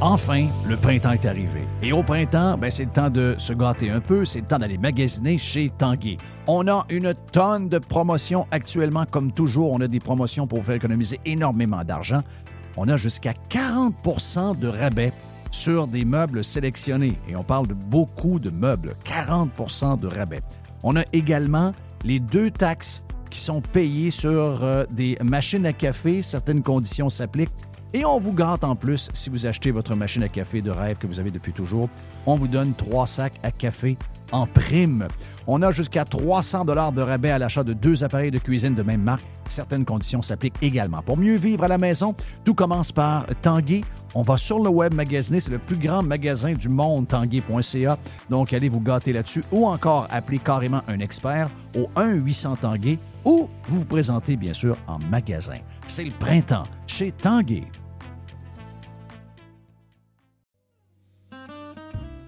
Enfin, le printemps est arrivé. Et au printemps, ben, c'est le temps de se gâter un peu, c'est le temps d'aller magasiner chez Tanguy. On a une tonne de promotions actuellement, comme toujours. On a des promotions pour faire économiser énormément d'argent. On a jusqu'à 40% de rabais sur des meubles sélectionnés. Et on parle de beaucoup de meubles. 40% de rabais. On a également les deux taxes qui sont payées sur euh, des machines à café. Certaines conditions s'appliquent. Et on vous gâte en plus, si vous achetez votre machine à café de rêve que vous avez depuis toujours, on vous donne trois sacs à café en prime. On a jusqu'à 300 dollars de rabais à l'achat de deux appareils de cuisine de même marque. Certaines conditions s'appliquent également. Pour mieux vivre à la maison, tout commence par Tanguay. On va sur le web magasiner. C'est le plus grand magasin du monde, tanguay.ca. Donc, allez vous gâter là-dessus ou encore appeler carrément un expert au 1-800 Tanguay ou vous vous présentez bien sûr en magasin. C'est le printemps chez Tanguay.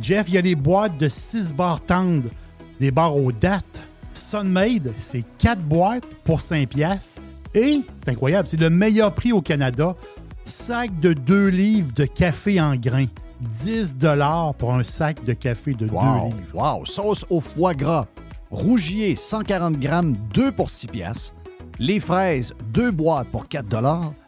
Jeff, il y a les boîtes de 6 barres tendres, des barres aux dates. Sunmade, c'est 4 boîtes pour 5 pièces. Et, c'est incroyable, c'est le meilleur prix au Canada. Sac de 2 livres de café en grains. 10 pour un sac de café de 2 livres. Wow! Sauce au foie gras. Rougier, 140 grammes, 2 pour 6 pièces. Les fraises, 2 boîtes pour 4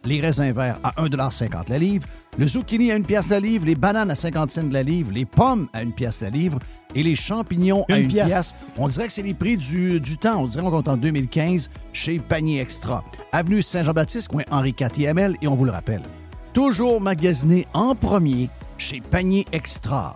Les raisins verts à 1,50 la livre. Le zucchini à une pièce la livre, les bananes à 50 cents de la livre, les pommes à une pièce la livre et les champignons à une pièce. On dirait que c'est les prix du, temps. On dirait qu'on est en 2015 chez Panier Extra. Avenue Saint-Jean-Baptiste, coin Henri IV et on vous le rappelle. Toujours magasiné en premier chez Panier Extra.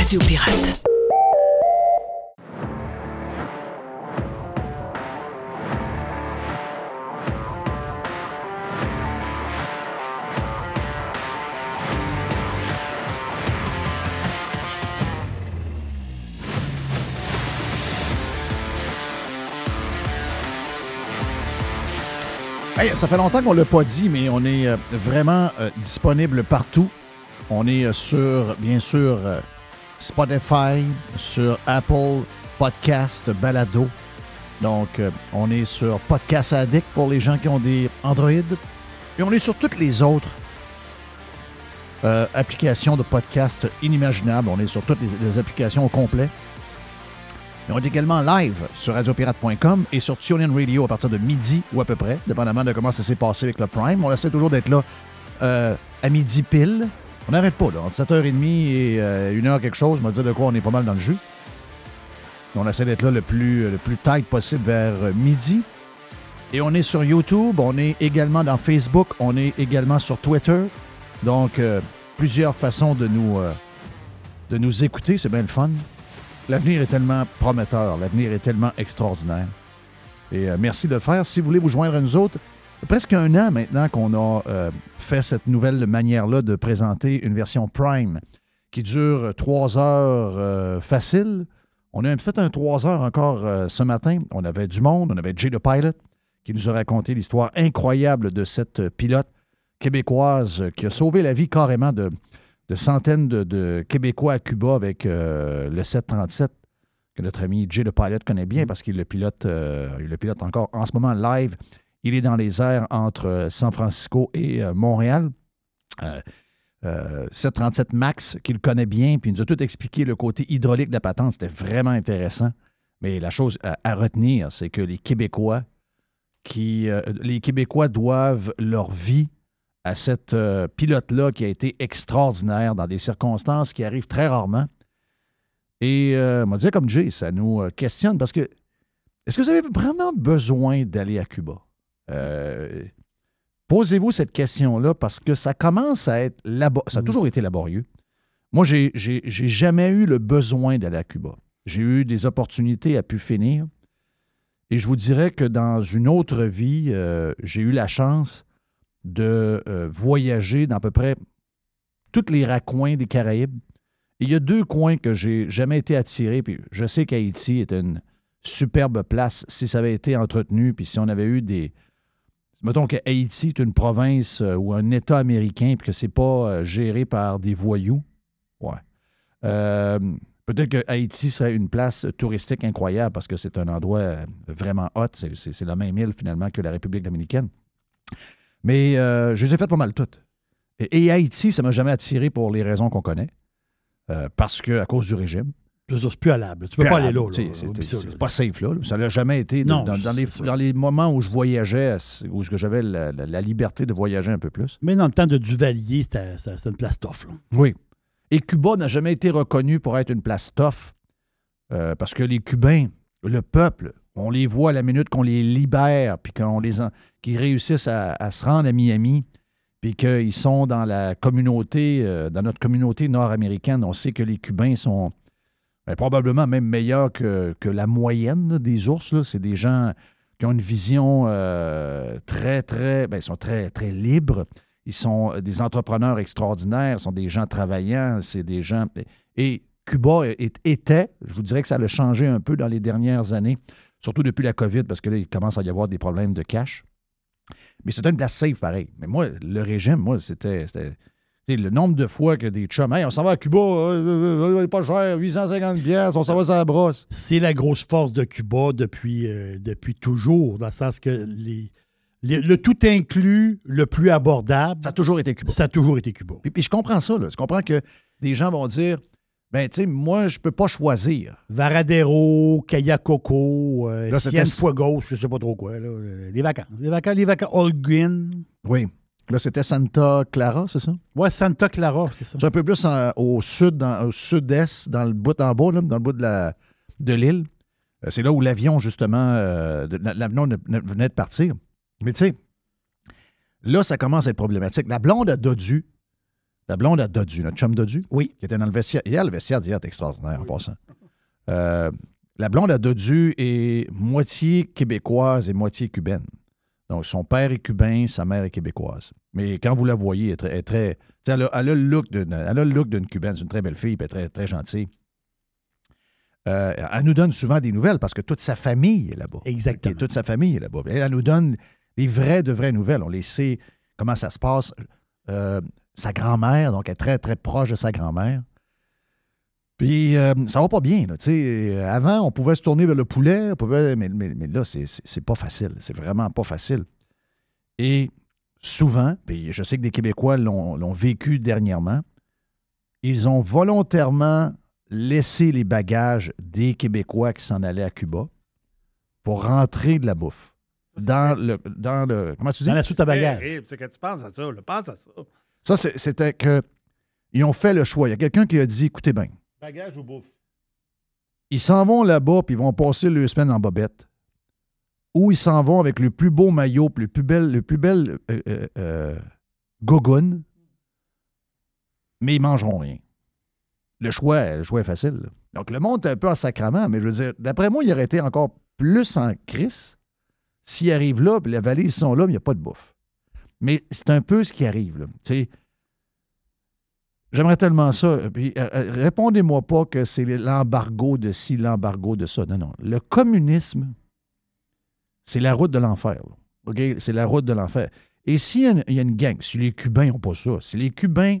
Radio Pirate. ça fait longtemps qu'on ne l'a pas dit, mais on est euh, vraiment euh, disponible partout. On est euh, sur, bien sûr, Spotify, sur Apple Podcast Balado. Donc, euh, on est sur Podcast Addict pour les gens qui ont des Android. Et on est sur toutes les autres euh, applications de podcast inimaginables. On est sur toutes les, applications au complet. on est également live sur radiopirate.com et sur TuneIn Radio à partir de midi ou à peu près, dépendamment de comment ça s'est passé avec le Prime. On essaie toujours d'être là euh, à midi pile On n'arrête pas, là. Entre 7h30 et 1h quelque chose, on va dire de quoi on est pas mal dans le jus. On essaie d'être là le plus, le tight possible vers midi. Et on est sur YouTube, on est également dans Facebook, on est également sur Twitter. Donc, euh, plusieurs façons de nous, euh, de nous écouter, c'est bien le fun. L'avenir est tellement prometteur, l'avenir est tellement extraordinaire. Et euh, merci de le faire. Si vous voulez vous joindre à nous autres, presque un an maintenant qu'on a fait cette nouvelle manière-là de présenter une version Prime qui dure trois heures facile. On a fait un trois heures encore ce matin. On avait du monde, on avait Jay the Pilot, qui nous a raconté l'histoire incroyable de cette pilote québécoise qui a sauvé la vie carrément de, centaines de, Québécois à Cuba avec euh, le 737 que notre ami Jay le Pilot connaît bien parce qu'il le pilote, euh, il le pilote encore en ce moment live. Il est dans les airs entre euh, San Francisco et Montréal. 737 Max, qu'il connaît bien, puis il nous a tout expliqué le côté hydraulique de la patente. C'était vraiment intéressant. Mais la chose à retenir, c'est que les Québécois qui, euh, les Québécois doivent leur vie à cette euh, pilote-là qui a été extraordinaire dans des circonstances qui arrivent très rarement. Et euh, on va dire comme Jay, ça nous questionne parce que est-ce que vous avez vraiment besoin d'aller à Cuba? Posez-vous cette question-là parce que ça commence à être laborieux. Ça a mm. toujours été laborieux. Moi, j'ai jamais eu le besoin d'aller à Cuba. J'ai eu des opportunités à pu finir. Et je vous dirais que dans une autre vie, euh, j'ai eu la chance de euh, voyager dans à peu près tous les raccoins des Caraïbes. il y a deux coins que j'ai jamais été attiré. Puis je sais qu'Haïti est une superbe place si ça avait été entretenu, puis si on avait eu des. Mettons que Haïti est une province euh, ou un État américain, puis que c'est pas géré par des voyous. Ouais. Peut-être que Haïti serait une place touristique incroyable parce que c'est un endroit euh, vraiment hot. C'est la même île finalement que la République dominicaine. Mais euh, je les ai faites pas mal toutes. Et, Haïti, ça m'a jamais attiré pour les raisons qu'on connaît. Euh, parce que à cause du régime. C'est plus allable. Tu peux pas aller là. C'est pas safe, là. Ça n'a jamais été. dans, les, moments où je voyageais, où j'avais la, liberté de voyager un peu plus. Mais dans le temps de Duvalier, c'était une place tough. Oui. Et Cuba n'a jamais été reconnu pour être une place tough, euh, parce que les Cubains, le peuple, on les voit à la minute qu'on les libère, puis qu'on les qu'ils réussissent à, se rendre à Miami, puis qu'ils sont dans la communauté, euh, dans notre communauté nord-américaine, on sait que les Cubains sont ben, probablement même meilleurs que, la moyenne des ours. C'est des gens qui ont une vision euh, très, très, ben, ils sont très, très libres. Ils sont des entrepreneurs extraordinaires, sont des gens travaillants, c'est des gens. Et Cuba était, je vous dirais que ça a changé un peu dans les dernières années, surtout depuis la COVID, parce que là, il commence à y avoir des problèmes de cash. Mais c'était une place safe, pareil. Mais moi, le régime, moi, c'était. Le nombre de fois que des chums, hey, on s'en va à Cuba, euh, euh, euh, pas cher, 850 pièces, on s'en va à la brosse. C'est la grosse force de Cuba depuis, depuis toujours, dans le sens que les, le, tout inclus, le plus abordable. Ça a toujours été Cuba. Ça a toujours été Cuba. Puis, je comprends ça. Là. Je comprends que des gens vont dire ben, tu sais, moi, je peux pas choisir. Varadero, Kayacoco, euh, Cienfuegos, je sais pas trop quoi. Là. Les vacances. Les vacances, les vacances. Holguin. Oui. Là, c'était Santa Clara, c'est ça? Oui, Santa Clara, c'est ça. C'est un peu plus au sud, au sud-est, dans le bout en bas, dans le bout de la de l'île. Euh, c'est là où l'avion, justement, euh, l'avion venait de partir. Mais tu sais, là, ça commence à être problématique. La blonde a Dodu, la blonde a Dodu, notre chum Dodu, oui. qui était dans le vestiaire. Hier, le vestiaire d'hier est extraordinaire en passant. Euh, la blonde a Dodu est moitié québécoise et moitié cubaine. Donc, son père est cubain, sa mère est québécoise. Mais quand vous la voyez, elle est très. elle, a, le look d'une cubaine. C'est une très belle fille, et très, très gentille. Euh, elle nous donne souvent des nouvelles parce que toute sa famille est là-bas. Exactement. toute sa famille est là-bas. Elle nous donne les vraies de vraies nouvelles. On les sait comment ça se passe. Euh, sa grand-mère, donc elle est très, très proche de sa grand-mère. Puis euh, ça va pas bien. Là, avant, on pouvait se tourner vers le poulet, pouvait, mais, mais, là, c'est pas facile. C'est vraiment pas facile. Et souvent, puis je sais que des Québécois l'ont vécu dernièrement, ils ont volontairement laissé les bagages des Québécois qui s'en allaient à Cuba pour rentrer de la bouffe dans le, dans le. Comment tu dis? Dans la soute à bagages. Hey, tu penses à ça, pense à ça. Ça, c'était que Ils ont fait le choix. Il y a quelqu'un qui a dit écoutez bien, Bagage ou bouffe? ils s'en vont là-bas puis ils vont passer leur semaine en bobette. Ou ils s'en vont avec le plus beau maillot, le plus bel, le plus bel euh, euh, euh, mais ils mangeront rien. Le choix, le choix est facile. Donc le monde est un peu en sacrament, mais je veux dire, d'après moi, il aurait été encore plus en crise s'ils arrivent là, puis les valises sont là, mais il n'y a pas de bouffe. Mais c'est un peu ce qui arrive. Tu sais, J'aimerais tellement ça. Puis, euh, euh, répondez-moi pas que c'est l'embargo de ci, l'embargo de ça. Non, non. Le communisme, c'est la route de l'enfer. là. OK? C'est la route de l'enfer. Et s'il y, a une- il y a une gang, si les Cubains n'ont pas ça, si les Cubains.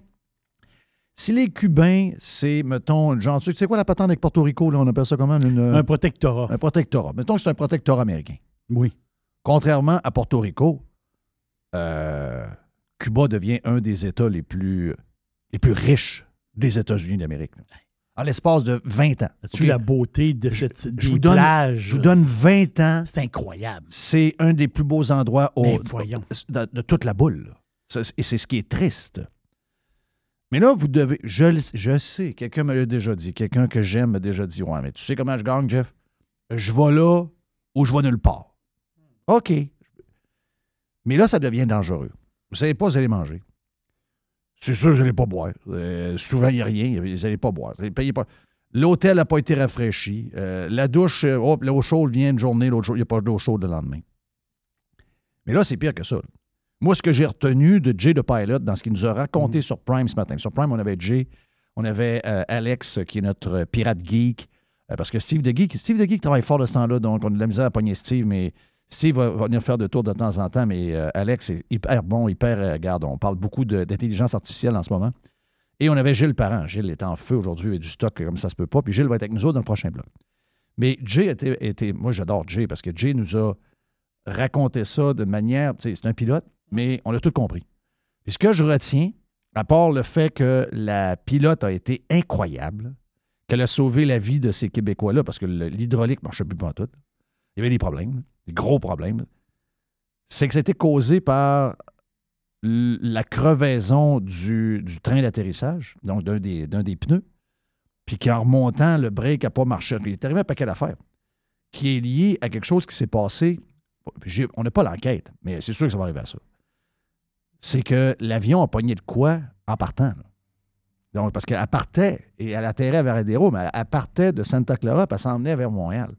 Si les Cubains, c'est, mettons, genre, tu sais quoi la patente avec Porto Rico, là, on appelle ça comment? Une- Un protectorat. un protectorat. Mettons que c'est un protectorat américain. Oui. Contrairement à Porto Rico, euh, Cuba devient un des États les plus, les plus riches des États-Unis d'Amérique. En l'espace de 20 ans. As-tu la beauté de cette je vous donne- plages? Je vous donne 20 ans. C'est incroyable. C'est un des plus beaux endroits au- de, de toute la boule. Et c'est ce qui est triste. Mais là, vous devez. Je, je sais, quelqu'un me l'a déjà dit, quelqu'un que j'aime m'a déjà dit Ouais, mais tu sais comment je gagne, Jeff? Je vais là ou je vais nulle part. OK. Mais là, ça devient dangereux. Vous ne savez pas, vous allez manger. C'est sûr que vous n'allez pas boire. Euh, souvent, il n'y a rien. Vous n'allez pas boire. Pas. L'hôtel n'a pas été rafraîchi. Euh, la douche, hop, l'eau chaude vient une journée, l'autre jour, il n'y a pas d'eau chaude le lendemain. Mais là, c'est pire que ça. là. Moi, ce que j'ai retenu de Jay de Pilot dans ce qu'il nous a raconté sur Prime ce matin. Sur Prime, on avait Jay, on avait euh, Alex, qui est notre pirate geek. Parce que Steve de Geek, Steve de Geek travaille fort de ce temps-là, donc on a de la misère à pogner Steve, mais Steve va, venir faire de tour de temps en temps, mais euh, Alex est hyper bon, hyper. euh, regarde, on parle beaucoup d'intelligence artificielle en ce moment. Et on avait Gilles Parent. Gilles est en feu aujourd'hui et du stock comme ça se peut pas. Puis Gilles va être avec nous autres dans le prochain bloc. Mais Jay était. moi, j'adore Jay parce que Jay nous a raconté ça de manière. C'est un pilote, mais on a tout compris. Puis ce que je retiens, à part le fait que la pilote a été incroyable, qu'elle a sauvé la vie de ces Québécois-là parce que l'hydraulique ne marchait plus pas tout. Il y avait des problèmes, des gros problèmes. C'est que c'était causé par la crevaison du, train d'atterrissage, donc d'un des, pneus, puis qu'en remontant, le break n'a pas marché. Il est arrivé un paquet d'affaires qui est lié à quelque chose qui s'est passé. On n'a pas l'enquête, mais c'est sûr que ça va arriver à ça. C'est que l'avion a pogné de quoi en partant. Donc, parce qu'elle partait et elle atterrait vers Adéro, mais elle partait de Santa Clara puis elle s'en venait vers Montréal.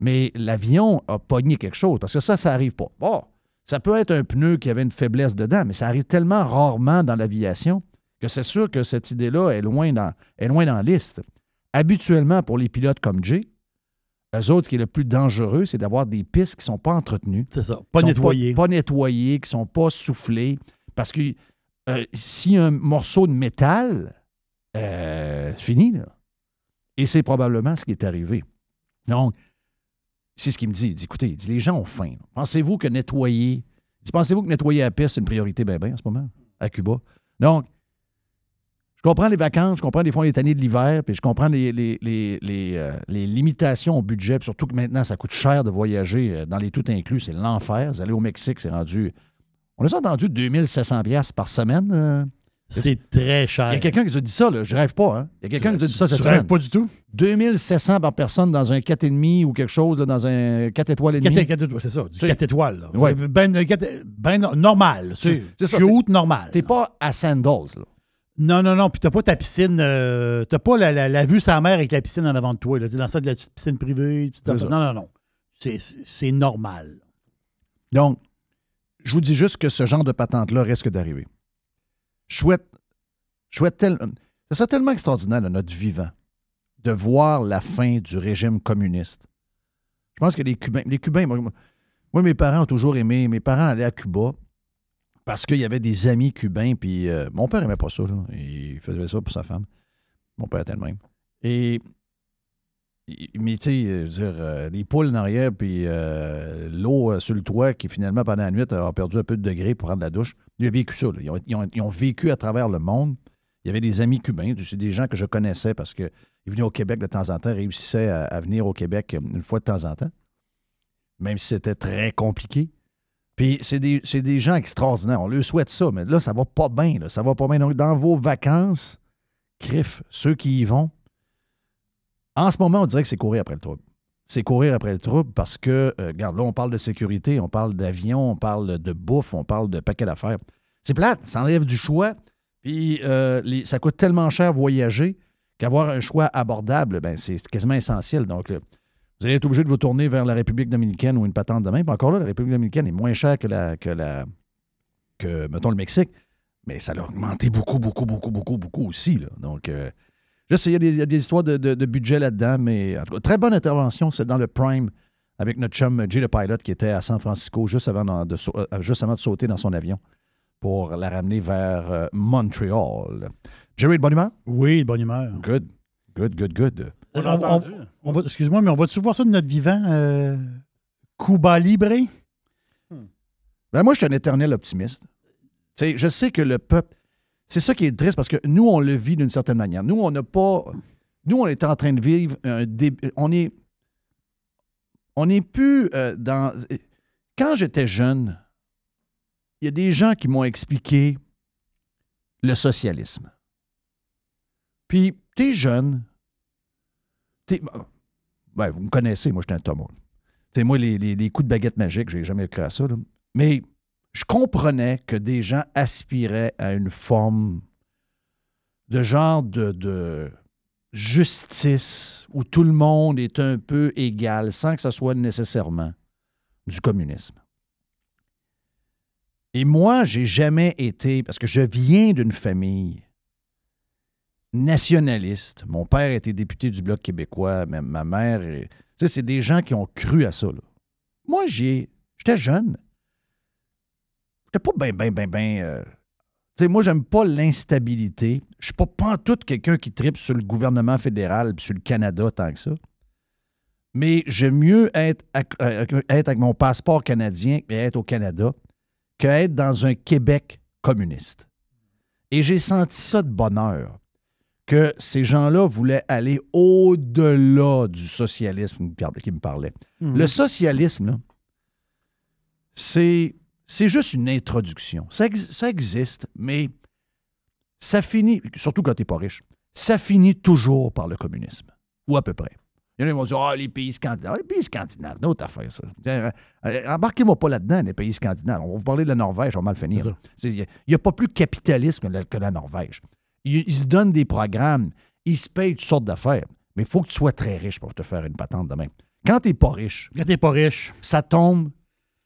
Mais l'avion a pogné quelque chose, parce que ça, ça n'arrive pas. Bon, ça peut être un pneu qui avait une faiblesse dedans, mais ça arrive tellement rarement dans l'aviation que c'est sûr que cette idée-là est loin dans, est loin dans la liste. Habituellement, pour les pilotes comme Jay, eux autres, ce qui est le plus dangereux, c'est d'avoir des pistes qui ne sont pas entretenues. C'est ça. Pas qui sont nettoyé. Pas, pas nettoyées, qui ne sont pas soufflées. Parce que euh, s'il y a un morceau de métal, euh, c'est fini, là. Et c'est probablement ce qui est arrivé. Donc, c'est ce qu'il me dit. Il dit, écoutez, les gens ont faim. Pensez-vous que nettoyer... Pensez-vous que nettoyer la piste, c'est une priorité bien, bien en ce moment, à Cuba? Donc, je comprends les vacances, je comprends des fois les années de l'hiver, puis je comprends les, les, les, les, euh, limitations au budget, puis surtout que maintenant, ça coûte cher de voyager euh, dans les tout inclus. C'est l'enfer. Vous allez au Mexique, c'est rendu... On a entendu 2700 pièces par semaine. euh. C'est très Il cher. y a quelqu'un qui nous a dit ça, là. je rêve pas. Hein? Il y a quelqu'un qui nous a dit ça cette Tu rêves semaine. pas du tout? 2700 par personne dans un 4,5 ou quelque chose, là, dans un 4 étoiles et demi. 4 étoiles, c'est ça, du C'est- 4 étoiles. là. Ouais. Ben, euh, ben no- normal. C'est- C'est c'est ça, cute, normal. T'es pas à Sandals, là. Non, non, non. Puis t'as pas ta piscine. euh, t'as pas la, la- la vue sa mer avec la piscine en avant de toi. Là. C'est dans ça de la petite piscine privée. puis C'est ça. ça. Non, non, non. C'est- C'est c'est normal. Donc, je vous dis juste que ce genre de patente-là risque d'arriver. Je souhaite, je serait tellement extraordinaire de notre vivant de voir la fin du régime communiste. Je pense que les Cubains, les Cubains, moi, mes parents ont toujours aimé, mes parents allaient à Cuba parce qu'il y avait des amis cubains, puis euh, mon père aimait pas ça, il faisait ça pour sa femme. Mon père était le même. Et mais tu sais, euh, euh, les poules en arrière, puis euh, l'eau sur le toit qui finalement pendant la nuit a perdu un peu de degré pour prendre la douche. Il a vécu ça. Ils, ont, ils ont- ils ont vécu à travers le monde. Il y avait des amis cubains, c'est des gens que je connaissais parce qu'ils venaient au Québec de temps en temps, réussissaient à, à venir au Québec une fois de temps en temps, même si c'était très compliqué. Puis c'est des, des gens extraordinaires. On leur souhaite ça, mais là, ça va pas bien. Ça va pas bien. Donc, dans vos vacances, crif, ceux qui y vont, en ce moment, on dirait que c'est courir après le trouble. C'est courir après le trouble parce que, euh, regarde, là, on parle de sécurité, on parle d'avion, on parle de bouffe, on parle de paquet d'affaires. C'est plate, ça enlève du choix. Puis euh, ça coûte tellement cher voyager qu'avoir un choix abordable, ben, c'est quasiment essentiel. Donc, euh, vous allez être obligé de vous tourner vers la République dominicaine ou une patente de même. Puis encore là, la République dominicaine est moins chère que la, que la, que, mettons, le Mexique. Mais ça a augmenté beaucoup, beaucoup, beaucoup, beaucoup, beaucoup aussi. là. Donc, euh, je sais, il y, a des- il y a des histoires de, de- de budget là-dedans, mais en tout cas, très bonne intervention. C'est dans le Prime avec notre chum Jay le Pilot qui était à San Francisco juste avant de, euh, juste avant de sauter dans son avion pour la ramener vers euh, Montréal. Jerry, de bonne humeur? Oui, de bonne humeur. Good. Good, good, good. On, on- entendu. on va, excuse-moi, mais on va-tu voir ça de notre vivant? euh, Cuba Libre? Ben, moi, je suis un éternel optimiste. Tu sais, je sais que le peuple. C'est ça qui est triste parce que nous, on le vit d'une certaine manière. Nous, on n'a pas. Nous, on est en train de vivre un début. On est. On n'est plus euh, dans. Quand j'étais jeune, il y a des gens qui m'ont expliqué le socialisme. Puis, t'es jeune. T'es. Ben, vous me connaissez, moi, j'étais un Thomas. Tu sais, moi, les, les- les coups de baguette magique, j'ai jamais cru à ça. là. Mais je comprenais que des gens aspiraient à une forme de genre de, justice où tout le monde est un peu égal sans que ce soit nécessairement du communisme. Et moi, j'ai jamais été, parce que je viens d'une famille nationaliste. Mon père était député du Bloc québécois, ma mère. Tu sais, c'est des gens qui ont cru à ça. là. Moi, j'étais jeune. J'étais pas bien, bien, bien, bien. Tu sais, moi, j'aime pas l'instabilité. Je suis pas pantoute quelqu'un qui tripe sur le gouvernement fédéral puis sur le Canada tant que ça. Mais j'aime mieux être, euh, être avec mon passeport canadien et être au Canada que être dans un Québec communiste. Et j'ai senti ça de bonheur que ces gens-là voulaient aller au-delà du socialisme qui me parlait-. Mhm. Le socialisme, là, c'est, c'est juste une introduction. Ça, ex- ça existe, mais ça finit, surtout quand tu n'es pas riche, ça finit toujours par le communisme, ou à peu près. Il y en a qui vont dire Ah, les pays scandinaves. Les pays scandinaves, une autre affaire, ça. Euh, Embarquez-moi pas là-dedans, les pays scandinaves. On va vous parler de la Norvège, on va mal finir. Il n'y a, pas plus capitaliste que la, que la Norvège. Ils, ils se donnent des programmes, ils se payent toutes sortes d'affaires. Mais il faut que tu sois très riche pour te faire une patente de même. Quand tu n'es pas riche, Quand t'es pas riche, ça tombe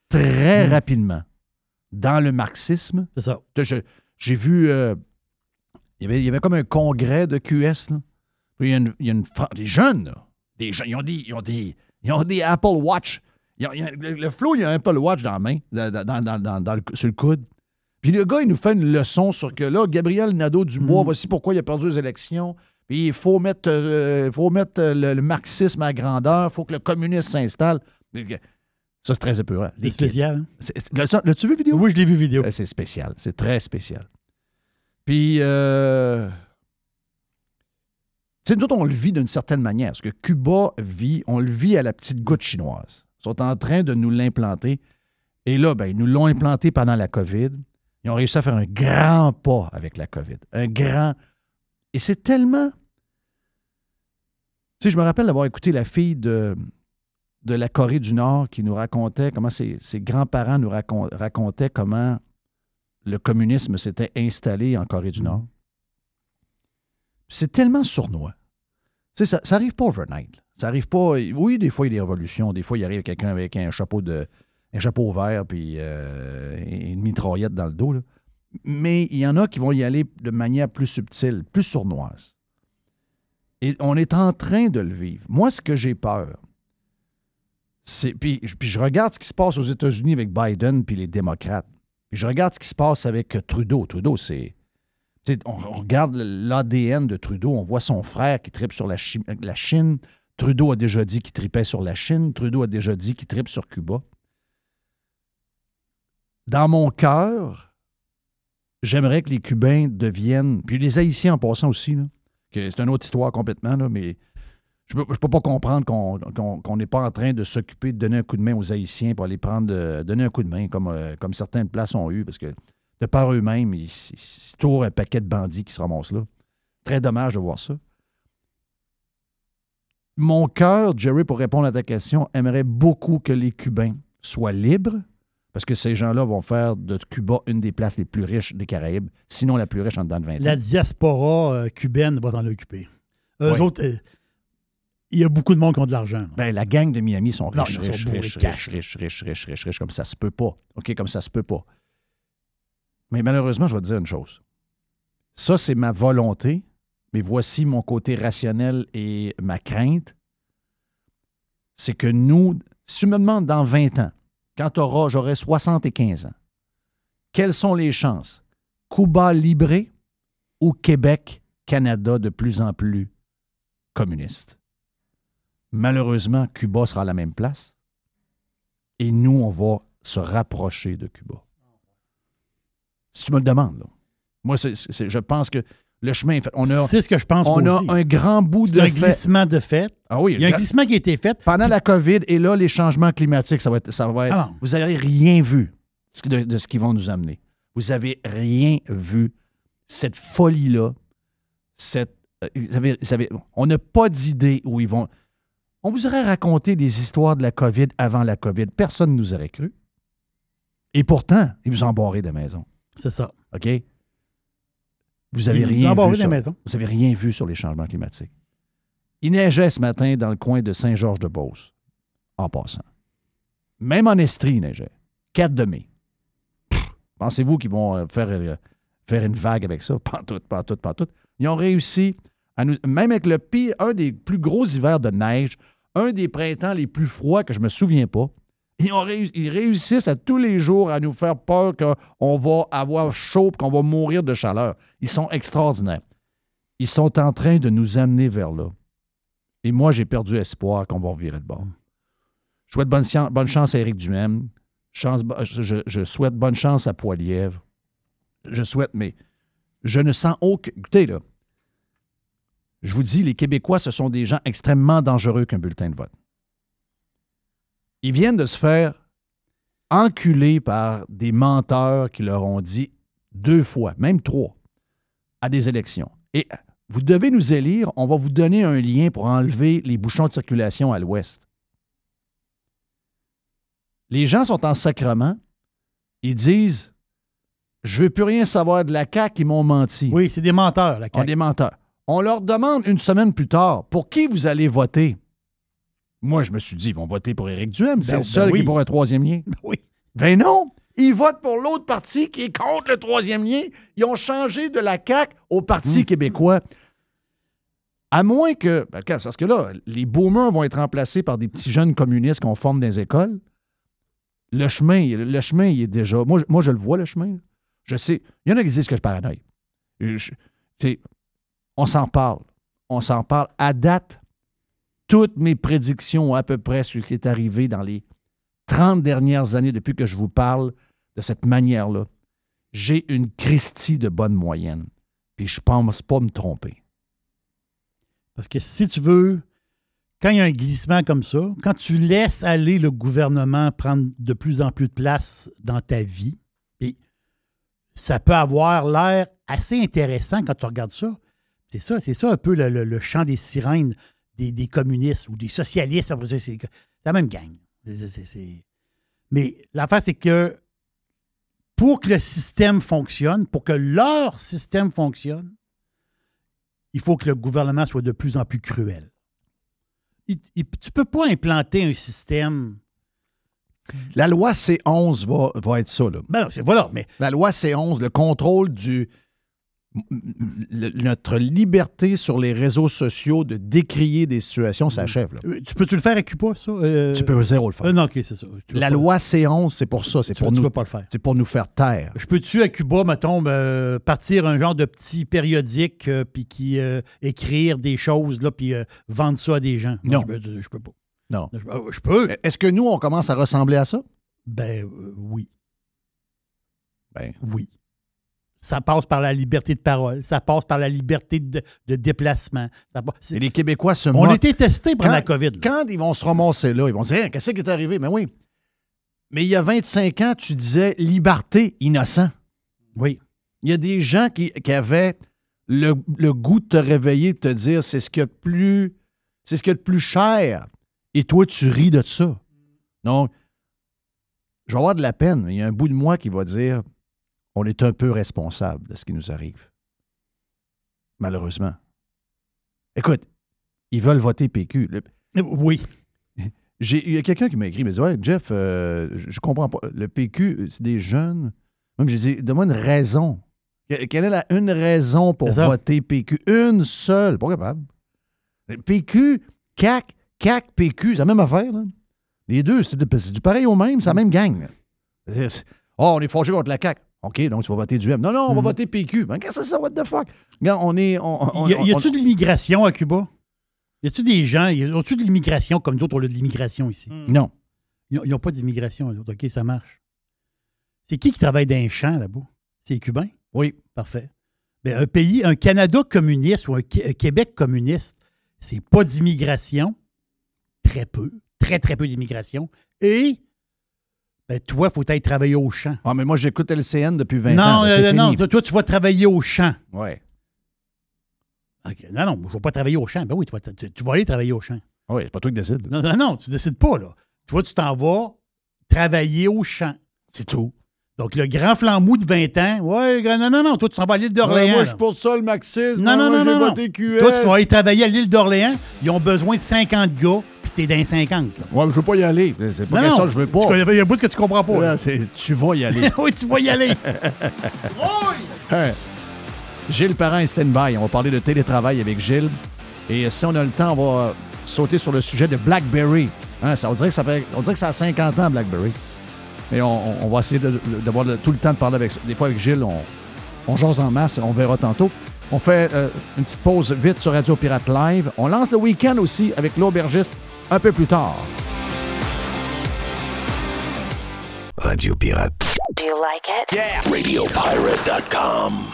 très Mm. rapidement dans le marxisme. c'est ça. J'ai vu, euh, il, y avait, il y avait comme un congrès de QS. Là. Puis il y a, une, il y a une des jeunes, là, des jeunes, ils ont des, ils ont des, ils ont des Apple Watch. Ils ont- ils ont- le, le Flo, il a un Apple Watch dans la main, dans, dans- dans- le- sur le coude. Puis le gars, il nous fait une leçon sur que là, Gabriel Nadeau-Dubois, Mhm. voici pourquoi il a perdu les élections. Puis il faut mettre, euh, faut mettre euh, le, le marxisme à grandeur, il faut que le communisme s'installe. Ça, c'est très épeurant. C'est spécial. hein? l'as-tu- vu vidéo? Oui, je l'ai vu vidéo. Euh, C'est spécial. C'est très spécial. Puis, euh, tu sais, nous autres, on le vit d'une certaine manière. Ce que Cuba vit, on le vit à la petite goutte chinoise. Ils sont en train de nous l'implanter. Et là, ben, ils nous l'ont implanté pendant la COVID. Ils ont réussi à faire un grand pas avec la COVID. Un grand. Et c'est tellement. Tu sais, je me rappelle d'avoir écouté la fille de, de la Corée du Nord qui nous racontait comment ses, grands-parents nous racon- racontaient comment le communisme s'était installé en Corée du Nord. C'est tellement sournois. Ça, ça arrive pas overnight. Ça arrive pas. Oui, des fois, il y a des révolutions. Des fois, il arrive quelqu'un avec un chapeau de un chapeau vert puis euh, une mitraillette dans le dos. Mais il y en a qui vont y aller de manière plus subtile, plus sournoise. Et on est en train de le vivre. Moi, ce que j'ai peur. Puis, je regarde ce qui se passe aux États-Unis avec Biden puis les démocrates. Puis je regarde ce qui se passe avec euh, Trudeau. Trudeau, c'est. On, on regarde l'ADN de Trudeau, on voit son frère qui tripe sur la, Chi- la Chine. Trudeau a déjà dit qu'il tripait sur la Chine. Trudeau a déjà dit qu'il tripe sur Cuba. Dans mon cœur, j'aimerais que les Cubains deviennent, puis les Haïtiens en passant aussi, c'est une autre histoire complètement, là, mais Je ne peux, pas comprendre qu'on n'est pas en train de s'occuper de donner un coup de main aux Haïtiens pour aller prendre, euh, donner un coup de main, comme, euh, comme certaines places ont eu, parce que de par eux-mêmes, ils- ils- toujours un paquet de bandits qui se ramassent là. Très dommage de voir ça. Mon cœur, Jerry, pour répondre à ta question, aimerait beaucoup que les Cubains soient libres, parce que ces gens-là vont faire de Cuba une des places les plus riches des Caraïbes, sinon la plus riche en dedans de 20 ans. La diaspora euh, cubaine va s'en occuper. Eux autres, il y a beaucoup de monde qui ont de l'argent. Ben, la gang de Miami sont Non, riches, sont riches, riches, riches, riches, riches, riches, riches, riches, comme ça se peut pas. OK, comme ça se peut pas. Mais malheureusement, je vais te dire une chose. Ça, c'est ma volonté, mais voici mon côté rationnel et ma crainte. C'est que nous, si tu me demandes dans 20 ans, quand j'aurai 75 ans, quelles sont les chances? Cuba libre ou Québec, Canada de plus en plus communiste? Malheureusement, Cuba sera à la même place. Et nous, on va se rapprocher de Cuba. Si tu me le demandes, là. Moi, je pense que le chemin est fait. On a, C'est ce que je pense on moi a aussi. un grand bout de un fait. glissement de fait. Ah oui, Il y a un gra- glissement qui a été fait. pendant la COVID et là, les changements climatiques, ça va être. Ça va être Ah vous n'avez rien vu de, de ce qu'ils vont nous amener. Vous n'avez rien vu. Cette folie-là, cette. euh, vous avez- vous avez- on n'a pas d'idée où ils vont. On vous aurait raconté des histoires de la COVID avant la COVID. Personne ne nous aurait cru. Et pourtant, ils vous ont barré de maison. C'est ça. OK? Vous avez nous rien vu. des sur- maisons. vous n'avez rien vu sur les changements climatiques. Il neigeait ce matin dans le coin de Saint-Georges-de-Beauce, en passant. Même en Estrie, il neigeait. 4 de mai. Pensez-vous qu'ils vont euh, faire, euh, faire une vague avec ça? Pas tout, pas tout, pas tout. Ils ont réussi Même avec le pire, un des plus gros hivers de neige, un des printemps les plus froids que je me souviens pas. Ils, réussissent à tous les jours à nous faire peur qu'on va avoir chaud qu'on va mourir de chaleur. Ils sont extraordinaires. Ils sont en train de nous amener vers là. Et moi, j'ai perdu espoir qu'on va revirer de bord. Je souhaite bonne, chance à Éric Duhem. Chance- je souhaite bonne chance à Poilièvre. Je souhaite, mais je ne sens aucun. Écoutez, là, je vous dis, les Québécois, ce sont des gens extrêmement dangereux qu'un bulletin de vote. Ils viennent de se faire enculer par des menteurs qui leur ont dit deux fois, même trois, à des élections. Et vous devez nous élire, on va vous donner un lien pour enlever les bouchons de circulation à l'ouest. Les gens sont en sacrement, ils disent Je veux plus rien savoir de la CAQ, ils m'ont menti. Oui, c'est des menteurs, la On est CAQ. des menteurs. On leur demande une semaine plus tard pour qui vous allez voter? Moi, je me suis dit, ils vont voter pour Éric Duhem. C'est Ben- le seul ben oui. qui est pour un troisième lien. Oui. Ben non! Ils votent pour l'autre parti qui est contre le troisième lien. Ils ont changé de la CAQ au Parti québécois. À moins que. ben, parce que là, les boomers vont être remplacés par des petits jeunes communistes qu'on forme dans les écoles. Le chemin, le chemin, il est déjà. Moi, je- moi, je le vois, le chemin. Je sais. Il y en a qui disent que je paranoïe. Je- sais, on s'en parle. On s'en parle. À date, toutes mes prédictions à peu près ce qui est arrivé dans les 30 dernières années depuis que je vous parle de cette manière-là. J'ai une Christie de bonne moyenne. Puis je pense pas me tromper. Parce que si tu veux, quand il y a un glissement comme ça, quand tu laisses aller le gouvernement prendre de plus en plus de place dans ta vie, puis ça peut avoir l'air assez intéressant quand tu regardes ça. C'est ça, c'est ça un peu le, le- le chant des sirènes des, des communistes ou des socialistes. Après ça, c'est la même gang. C'est- c'est- c'est- Mais l'affaire, c'est que pour que le système fonctionne, pour que leur système fonctionne, il faut que le gouvernement soit de plus en plus cruel. Il- il- tu ne peux pas implanter un système. La loi C11 va, va être ça. Là. Ben non, c'est- voilà, mais La loi C11, le contrôle du. Le- notre liberté sur les réseaux sociaux de décrier des situations s'achève. là. euh, tu peux-tu le faire à Cuba, ça? Euh, Tu peux zéro le faire. euh, non, OK, c'est ça. La loi C11, c'est pour ça. C'est pour, nous, pas le faire. c'est pour nous faire taire. Je peux-tu, à Cuba, mettons, euh, partir un genre de petit périodique puis qui écrire des choses, là, puis vendre ça à des gens? Non. Je peux, je peux pas. Non. Je, je peux. Est-ce que nous, on commence à ressembler à ça? Ben, oui. Ben, Oui. Ça passe par la liberté de parole, ça passe par la liberté de, de déplacement. Ça passe- c'est- Et les Québécois se on était testés pendant la COVID. là. Quand ils vont se ramasser là, ils vont dire Hein, Qu'est-ce qui est arrivé? Mais oui. Mais il y a 25 ans, tu disais liberté, innocent. Oui. Il y a des gens qui, qui avaient le, le goût de te réveiller, de te dire c'est ce qu'il y a de plus. C'est ce qu'il y a de plus cher. Et toi, tu ris de ça. Donc, je vais avoir de la peine. Il y a un bout de moi qui va dire on est un peu responsable de ce qui nous arrive. Malheureusement. Écoute, ils veulent voter PQ. Le- Oui. j'ai- Il y a quelqu'un qui m'a écrit, il m'a dit Ouais, Jeff, euh, je, comprends pas. Le PQ, c'est des jeunes. Même, j'ai dit Donne-moi une raison. Que- Quelle est la une raison pour ça. voter PQ Une seule. Pas capable. PQ, CAC, CAC, PQ, c'est la même affaire. là. Les deux, c'est du, pareil au même, c'est la même gang. Oh, on est fâché contre la CAC. OK, donc tu vas voter du M. Non, non, on va Mhm. voter PQ. Ben, qu'est-ce que c'est ça? What the fuck? Regarde, on est. on- on- y a- y on- a-tu de l'immigration à Cuba? Y a-tu des gens, y a-tu de l'immigration comme d'autres, on a de l'immigration ici? Non. Ils n'ont pas d'immigration, autres. OK, ça marche. C'est qui qui travaille dans les champs là-bas? C'est les Cubains? Oui. Parfait. Ben, un pays, un Canada communiste ou un, Qué- un Québec communiste, c'est pas d'immigration. Très peu. Très, très peu d'immigration. Et, ben, toi, il faut aller travailler au champ. Ah, mais moi, j'écoute LCN depuis 20 non, ans. ben, euh, non, fini. toi, tu vas travailler au champ. Ouais. OK. Non, non, je ne vais pas travailler au champ. Ben oui, tu vas, tu- tu vas aller travailler au champ. Oui, c'est pas toi qui décides. Non, non, non, tu décides pas, là. Toi, tu t'en vas travailler au champ. C'est tout. Donc, le grand flambou de 20 ans, ouais, non, non, non, toi, tu t'en vas à l'île d'Orléans. moi, je suis pour ça, le marxisme. Non, non, non, non, non. Toi, tu vas aller travailler à l'île d'Orléans, ils ont besoin de 50 gars, t'es dans 50. Là. Ouais, mais je veux pas y aller. C'est pas Non, ça, je veux pas. Il y a un bout que tu comprends pas. là. Là, c'est- tu vas y aller. oui, tu vas y aller. Gilles Parent est stand-by. On va parler de télétravail avec Gilles. Et si on a le temps, on va sauter sur le sujet de BlackBerry. Hein, ça, on, dirait que ça fait, on dirait que ça a 50 ans, BlackBerry. Mais on, on- on va essayer de- d'avoir le- tout le temps de parler avec Des fois, avec Gilles, on, on jase en masse. On verra tantôt. On fait euh, une petite pause vite sur Radio Pirate Live. On lance le week-end aussi avec l'aubergiste un peu plus tard. Radio Pirate. Do you like it? RadioPirate.com.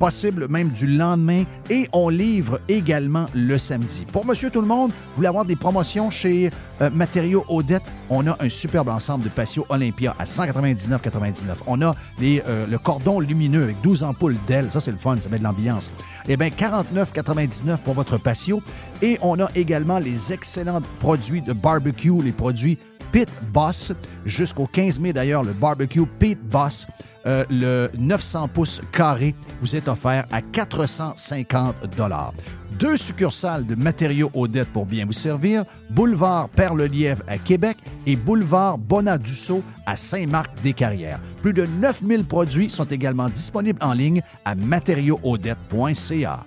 possible même du lendemain. Et on livre également le samedi. Pour Monsieur Tout le Monde, vous voulez avoir des promotions chez euh, Matériaux Odette, on a un superbe ensemble de patio Olympia à 199,99. On a les, euh, le cordon lumineux avec 12 ampoules d'ailes. Ça, c'est le fun, ça met de l'ambiance. Eh bien, 49,99 pour votre patio. Et on a également les excellents produits de barbecue, les produits Pit Boss. Jusqu'au 15 mai, d'ailleurs, le barbecue Pit Boss, euh, le 900 pouces carré, vous est offert à 450 Deux succursales de matériaux Odette pour bien vous servir. Boulevard Perle-Lièvre à Québec et Boulevard Bonadusseau à Saint-Marc-des-Carrières. Plus de 9000 produits sont également disponibles en ligne à matériauxaudette.ca.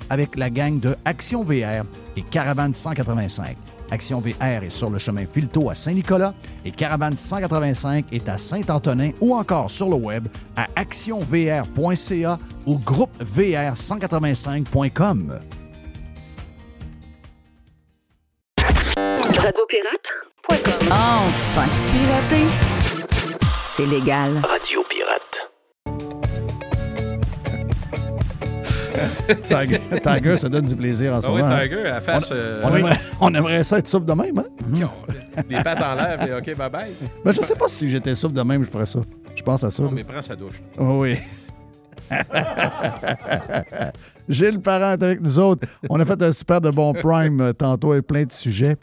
avec la gang de Action VR et Caravane 185. Action VR est sur le chemin Filto à Saint-Nicolas et Caravane 185 est à Saint-Antonin ou encore sur le web à actionvr.ca ou groupevr185.com. Radiopirate.com Enfin, pirater, c'est légal. Radio Tiger, Tiger, ça donne du plaisir en ce Ah moment. hein? Tiger, la face. euh, On, aimerait, on aimerait ça être souple de même, hein? Les pattes en l'air, OK, bye bye. Ben, je sais pas si j'étais souple de même, je ferais ça. Je pense à ça. Non, là. mais prends sa douche. Oh oui. Gilles Parent est avec nous autres. On a fait un super de bon prime euh, tantôt avec plein de sujets.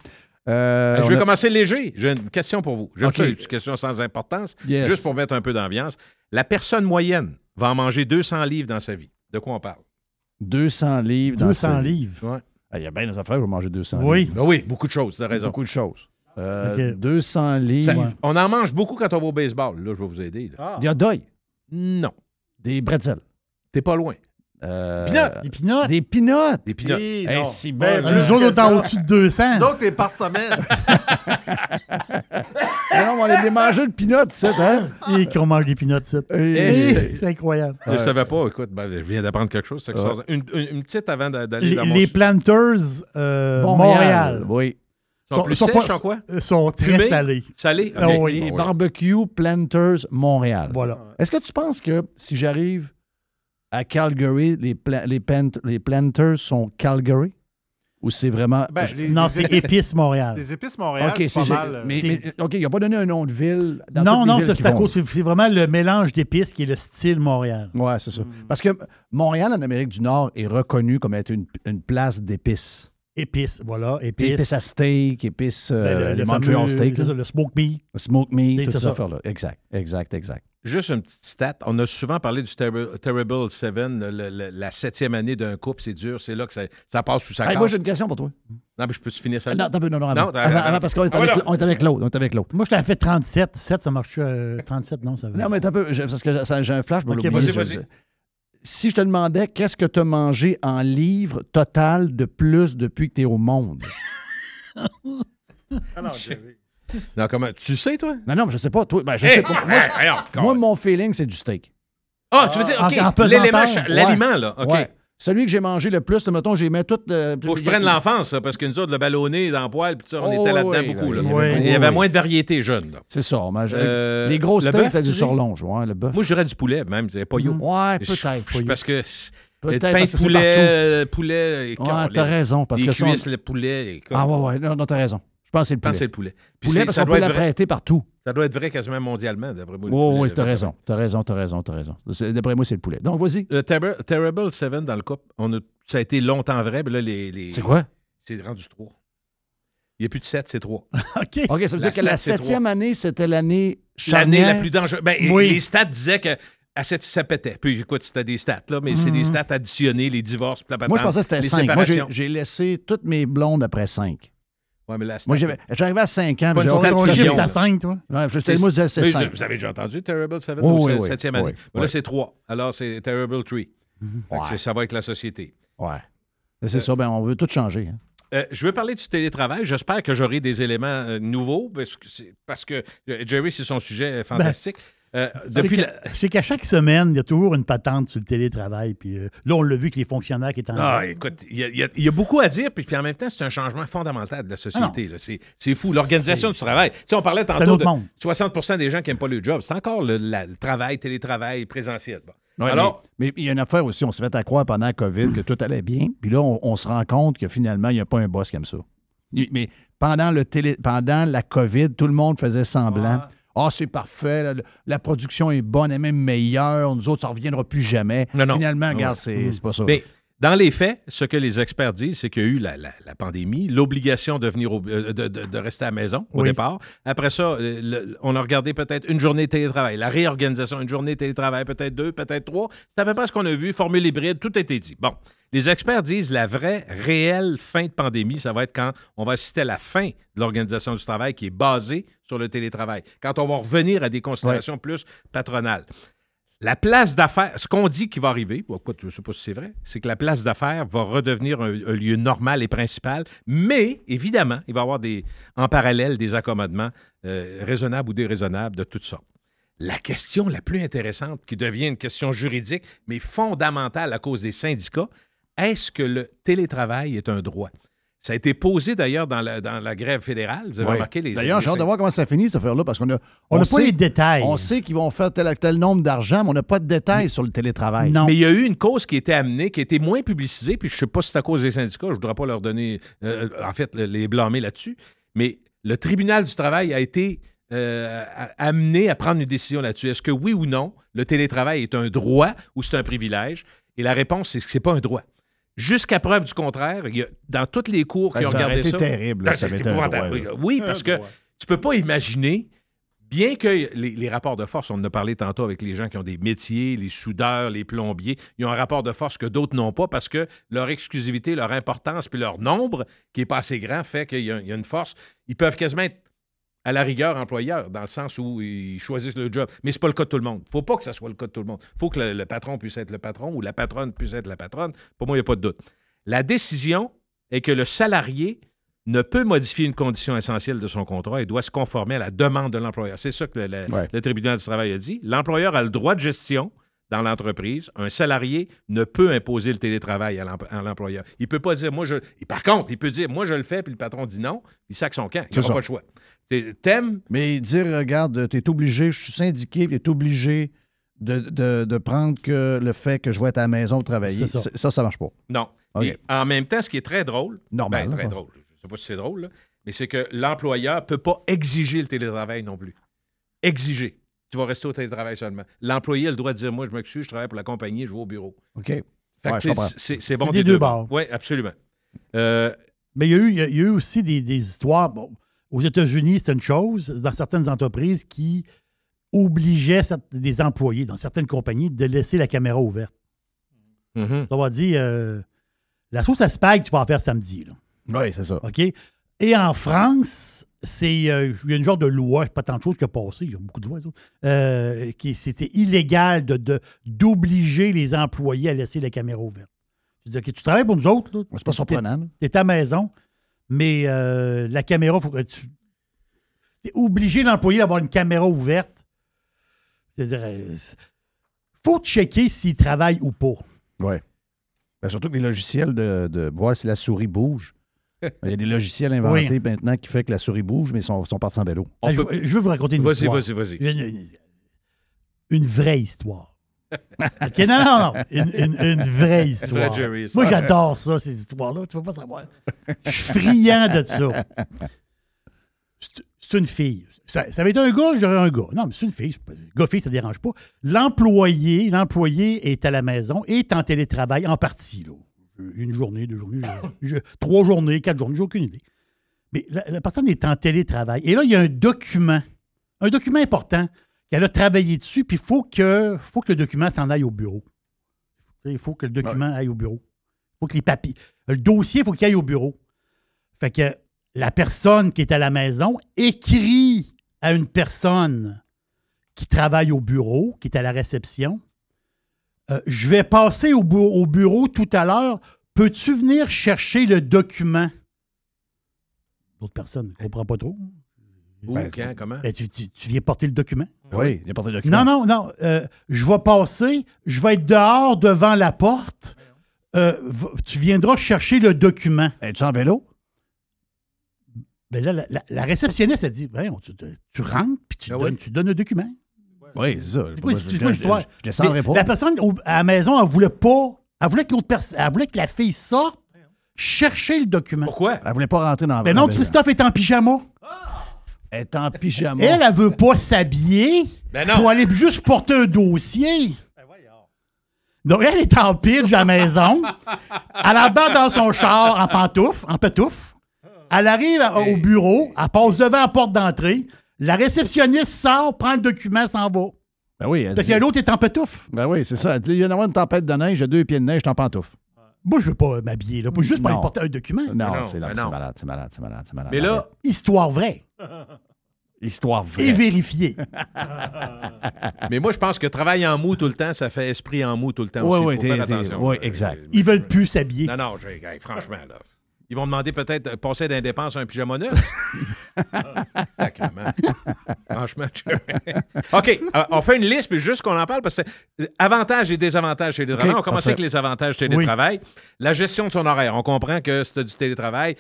Euh, je on vais a- commencer léger. J'ai une question pour vous. Les petites questions sans importance. Yes. Juste pour mettre un peu d'ambiance. La personne moyenne va en manger 200 livres dans sa vie. De quoi on parle? 200 livres. dans 200 sa vie. livres? Ouais. Il y a bien des affaires, je vais manger 200 Oui. livres. Ben oui, beaucoup de choses, tu as raison. Beaucoup de choses. Euh, OK. 200 Ça- livres. On en mange beaucoup quand on va au baseball. Là, je vais vous aider. là. Il y a deuil. Non. Des bretzels. T'es pas loin. Euh, Peanuts. Des pinottes. Des pinottes. Des pinottes. Oui, Hey, c'est Ben, bon, plus Nous autres, on que est au-dessus de 200. Nous autres, c'est par semaine. Non, on a des mangeurs de pinottes, ça, hein? Et qu'on mange des pinottes, c'est Eh, C'est incroyable. Je ne savais pas. Écoute, ben, je viens d'apprendre quelque chose. c'est extraordinaire. Une, une- une petite avant d'a- d'aller Les, dans mon... les Planters euh, Montréal, Oui. sont plus sont sèches pas- en quoi? euh, sont très Fumés? salés. Salés? Ah OK. oui. Les Ah oui. Barbecue Planters Montréal. Voilà. Est-ce que tu penses que si j'arrive à Calgary, les, pla- les, les Planters sont Calgary? Ou c'est vraiment. Ben, Je- les- Non, c'est épices- Montréal. Les épices Montréal, OK, c'est pas mal. euh, Mais, OK, il n'a pas donné un nom de ville. Dans Non, non, c'est vraiment le mélange d'épices qui est le style Montréal. Ouais, c'est ça. Mm. Parce que Montréal, en Amérique du Nord, est reconnu comme être une, une place d'épices. Épices, voilà, épices. Épices à steak, épices, euh, Ben, le, le Montreal fameux- steak, le smoke meat. smoke meat, C'est toutes ces ça. affaires-là. Exact, exact, exact. Juste une petite stat. On a souvent parlé du Terri- Terrible Seven, le- le- la septième année d'un couple. C'est dur. C'est là que ça, ça passe ou ça Hey, casse. moi, j'ai une question pour toi. Non, mais je peux finir ça? Ah, non, t'as peu- non, non, Non, avant. t'as- Avant, avant. avant, parce qu'on est Ah, avec, voilà. on est avec l'autre. On est avec l'autre. Moi, je t'avais fait 37. 7, ça marche. euh, 37, non, ça va. Non, mais t'as peu. je- Parce que ça- j'ai un flash pour l'oublier. vas-y, vas-y. Si je te demandais qu'est-ce que tu as mangé en livres total de plus depuis que tu es au monde? Ah non. Non, comment, tu sais, toi? Non, non, mais je sais pas. Toi, ben, je Hey, sais pas. Moi, je- hey, hey, moi, mon feeling, c'est du steak. Ah, tu veux dire, En- OK, en pesanteur. l'élément, cha- Ouais. l'aliment, là. OK. Ouais. Celui que j'ai mangé le plus, mettons, j'ai mis tout. euh, Faut que je prenne l'enfance, ça, parce que nous autres, le ballonné dans le poil, puis ça, on Oh, était là-dedans oui, beaucoup. là. il y avait Il y avait oui. moins de variété jeune. Là. C'est ça. on mange- Euh, les gros le steaks, bœuf, c'est du dis? surlonge. Ouais, le bœuf. Moi, je dirais du poulet, même. C'est pas yo. ouais, Je- peut-être. je- Parce que Peut-être pain parce de que c'est poulet, partout. euh, poulet, et Ouais, t'as raison. Parce les que ça, cuisses, le poulet. et Ah, ouais, ouais. Non, non, t'as raison. Je pense que c'est le Je pense que poulet. c'est le poulet. Puis poulet parce ça, qu'on doit peut l'apprêter partout. ça doit être vrai quasiment mondialement, d'après moi. le Oui, poulet, oui, le t'as raison. T'as raison, t'as raison, t'as raison. D'après moi, c'est le poulet. Donc, vas-y. Le Ter- Terrible Seven dans le on a, ça a été longtemps vrai, mais là, les. les- C'est quoi? C'est rendu trop. Il n'y a plus de 7, c'est 3. OK. OK, ça veut La dire que la septième année, c'était l'année L'année la plus dangereuse. Ben, Oui. Les stats disaient que à ça pétait. Puis écoute, c'était des stats, là, mais c'est des stats additionnés, les divorces, Moi, je pensais que c'était les 5. Moi, j'ai- séparations. j'ai laissé toutes mes blondes après 5. Ouais, mais la stat- Moi, j'avais- j'arrivais à 5 ans. Pas puis une j'ai- chiffre là. à 5, toi? Ouais, je- moi, je disais c'est Mais 5. Vous avez déjà entendu Terrible 7 Oui, ou oui, c'est oui. septième année? Oui, Bon, Là, c'est 3. Alors, c'est Terrible 3. Ouais. Ça va avec la société. Ouais. Mais C'est ça, ben, on veut tout changer. hein. Euh, je veux parler du télétravail. J'espère que j'aurai des éléments euh, nouveaux parce que, c'est- parce que euh, Jerry, c'est son sujet euh, fantastique. Euh, depuis C'est qu'à chaque semaine, il y a toujours une patente sur le télétravail. Puis euh, là, on l'a vu que les fonctionnaires qui étaient en. Ah, écoute, il y, a- y y beaucoup à dire, puis, puis en même temps, c'est un changement fondamental de la société. là. C'est fou. L'organisation du travail. Tu sais, on parlait tantôt de monde. 60 des gens qui n'aiment pas le job. C'est encore le, la- le travail, télétravail, présentiel. Bon. Ouais, Alors, mais il y a une affaire aussi, on s'est fait à croire pendant la COVID que tout allait bien, puis là, on, on se rend compte que finalement, il n'y a pas un boss comme ça. Mais pendant, le télé, pendant la COVID, tout le monde faisait semblant. Ah, c'est parfait, la, la production est bonne, elle est même meilleure, nous autres, ça ne reviendra plus jamais. Non, non. Finalement, Ouais. regarde, c'est c'est pas ça. Mais dans les faits, ce que les experts disent, c'est qu'il y a eu la, la- la pandémie, l'obligation de, venir au- euh, de, de- de rester à la maison au Oui. départ. Après ça, euh, le- on a regardé peut-être une journée de télétravail, la réorganisation, une journée de télétravail, peut-être deux, peut-être trois. C'est à peu près ce qu'on a vu, formule hybride, tout a été dit. Bon, les experts disent la vraie, réelle fin de pandémie, ça va être quand on va assister à la fin de l'organisation du travail qui est basée sur le télétravail, quand on va revenir à des considérations plus patronales. La place d'affaires, ce qu'on dit qui va arriver, je ne sais pas si c'est vrai, c'est que la place d'affaires va redevenir un, un lieu normal et principal, mais évidemment, il va y avoir des, en parallèle des accommodements euh, raisonnables ou déraisonnables de toutes sortes. La question la plus intéressante, qui devient une question juridique, mais fondamentale à cause des syndicats, est-ce que le télétravail est un droit? Ça a été posé d'ailleurs dans la, dans la grève fédérale. Vous avez Ouais. remarqué les. D'ailleurs, j'ai hâte de voir comment ça finit, cette affaire-là, parce qu'on a. On n'a pas sait- les détails. On sait qu'ils vont faire tel, tel nombre d'argent, mais on n'a pas de détails sur le télétravail. Non. Mais il y a eu une cause qui a été amenée, qui a été moins publicisée, puis je ne sais pas si c'est à cause des syndicats, je ne voudrais pas leur donner, euh, en fait, les blâmer là-dessus, mais le tribunal du travail a été euh, amené à prendre une décision là-dessus. Est-ce que oui ou non, le télétravail est un droit ou c'est un privilège? Et la réponse, c'est que ce n'est pas un droit. Jusqu'à preuve du contraire, il y a, dans toutes les cours qui Ben, ont regardé ça... terrible, là, Ben, ça été. Oui, parce que tu peux pas imaginer, bien que les, les rapports de force, on en a parlé tantôt avec les gens qui ont des métiers, les soudeurs, les plombiers, ils ont un rapport de force que d'autres n'ont pas parce que leur exclusivité, leur importance puis leur nombre, qui est pas assez grand, fait qu'il y, y a une force. Ils peuvent quasiment être à la rigueur employeur, dans le sens où ils choisissent le job. Mais c'est pas le cas de tout le monde. faut pas que ça soit le cas de tout le monde. faut que le, le patron puisse être le patron ou la patronne puisse être la patronne. Pour moi, il n'y a pas de doute. La décision est que le salarié ne peut modifier une condition essentielle de son contrat et doit se conformer à la demande de l'employeur. C'est ça que le, le- Ouais. le tribunal du travail a dit. L'employeur a le droit de gestion dans l'entreprise. Un salarié ne peut imposer le télétravail à l'em- à l'employeur. Il ne peut pas dire, moi, je... et Par contre, il peut dire, moi, je le fais, puis le patron dit non, il sac son camp. Il n'aura pas le choix. T'aimes, Mais dire, regarde, tu es obligé, je suis syndiqué, tu es obligé de, de- de prendre que le fait que je vais être à la maison travailler. Ça. Ça, ça, marche pas. Non. Et en même temps, ce qui est très drôle, Normal, ben, très là. drôle, je ne sais pas si c'est drôle, là, mais c'est que l'employeur ne peut pas exiger le télétravail non plus. Exiger. Tu vas rester au télétravail seulement. L'employé a le droit de dire Moi, je m'excuse, je travaille pour la compagnie, je vais au bureau. OK. Ouais, c'est c'est bon C'est des deux bords. Oui, absolument. Euh, Mais il y, a eu, il y a- il y a eu aussi des, des histoires. Bon, aux États-Unis, c'est une chose. Dans certaines entreprises qui obligeaient des employés, dans certaines compagnies, de laisser la caméra ouverte. mhm. On va dire, euh, la sauce à spag, tu vas en faire samedi. Là. Oui, c'est ça. OK? Et en France, c'est euh, il y a une genre de loi, pas tant de choses qui a passé, il y a beaucoup de lois, ça, euh, qui c'était illégal de, d'obliger les employés à laisser la caméra ouverte. Je veux dire, tu travailles pour nous autres, C'est pas surprenant. tu es à la maison, mais euh, la caméra, il faut que tu. T'es obligé l'employé d'avoir une caméra ouverte. C'est-à-dire, euh, faut checker s'il travaille ou pas. Oui. Ben, surtout que les logiciels de, de voir si la souris bouge. Il y a des logiciels inventés Oui. maintenant qui fait que la souris bouge, mais ils sont, sont partis en vélo. Ah, je, peut- je veux vous raconter une Vas-y, histoire. vas-y, vas-y. Une vraie histoire. OK, non, non, non. Une, une- une vraie histoire. Jerry. Moi, j'adore ça, ces histoires-là. Tu ne vas pas savoir. Je suis friand de ça. C'est- une fille. Ça, ça avait été un gars, j'aurais un gars. Non, mais c'est une fille. Gars-fille, ça ne dérange pas. L'employé, l'employé est à la maison, est en télétravail en partie. Là. Une journée, deux journées, je- je- trois journées, quatre journées, j'ai aucune idée. Mais la, la personne est en télétravail. Et là, il y a un document, un document important qu'elle a travaillé dessus, puis il faut que, faut que le document s'en aille au bureau. Il faut que le document aille au bureau. Il faut que les papiers. Le dossier, il faut qu'il aille au bureau. Fait que la personne qui est à la maison écrit à une personne qui travaille au bureau, qui est à la réception. Euh, je vais passer au, bu- au bureau tout à l'heure. Peux-tu venir chercher le document? L'autre personne ne comprend pas trop. Où, Ben, quand, comment? Ben, tu, tu- tu viens porter le document? Oui, n'importe document. Non, non, non. euh, je vais passer, je vais être dehors devant la porte. Euh, tu viendras chercher le document. Es-tu en vélo? Ben là, la, la- la réceptionniste, elle dit ben, tu, tu rentres puis tu, Ah donnes, oui. tu donnes le document. Oui, c'est ça. C'est quoi, l'histoire? Je, pas. La personne à la maison, elle voulait pas. Elle voulait que l'autre personne. Elle voulait que la fille sorte, chercher le document. Pourquoi? Elle voulait pas rentrer dans Ben dans non, la- Christophe est en pyjama. Elle est en pyjama. Elle, elle veut pas s'habiller Ben non. pour aller juste porter un dossier. Donc, elle est en pitch à la maison. Elle embarque dans son char en pantoufle, en petoufle. Elle arrive à- au bureau, elle passe devant la porte d'entrée. La réceptionniste sort, prend le document, s'en va. Ben oui, elle Parce dit- que l'autre est en petoufle. Ben oui, c'est ça. Il y a une tempête de neige, j'ai deux pieds de neige, je suis en pantoufle. Moi, je veux pas m'habiller, là. Pas juste pour aller porter un document. Non, non, c'est malade, c'est malade, c'est malade, c'est malade. Mais là, Histoire vraie histoire vraie. et vérifiée. mais moi, je pense que travail en mou tout le temps, ça fait esprit en mou tout le temps Ouais, aussi. ouais, faut faire attention. ouais, Euh, exact. Ils veulent plus s'habiller. Non, non, franchement, là. Ils vont demander peut-être de passer d'un dépense à un pyjama neuf. Sacrement. Franchement. je- OK, euh, on fait une liste, puis juste qu'on en parle, parce que c'est- avantages et désavantages chez les télétravail. On commence avec les avantages Oui. télétravail. La gestion de son horaire. On comprend que c'est du télétravail.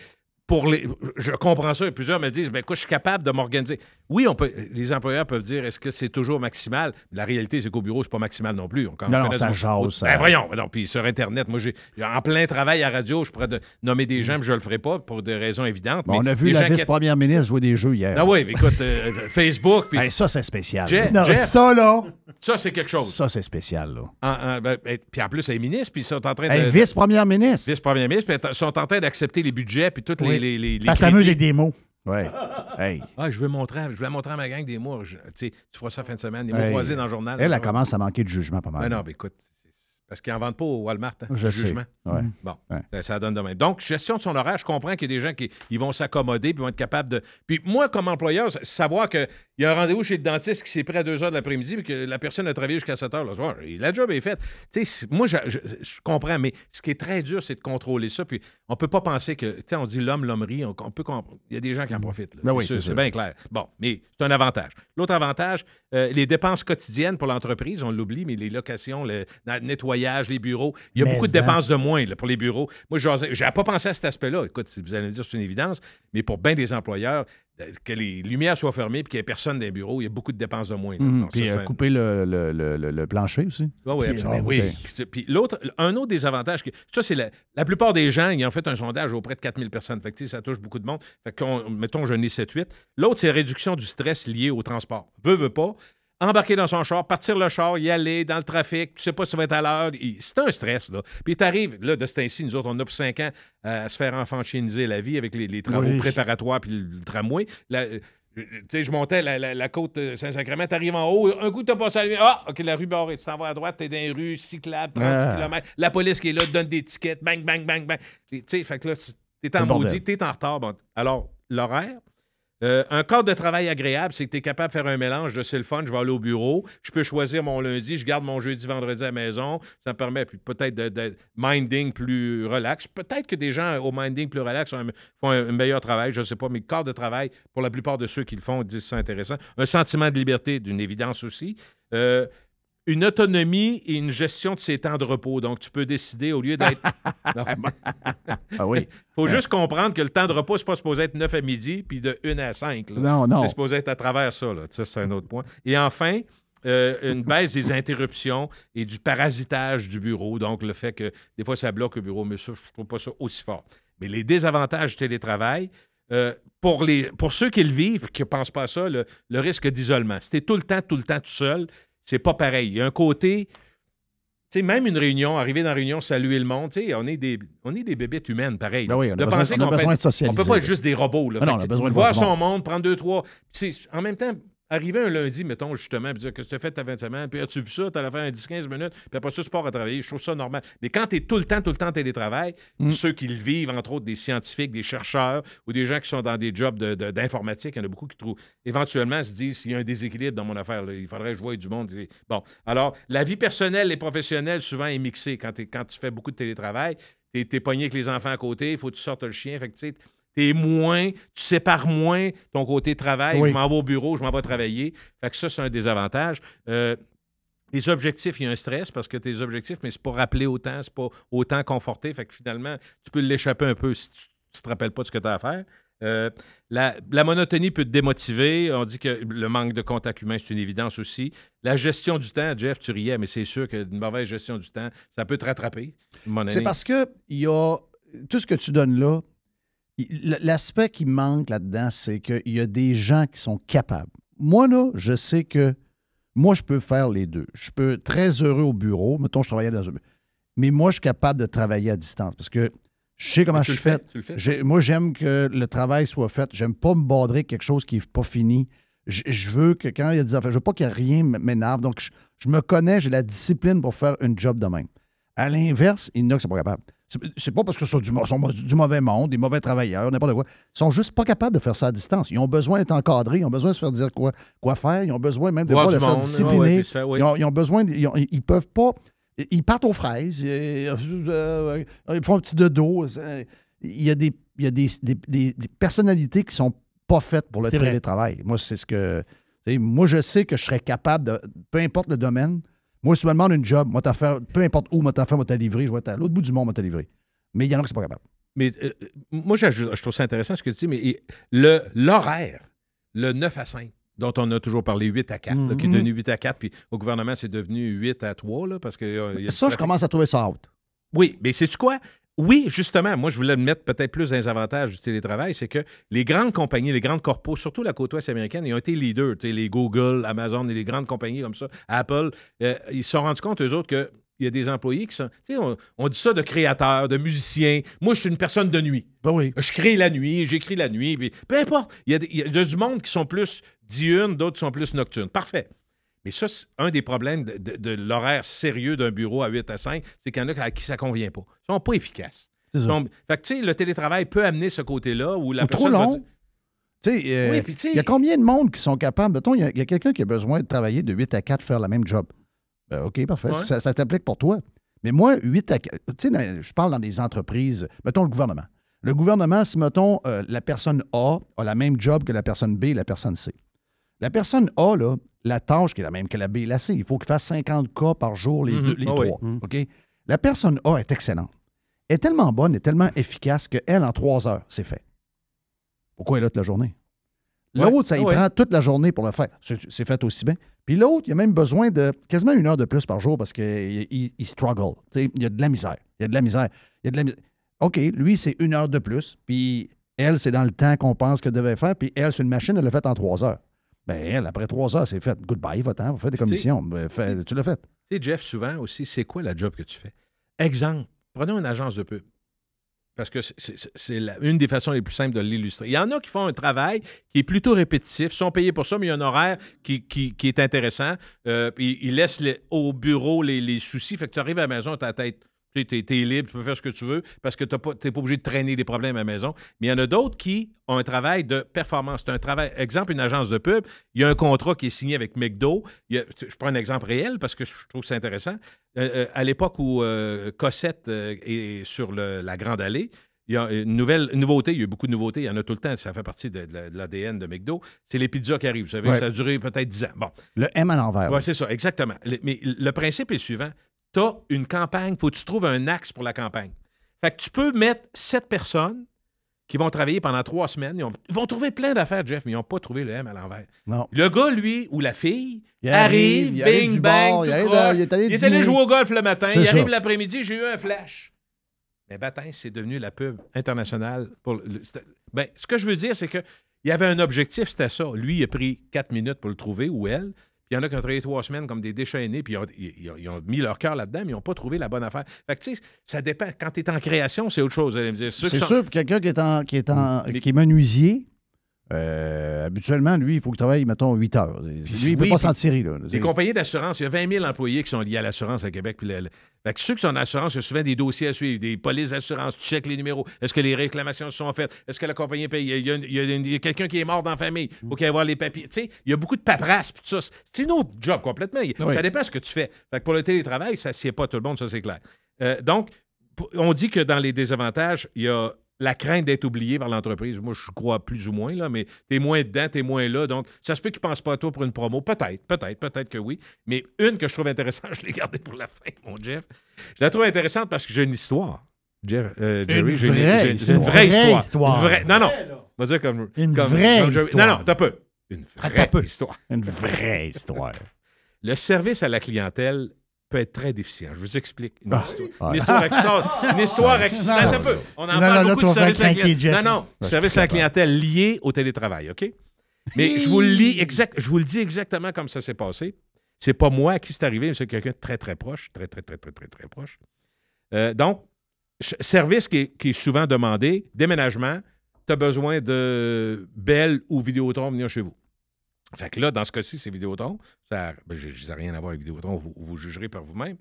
Pour les, je comprends ça. Plusieurs me disent, ben, écoute, je suis capable de m'organiser. Oui, on peut, les employeurs peuvent dire, est-ce que c'est toujours maximal? La réalité, c'est qu'au bureau, c'est pas maximal non plus. On, on Non, ça jase, ça- Ben, voyons. Non, puis sur Internet, moi, j'ai en plein travail à radio, je pourrais de- nommer des gens, mais je le ferai pas pour des raisons évidentes. Bon, on mais a vu la qui- vice-première ministre jouer des jeux hier. Ah oui, mais écoute, euh, Facebook, puis Hey, ça, c'est spécial. Jeff, Non, Jeff, ça, là. ça, c'est quelque chose. Ça, c'est spécial, là. En- en- ben, ben, puis en plus, elle est ministre, puis ils sont en train Hey, de. vice-première ministre. Vice-premier ministre, puis ils sont en train d'accepter les budgets, puis toutes Oui. les, les, les Ça s'amuse crédits. avec des mots. Ouais. Hey. Ah, je veux montrer, je vais montrer à ma gang des mots. je- Tu sais, tu feras ça fin de semaine, des mots Hey. croisés dans le journal. Elle, elle commence à manquer de jugement pas mal. Ben non, ben écoute, parce qu'ils n'en vendent pas au Walmart, hein, Je le sais. jugement. Ouais. Bon, Ouais. ça, ça donne de même. Donc, gestion de son horaire, je comprends qu'il y a des gens qui ils vont s'accommoder puis vont être capables de. Puis moi, comme employeur, savoir qu'il y a un rendez-vous chez le dentiste qui s'est pris à 2 heures de l'après-midi puis que la personne a travaillé jusqu'à 7 heures le soir, la job est faite. Tu sais, moi, je, je- je comprends, mais ce qui est très dur, c'est de contrôler ça. Puis on peut pas penser que, tu sais, on dit l'homme, l'hommerie, on, on peut. comp- Il y a des gens qui en profitent. là. Ben oui, C'est bien clair. Bon, mais c'est un avantage. L'autre avantage, euh, les dépenses quotidiennes pour l'entreprise, on l'oublie, mais les locations, le, le nettoyage, les bureaux, il y a Mais beaucoup de en. dépenses de moins là, pour les bureaux. Moi, je n'avais pas pensé à cet aspect-là. Écoute, si vous allez me dire c'est une évidence, mais pour bien des employeurs, que les lumières soient fermées et qu'il n'y ait personne dans les bureaux, il y a beaucoup de dépenses de moins. Donc, ça, Puis euh, couper le, le- le- le- plancher aussi. Ouais, Puis, absolument. ah, oui. oui. Puis l'autre, un autre des avantages, que, ça, c'est la, la plupart des gens, ils ont fait un sondage auprès de 4000 personnes. Fait que, ça touche beaucoup de monde. Fait qu'on, mettons, je n'ai 7-8. L'autre, c'est la réduction du stress lié au transport. Veut, veut pas. Embarquer dans son char, partir le char, y aller dans le trafic, tu sais pas si tu vas être à l'heure. C'est un stress, là. Puis t'arrives, là, de ce temps-ci, nous autres, on a pour 5 ans à se faire enfanchiniser la vie avec les, les travaux Oui. préparatoires puis le, le tramway. La- euh, tu sais, je montais la, la- la côte euh, Saint-Sacrement, t'arrives en haut, un coup, t'as passé à la Ah, OK, la rue barrée, tu t'en vas à droite, t'es dans les rues cyclables, 30 Ah. km. La police qui est là te donne des tickets, bang, bang, bang, bang. Tu sais, fait que là, tu- t'es en maudit, t'es en retard. Bon. Alors, l'horaire, euh, un cadre de travail agréable, c'est que tu es capable de faire un mélange de c'est le fun, je vais aller au bureau, je peux choisir mon lundi, je garde mon jeudi, vendredi à la maison. Ça me permet peut-être de, minding plus relax. Peut-être que des gens au minding plus relax font un, meilleur travail, je ne sais pas, mais le cadre de travail, pour la plupart de ceux qui le font, disent ça intéressant. Un sentiment de liberté, d'une évidence aussi. Euh, une autonomie et une gestion de ses temps de repos. Donc, tu peux décider au lieu d'être. Ah oui. faut juste comprendre que le temps de repos, c'est pas supposé être 9 à midi puis de 1 à 5. là. Non, non. C'est supposé être à travers ça. Là. Ça, c'est un autre point. Et enfin, euh, une baisse des interruptions et du parasitage du bureau. Donc, le fait que des fois, ça bloque le bureau, mais ça, je trouve pas ça aussi fort. Mais les désavantages du télétravail, euh, pour, les, pour ceux qui le vivent, qui ne pensent pas à ça, le, le risque d'isolement. Si tu tout le temps, tout le temps tout seul, c'est pas pareil. Il y a un côté Tu sais, même une réunion, arriver dans la réunion, saluer le monde, tu sais, on est des, on est des bébites humaines, pareil. Ben oui, on a De besoin- penser qu'on peut de socialiser, On peut pas être juste des robots. Là. Non, on a besoin de voir son monde, prendre deux, trois. En même temps, arriver un lundi, mettons, justement, puis dire que tu as fait ta fin de semaine, puis as-tu vu ça, tu as fait un 10-15 minutes, puis après ça, pars à travailler. Je trouve ça normal. Mais quand tu es tout le temps, tout le temps en télétravail, Mm. ceux qui le vivent, entre autres des scientifiques, des chercheurs ou des gens qui sont dans des jobs de- de- d'informatique, il y en a beaucoup qui trouvent, éventuellement, se disent s'il y a un déséquilibre dans mon affaire, là, il faudrait que je voie du monde. Bon, alors, la vie personnelle et professionnelle, souvent, est mixée quand, tu fais beaucoup de télétravail. Tu es, pogné avec les enfants à côté, il faut que tu sortes le chien. Fait que, tu sais, t'es moins, tu sépares moins ton côté travail. Oui. Je m'en vais au bureau, je m'en vais travailler. Fait que ça, c'est un désavantage. Euh, les objectifs, il y a un stress parce que tes objectifs, mais c'est pas rappelé autant, c'est pas autant conforté. Fait que finalement, tu peux l'échapper un peu si tu ne te rappelles pas de ce que tu as à faire. Euh, la, la monotonie peut te démotiver. On dit que le manque de contact humain, c'est une évidence aussi. La gestion du temps, Jeff, tu riais, mais c'est sûr qu'une mauvaise gestion du temps, ça peut te rattraper. C'est parce que il y a tout ce que tu donnes là. L'aspect qui manque là-dedans, c'est qu'il y a des gens qui sont capables. Moi, là, je sais que moi, je peux faire les deux. Je peux être très heureux au bureau. Mettons, je travaillais dans un. Mais moi, je suis capable de travailler à distance parce que je sais comment je suis fait. fais, tu le fais. J'ai- Moi, j'aime que le travail soit fait. J'aime pas me badrer quelque chose qui n'est pas fini. Je, je veux que quand il y a des affaires, je veux pas que rien m- m'énerve. Donc, je, je me connais, j'ai la discipline pour faire une job de même. À l'inverse, il y en a qui sont pas capables. C'est- pas parce que ce sont du, mo- sont du mauvais monde, des mauvais travailleurs, n'importe quoi. Ils sont juste pas capables de faire ça à distance. Ils ont besoin d'être encadrés, ils ont besoin de se faire dire quoi, quoi faire, ils ont besoin même de se faire discipliner. ouais, faire- oui. Ils, ont, ils ont besoin, ils, ont- ils peuvent pas. Ils partent aux fraises, euh, euh, ils font un petit dodo. Il y a des, il y a des, des- des- des personnalités qui sont pas faites pour le télétravail. Moi, c'est ce que. Moi, je sais que je serais capable de. Peu importe le domaine. Moi, si tu me demandes une job, moi, peu importe où, moi, t'as fait, moi, t'as livré, je vais être à l'autre bout du monde, moi, t'as livré. Mais il y en a qui sont pas capables. Mais euh, moi, j'ajoute- je trouve ça intéressant ce que tu dis, mais le, l'horaire, le 9 à 5, dont on a toujours parlé 8 à 4, là, qui est Mhm. devenu 8 à 4, puis au gouvernement, c'est devenu 8 à 3, là, parce que. euh, y a Ça, je commence à trouver ça out. Oui, mais sais-tu quoi? Oui, justement, moi, je voulais me mettre peut-être plus dans les avantages du télétravail, c'est que les grandes compagnies, les grandes corpos, surtout la côte ouest américaine, ils ont été leaders. Tu sais, les Google, Amazon et les grandes compagnies comme ça, Apple, euh, ils se sont rendus compte, eux autres, que il y a des employés qui sont. Tu sais, on, on dit ça de créateurs, de musiciens. Moi, je suis une personne de nuit. Ben oui. Je crée la nuit, j'écris la nuit. puis peu importe. Il y, a des- il y a du monde qui sont plus diurnes, d'autres qui sont plus nocturnes. Parfait. Mais ça, c'est un des problèmes de, de- de l'horaire sérieux d'un bureau à 8 à 5, c'est qu'il y en a à qui ça ne convient pas. Ils sont pas efficaces. C'est ça. sont- fait que, tu sais, le télétravail peut amener ce côté-là où la Ou trop personne va long. sais, euh, Oui, il y a combien de monde qui sont capables? Mettons, il y a, quelqu'un qui a besoin de travailler de 8 à 4, faire la même job. Ben, OK, parfait. Ouais. Ça, ça t'applique pour toi. Mais moi, 8 à 4, tu sais, je parle dans des entreprises, mettons le gouvernement. Le gouvernement, si, mettons, euh, la personne A a la même job que la personne B et la personne C. La personne A, là, la tâche qui est la même que la B et la C, il faut qu'il fasse 50 cas par jour, les, Mhm. deux, les Ah oui. trois. OK? La personne A est excellente. Elle est tellement bonne et tellement efficace qu'elle, en trois heures, c'est fait. Pourquoi elle est là toute la journée? Ouais. L'autre, ça Ah y ouais. prend toute la journée pour le faire. C'est fait aussi bien. Puis l'autre, il a même besoin de quasiment une heure de plus par jour parce qu'il il, il struggle. Il y a de la misère. Il y a de la misère. Il y a de la mis- OK, lui, c'est une heure de plus. Puis elle, c'est dans le temps qu'on pense qu'elle devait faire. Puis elle, c'est une machine, elle l'a fait en trois heures. Ben elle, après trois heures, c'est fait. Goodbye, va-t'en, va faire des Tu commissions. Ben, tu l'as fait. Tu sais, Jeff, souvent aussi, c'est quoi la job que tu fais? Exemple, prenons une agence de pub. Parce que c'est- la- une des façons les plus simples de l'illustrer. Il y en a qui font un travail qui est plutôt répétitif, sont payés pour ça, mais il y a un horaire qui, qui- qui est intéressant. Euh, ils laissent les- au bureau les, les soucis. Fait que tu arrives à la maison, ta tête. Tu es, libre, tu peux faire ce que tu veux parce que tu n'es pas, obligé de traîner des problèmes à la maison. Mais il y en a d'autres qui ont un travail de performance. C'est un travail, exemple, une agence de pub, il y a un contrat qui est signé avec McDo. Il y a- je prends un exemple réel parce que je trouve que c'est intéressant. Euh, euh, à l'époque où euh, Cossette est sur le- la Grande Allée, il y a une nouvelle une nouveauté, il y a eu beaucoup de nouveautés, il y en a tout le temps, ça fait partie de, de- de l'ADN de McDo. C'est les pizzas qui arrivent. Vous savez, Ouais. ça a duré peut-être 10 ans. Bon, Le M à l'envers. Ouais, c'est ça, exactement. Le- mais le principe est le suivant. Tu as une campagne, il faut que tu trouves un axe pour la campagne. Fait que tu peux mettre sept personnes qui vont travailler pendant trois semaines. Ils, ont- ils vont trouver plein d'affaires, Jeff, mais ils n'ont pas trouvé le M à l'envers. Non. Le gars, lui, ou la fille, Il arrive, arrive, il arrive bing, bang, tout il arrive est allé il est allé dîner. jouer au golf le matin, il arrive l'après-midi, j'ai eu un flash. Mais Batin, c'est devenu la pub internationale. Pour le- ben, ce que je veux dire, c'est que il y avait un objectif, c'était ça. Lui, il a pris quatre minutes pour le trouver, ou elle. Il y en a qui ont travaillé trois semaines comme des déchaînés, puis ils ont, ils ont- ils ont mis leur cœur là-dedans, mais ils n'ont pas trouvé la bonne affaire. Fait que, tu sais, ça dépend. Quand tu es en création, c'est autre chose. Vous allez me dire. C'est sont- sûr, pour quelqu'un qui est en, qui est en, Mais- qui est menuisier, euh, habituellement, lui, il faut qu'il travaille, mettons, 8 heures. Lui, il ne peut oui, pas puis- s'en tirer. Là. Les compagnies d'assurance, il y a 20 000 employés qui sont liés à l'assurance à Québec. Puis fait que ceux qui sont en assurance, il y a souvent des dossiers à suivre, des polices d'assurance, tu checkes les numéros. Est-ce que les réclamations sont faites? Est-ce que la compagnie paye? Il y a, a- quelqu'un qui est mort dans la famille. Il faut qu'il y ait les papiers. Tu sais, il y a beaucoup de paperasse. puis tout ça. C'est une autre job complètement. Oui. Ça dépend de ce que tu fais. Fait que pour le télétravail, ça ne sied pas tout le monde, ça c'est clair. Euh, donc, on dit que dans les désavantages, il y a la crainte d'être oublié par l'entreprise. Moi, je crois plus ou moins, là, mais t'es moins dedans, t'es moins là. Donc, ça se peut qu'ils ne pensent pas à toi pour une promo. Peut-être, peut-être, peut-être que oui. Mais une que je trouve intéressante, je l'ai gardée pour la fin, mon Jeff. Je la trouve intéressante parce que j'ai une histoire. Jeff, euh, Jerry, Une j'ai vraie j'ai- histoire. Une vraie Une vraie histoire. histoire. Une vraie- Non, non. On va dire comme. Une comme- vraie comme histoire. Non, non, t'as peu. Une Ah, vraie t'as peu. histoire. Une vraie histoire. Le service à la clientèle peut être très déficient. Je vous explique une Ah. histoire. Ah. Une histoire extraordinaire. Une histoire un peu. On en Non, parle beaucoup de service à la clientèle. Non, non. Service à la clientèle lié au télétravail, OK? Mais je vous le lis exact, je vous le dis exactement comme ça s'est passé. C'est pas moi à qui c'est arrivé, mais c'est quelqu'un de très, très proche. Très, très, très, très, très, très proche. Euh, donc, service qui est, qui est souvent demandé, déménagement, tu as besoin de Bell ou Vidéotron venir chez vous. Fait que là, dans ce cas-ci, c'est Vidéotron. Ça, ben, je n'ai rien à voir avec Vidéotron, vous, vous jugerez par vous-même.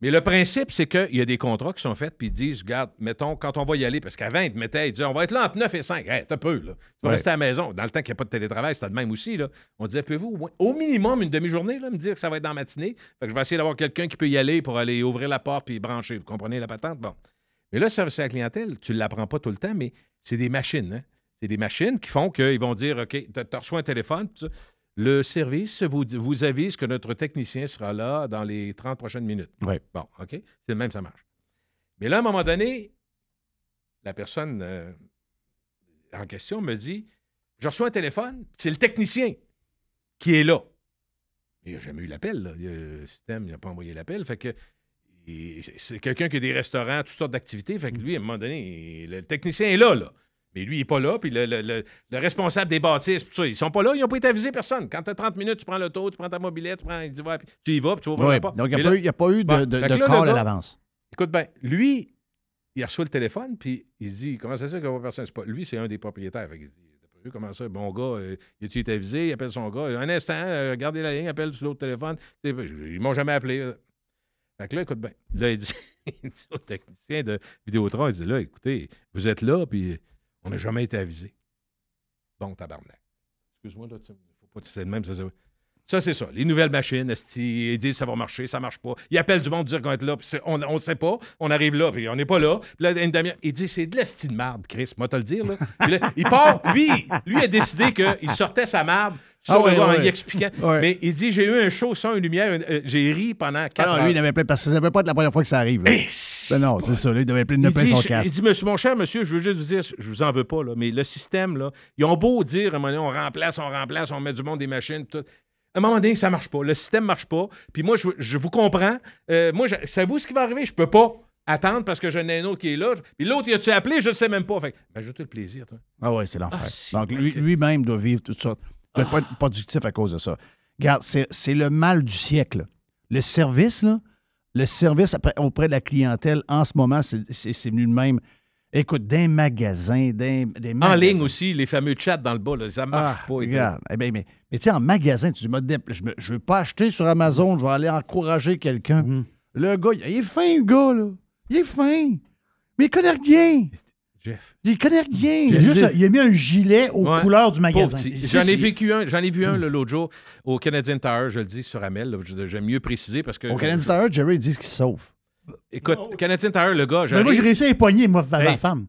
Mais le principe, c'est qu'il y a des contrats qui sont faits, puis ils disent, regarde, mettons, quand on va y aller, parce qu'avant, ils te mettaient, ils disaient, on va être là entre 9 et 5. Hey, t'as peu, là. Tu vas Ouais. rester à la maison. Dans le temps qu'il n'y a pas de télétravail, c'était de même aussi, là. On disait, pouvez-vous, au minimum, une demi-journée, là, me dire que ça va être dans la matinée? Fait que je vais essayer d'avoir quelqu'un qui peut y aller pour aller ouvrir la porte puis brancher. Vous comprenez la patente? Bon. Mais là, le service à la clientèle, tu ne l'apprends pas tout le temps, mais c'est des machines, hein. C'est des machines qui font qu'ils vont dire, OK, tu reçu un téléphone, le service vous, vous avise que notre technicien sera là dans les 30 prochaines minutes. Oui. Bon, OK? C'est le même, ça marche. Mais là, à un moment donné, la personne euh, en question me dit Je reçois un téléphone, c'est le technicien qui est là. Il n'a jamais eu l'appel. Le système n'a pas envoyé l'appel. Fait que c'est- c'est quelqu'un qui a des restaurants, toutes sortes d'activités. Fait que lui, à un moment donné, il- le technicien est là, là. Mais lui, il n'est pas là. Puis le, le- le- le responsable des bâtisses, tout ça, ils sont pas là. Ils n'ont pas été avisés personne. Quand tu as 30 minutes, tu prends l'auto, tu prends ta mobilette, tu, prends, il puis tu y vas, puis tu ouvres Oui, porte. donc, il n'y a, pas eu- il y a pas eu de, de, de là, call à l'avance. Écoute bien, lui, il reçoit le téléphone, puis il se dit Comment ça se fait qu'il n'y a pas personne pas- Lui, c'est un des propriétaires. Fait qu'il se dit pas comment ça Bon gars, euh, il été avisé? Il appelle son gars. Un instant, euh, gardez la ligne, appelle sur l'autre téléphone. Sais, Ils m'ont jamais appelé. Fait que là, écoute bien. Là, il dit, il dit au technicien de Vidéotron Il dit Là, écoutez, vous êtes là, puis on n'a jamais été avisé. Bon, tabarnak. Excuse-moi, là, tu faut pas c'est de même, ça, ça. C'est ça. Les nouvelles machines, ils disent ça va marcher, ça marche pas. Ils appellent du monde dire qu'on être là, puis on ne sait pas. On arrive là, puis on n'est pas là. Puis là, une demi-heure, il dit c'est de l'esti de marde, Chris, moi te le dire. Là. Là, il part, lui, lui a décidé qu'il sortait sa marde Ah ouais, ouais. y expliquant. Ouais. Mais il dit j'ai eu un show sans une lumière, euh, j'ai ri pendant quatre Ah non, heures. lui, il n'avait pas, parce que ça ne devait pas être la première fois que ça arrive. là. Eh, Ben non, c'est ça. Là, il devait plein de plein son casque. il dit, monsieur, mon cher monsieur, je veux juste vous dire, je vous en veux pas, là, mais le système, là, ils ont beau dire, à un moment donné, on remplace, on remplace, on met du monde, des machines, tout. À un moment donné, ça marche pas. Le système marche pas. Puis moi, je, je vous comprends. Euh, moi, savez-vous ce qui va arriver? Je peux pas attendre parce que j'ai un autre qui est là. Puis l'autre, il a-tu appelé? Je ne sais même pas. Fait que, ben, j'ai tout le plaisir, toi. Ah ouais, c'est l'enfer. Ah, Donc, lui- lui-même doit vivre tout pas être productif à cause de ça. Regarde, c'est le mal du siècle. Le service, là, le service auprès de la clientèle, en ce moment, c'est- venu de même. Écoute, des magasins, des, des En magasins. ligne aussi, les fameux chats dans le bas, là, ça marche Ah, pas. regarde. Eh ben, mais mais tu sais, en magasin, tu dis, je ne veux pas acheter sur Amazon, je vais aller encourager quelqu'un. Mm. Le gars, il est fin, le gars, là. Il est fin. Mais il connaît rien. Jeff. Il connaît rien. Il a, Je juste- veux dire, il a mis un gilet aux Ouais. couleurs du magasin. J'en ai vécu un, j'en ai vu un là, l'autre jour au Canadian Tire, je le dis sur Amel. je- J'aime mieux préciser parce que. Au Canadian Tire, Jerry dit qu'il se sauve. Écoute, Canadian Tire, le gars, Mais moi, j'ai réussi à époigner, moi, vers la Hey. femme.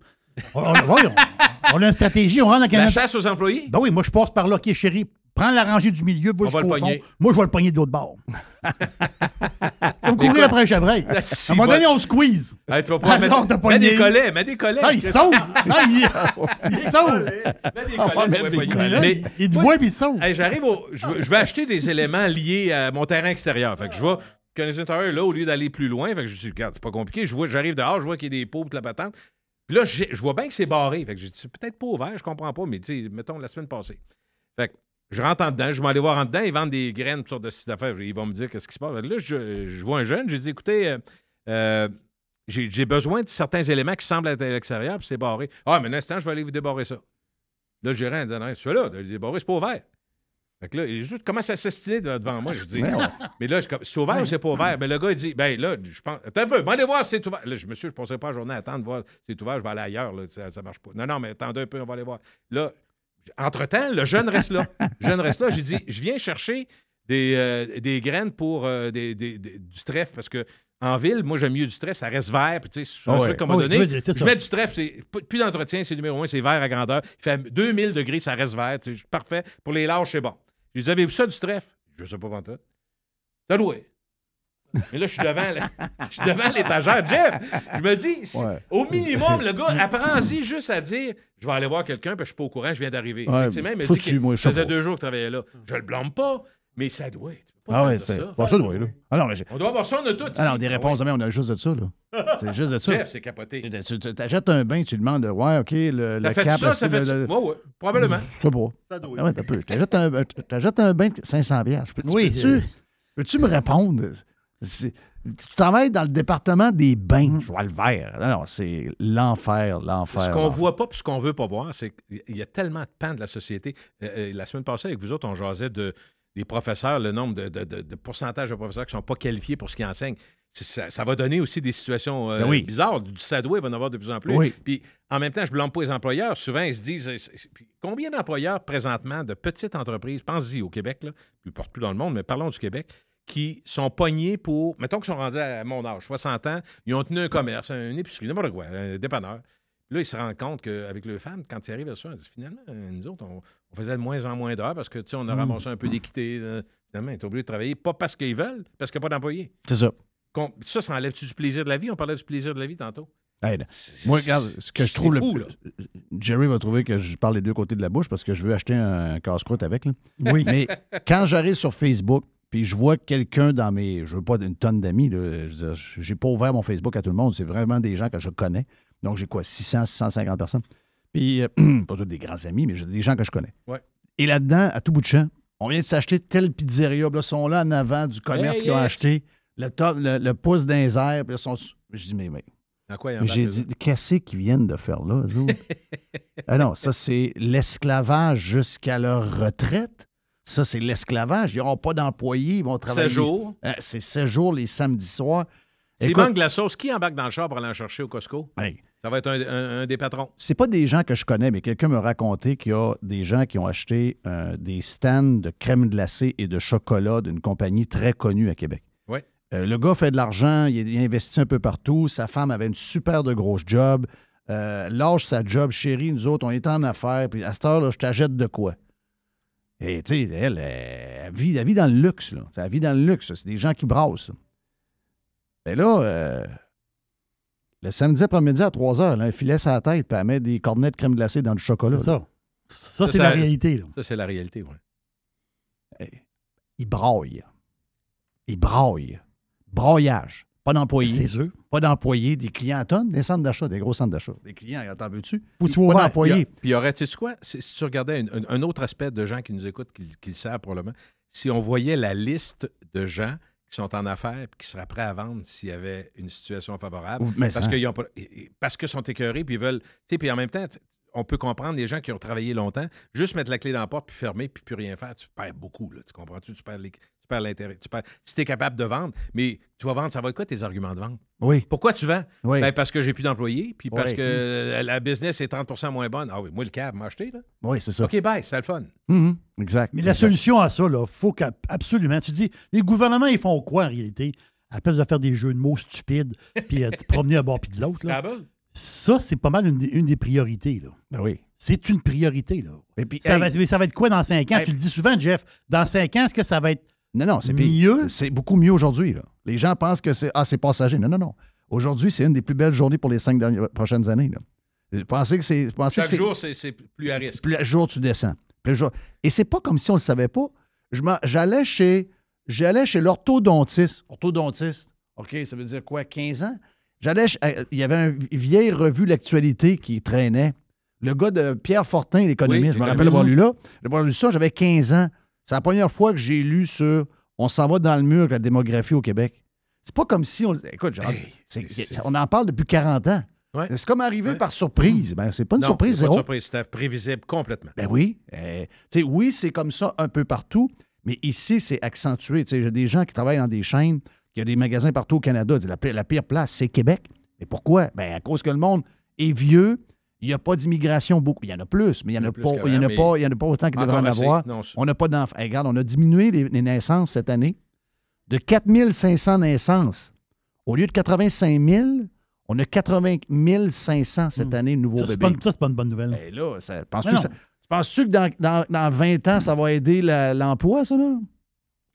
On, on- oui, on- on a une stratégie, on rentre dans le La Canada. chasse aux employés? Ben oui, moi, je passe par là. OK, chérie, prends la rangée du milieu, jusqu'au le fond. Moi, je vais le pogner de l'autre bord. Comme courir après un chevreuil. À un moment donné, on squeeze. Hey, tu vas pouvoir Ah mettre, non, mets des collets, mets des collets. Ah, il sauve. Non, il, il sauve. Mets des collets, tu vas des. Mais- Il te voit puis il sauve. Hey, j'arrive au. Je veux, je veux acheter des éléments liés à mon terrain extérieur. Fait que je vais. Là, au lieu d'aller plus loin, fait que je dis, regarde, c'est pas compliqué. Je vois, j'arrive dehors, je vois qu'il y a des pots de la patente. Puis là, je vois bien que c'est barré. Fait que c'est peut-être pas ouvert, je comprends pas, mais tu sais, mettons la semaine passée. Fait que je rentre en dedans, je vais aller voir en dedans, ils vendent des graines, toutes sortes de sites d'affaires. Ils vont me dire qu'est-ce qui se passe. Là, je, je vois un jeune, j'ai dit, écoutez, euh, euh, j'ai besoin de certains éléments qui semblent être à l'extérieur, puis c'est barré. Ah, mais un instant, je vais aller vous débarrer ça. Là, le gérant dit, non, c'est là, de le débarrer, c'est pas ouvert. Fait que là, il juste commence à s'estiner devant moi. Je dis, mais là, c'est ouvert ou c'est pas ouvert? Ben, le gars, il dit, ben là, je pense, attends un peu, va aller voir si c'est ouvert. Là, je, monsieur, je ne passerai pas la journée à attendre, voir si c'est ouvert, je vais aller ailleurs, là, ça, ça marche pas. Non, non, mais attendez un peu, on va aller voir. Là, entre-temps, le jeune reste là. Le jeune reste là. J'ai dit, je viens chercher des, euh, des graines pour euh, des- des- du trèfle parce que en ville, moi, j'aime mieux du trèfle, ça reste vert. Puis, tu sais, c'est un ouais. truc qu'on m'a donné. Je mets du trèfle, plus d'entretien, c'est numéro un, c'est vert à grandeur. Il fait 2000 degrés, ça reste vert. Parfait. Pour les lâches, c'est bon. Je dis, avez-vous ça du trèfle? Je sais pas, tout. Ça doit. Mais là, je suis devant, la- je suis devant l'étagère. Jeff, je me dis, si- Ouais. au minimum, le gars, apprends-y juste à dire je vais aller voir quelqu'un, puis je suis pas au courant, je viens d'arriver. Ouais, Effectivement, il me je dit suis que moi, je ça sais faisait pas. deux jours qu'il travaillait là. Je le blâme pas, mais ça doit. Peux pas Ah ouais, c'est. ça. Bon, ça doit, là. Ah non, mais j'ai- On doit avoir ça, on a tout. Ah non, des réponses, mais on a juste de ça, là. C'est juste de ça. Jeff, c'est capoté. Tu t'achètes un bain, tu demandes, ouais, OK, le, Ça le fait cap, ça, ça fait le- ça. Ouais, ouais, probablement. Je sais pas. Ça doit. Ah ouais, t'as peu. Je t'achète un, t'achètes un bain de 500 piastres. Peux-tu- Oui, peux-tu, euh, peux-tu me répondre? Tu travailles dans le département des bains. Mm. Je vois le vert. Non, non, c'est l'enfer, l'enfer. Ce qu'on voit pas puis ce qu'on veut pas voir, c'est qu'il y a tellement de pans de la société. Euh, euh, la semaine passée, avec vous autres, on jasait de, des professeurs, le nombre de, de, de- de pourcentage de professeurs qui ne sont pas qualifiés pour ce qu'ils enseignent. Ça, ça va donner aussi des situations euh, Ben oui. bizarres. Du sadoué, il va en avoir de plus en plus. Oui. Puis en même temps, je ne blâme pas les employeurs. Souvent, ils se disent combien d'employeurs présentement de petites entreprises, pense-y au Québec, là, puis partout dans le monde, mais parlons du Québec, qui sont pognés pour. Mettons qu'ils sont rendus à mon âge, 60 ans, ils ont tenu un commerce, une épicerie, n'importe quoi, un dépanneur. Là, ils se rendent compte qu'avec leurs femmes, quand ils arrivent à ça, ils disent finalement, euh, nous autres, on, on faisait de moins en moins d'heures parce que, tu sais, on a ramassé un peu d'équité. euh, Finalement, ils sont obligés de travailler, pas parce qu'ils veulent, parce qu'il n'y a pas d'employés. C'est ça. Ça, ça enlève-tu du plaisir de la vie? On parlait du plaisir de la vie tantôt. Hey, moi, regarde, ce que je trouve le fou, là. Jerry va trouver que je parle les deux côtés de la bouche parce que je veux acheter un casse-croûte avec. là. Oui. Mais quand j'arrive sur Facebook, puis je vois quelqu'un dans mes. Je veux pas une tonne d'amis, là, je j'ai pas ouvert mon Facebook à tout le monde. C'est vraiment des gens que je connais. Donc, j'ai quoi, 600, 650 personnes. Puis, euh, pas tous des grands amis, mais j'ai des gens que je connais. Ouais. Et là-dedans, à tout bout de champ, on vient de s'acheter telle pizzeria. Là, ils sont là en avant du commerce Hey, qu'ils ont yes. acheté. Le, top, le, le pouce les airs. Puis là, ils sont. Je dis, mais, mais j'ai dit, qu'est-ce qu'ils viennent de faire là, eux ah non, ça, c'est l'esclavage jusqu'à leur retraite. Ça, c'est l'esclavage. Ils n'auront pas d'employés, ils vont travailler. 16 jours. Euh, c'est 16 jours les samedis soirs. S'il manque de la sauce, qui embarque dans le char pour aller en chercher au Costco? hey, Ça va être un, un- un des patrons. c'est pas des gens que je connais, mais quelqu'un m'a raconté qu'il y a des gens qui ont acheté euh, des stands de crème glacée et de chocolat d'une compagnie très connue à Québec. Ouais. Euh, le gars fait de l'argent, il, il investit un peu partout. Sa femme avait une super de grosse job. Euh, lâche sa job, chérie, nous autres, on est en affaires. Puis à cette heure-là, je t'achète de quoi? Et tu sais, elle, elle, elle vit, elle vit dans le luxe. Là. Elle vit dans le luxe. C'est des gens qui brassent. Et là, euh, le samedi après-midi à 3 heures, là, elle filait sa tête puis elle met des cornets de crème glacée dans du chocolat. C'est ça. Ça, Ça, c'est la réalité. Là. Ça, c'est la réalité, oui. Hey, Il braille. Il braille. Braillage. Pas d'employés. C'est sûr. Pas d'employés, des clients à tonnes, des centres d'achat, des gros centres d'achat. Des clients, t'en veux-tu? Que tu Pas d'employés. Puis il y aurait, tu sais quoi? Si, si tu regardais un, autre aspect de gens qui nous écoutent, qui, qui le savent probablement, si on voyait la liste de gens qui sont en affaires et qui seraient prêts à vendre s'il y avait une situation favorable, Mais parce qu'ils ont parce qu'ils sont écœurés puis ils veulent. Tu sais, puis en même temps, on peut comprendre les gens qui ont travaillé longtemps, juste mettre la clé dans la porte puis fermer puis plus rien faire, tu perds beaucoup, là, tu comprends-tu? Tu perds les- perds l'intérêt. Tu perds, si tu es capable de vendre, mais tu vas vendre, ça va être quoi tes arguments de vente? Oui, Pourquoi tu vends? oui. Ben, parce que j'ai plus d'employés, puis parce Oui. que la business est 30% moins bonne. Ah oui, moi, le cab m'a acheté, là. oui, c'est ça. OK, bye, c'est le fun. Mhm, Exact. Mais la solution à ça, il faut qu'absolument. Tu dis, les gouvernements, ils font quoi en réalité? À la place de faire des jeux de mots stupides, puis euh, te promener à bord puis de l'autre, là. ça, c'est pas mal une, des- une des priorités. là. Ben oui. C'est une priorité. Là. Et puis, Ça, hey, va, mais ça va être quoi dans cinq ans? Hey. Tu le dis souvent, Jeff. Dans cinq ans, est-ce que ça va être. Non, non, c'est mieux? C'est beaucoup mieux aujourd'hui. Les gens pensent que c'est ah, c'est passager. Non, non, non. Aujourd'hui, c'est une des plus belles journées pour les cinq dernières, prochaines années. Là. Pensez que c'est. Chaque que jour, c'est plus à risque. Plus le jour tu descends. Plus jour- Et c'est pas comme si on le savait pas. J'allais chez, j'allais chez l'orthodontiste. Orthodontiste, OK, ça veut dire quoi, 15 ans? J'allais, il y avait une vieille revue L'Actualité qui traînait. Le gars de Pierre Fortin, l'économiste, Oui, je me rappelle avoir lu là. D'avoir lu ça, j'avais 15 ans. C'est la première fois que j'ai lu sur On s'en va dans le mur avec la démographie au Québec. C'est pas comme si on. Écoute, genre, Hey, on en parle depuis 40 ans. Ouais. C'est comme arrivé Ouais. par surprise. Ben, c'est pas une Non, surprise, c'est pas zéro. une surprise, c'était prévisible complètement. Ben oui. Euh, oui, c'est comme ça un peu partout, mais ici, c'est accentué. J'ai des gens qui travaillent dans des chaînes, qui ont des magasins partout au Canada. La pire, la pire place, c'est Québec. Mais pourquoi? Ben, à cause que le monde est vieux, il n'y a pas d'immigration beaucoup. Il y en a plus, mais il n'y en, a plus pas- qu'avant, il y en a mais pas- il y en a pas autant qu'il devrait en avoir. Non, On n'a pas d'enfants. Hey, regarde, on a diminué les, les naissances cette année de 4500 naissances. Au lieu de 85 000, on a 80 500 cette Hmm. année de nouveaux Ça, c'est bébés. pas, ça, c'est pas une bonne nouvelle. Ben là, ça- penses-tu que, non. ça- penses-tu que dans, dans- dans 20 ans, ça va aider la- l'emploi, ça, là?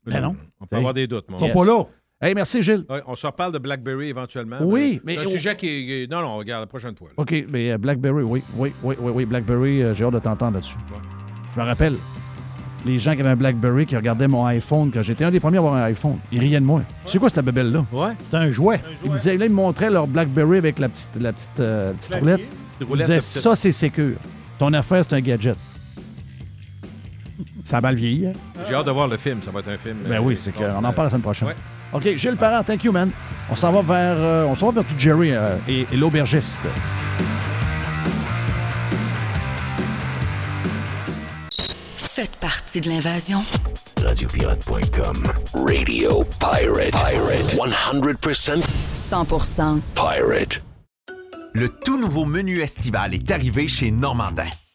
Ben non. On peut avoir des doutes, mon Ils sont Yes. pas là. Hey, merci, Gilles. Ouais, on se reparle de BlackBerry éventuellement. Oui, mais. mais- C'est un sujet qui est. Non, non, on regarde la prochaine fois. là. OK, mais euh, BlackBerry, oui, oui, oui, oui, oui, BlackBerry, euh, j'ai hâte de t'entendre là-dessus. Ouais. Je me rappelle, les gens qui avaient un BlackBerry, qui regardaient mon iPhone, quand j'étais un des premiers à avoir un iPhone, ils riaient de moi. C'est quoi cette bébelle-là? Ouais. C'est un jouet. Ils disaient, là, ils me montraient leur BlackBerry avec la petite, la petite, euh, petite roulette. Ils disaient, ça, c'est sécure. Ton affaire, c'est un gadget. ça a mal vieilli, hein? J'ai hâte de voir le film. Ça va être un film. Ben euh, oui, c'est qu'on en parle la semaine prochaine. Ouais. OK, Gilles Parent, thank you, man. On s'en va vers, euh, on s'en va vers du Jerry euh, et, et l'aubergiste. Faites partie de l'invasion. Radiopirate.com. Radio Pirate. Pirate. 100% 100% pirate. Le tout nouveau menu estival est arrivé chez Normandin.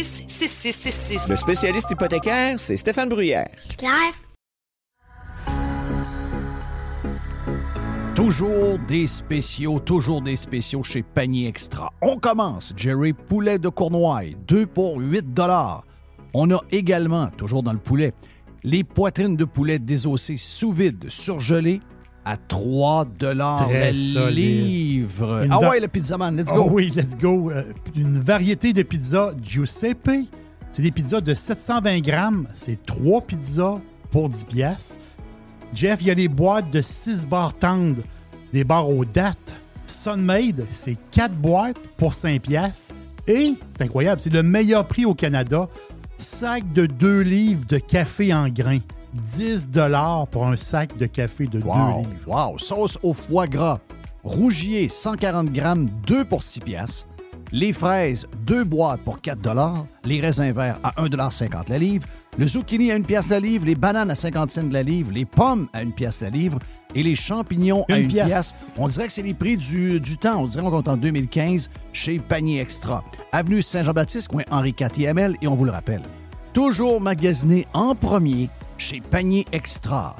266-6666. Le spécialiste hypothécaire, c'est Stéphane Bruyère. Claire? Toujours des spéciaux, toujours des spéciaux chez Panier Extra. On commence, Jerry, poulet de Cournoye, 2 pour 8 On a également, toujours dans le poulet, les poitrines de poulet désossées sous vide, surgelées à 3 Très le solide. livre. Une Ah va- ouais, le pizzaman, let's Oh go. oui, let's go. Euh, une variété de pizzas Giuseppe. C'est des pizzas de 720 grammes. C'est trois pizzas pour 10 piastres. Jeff, il y a les boîtes de 6 barres tendres, des barres aux dates. Sunmade, c'est 4 boîtes pour 5 piastres. Et, c'est incroyable, c'est le meilleur prix au Canada. Sac de 2 livres de café en grains. 10 pour un sac de café de 2 Wow, livres. wow. Sauce au foie gras. Rougier, 140 grammes, 2 pour 6 piastres. Les fraises, 2 boîtes pour 4 Les raisins verts à 1,50 la livre. Le zucchini à 1 pièce la livre. Les bananes à 50 cents la livre. Les pommes à 1 pièce la livre. Et les champignons à Une 1 pièce. pièce. On dirait que c'est les prix du, du temps. On dirait qu'on est en 2015 chez Panier Extra. Avenue Saint-Jean-Baptiste, coin Henri IVML. Et on vous le rappelle, toujours magasiné en premier chez Panier Extra.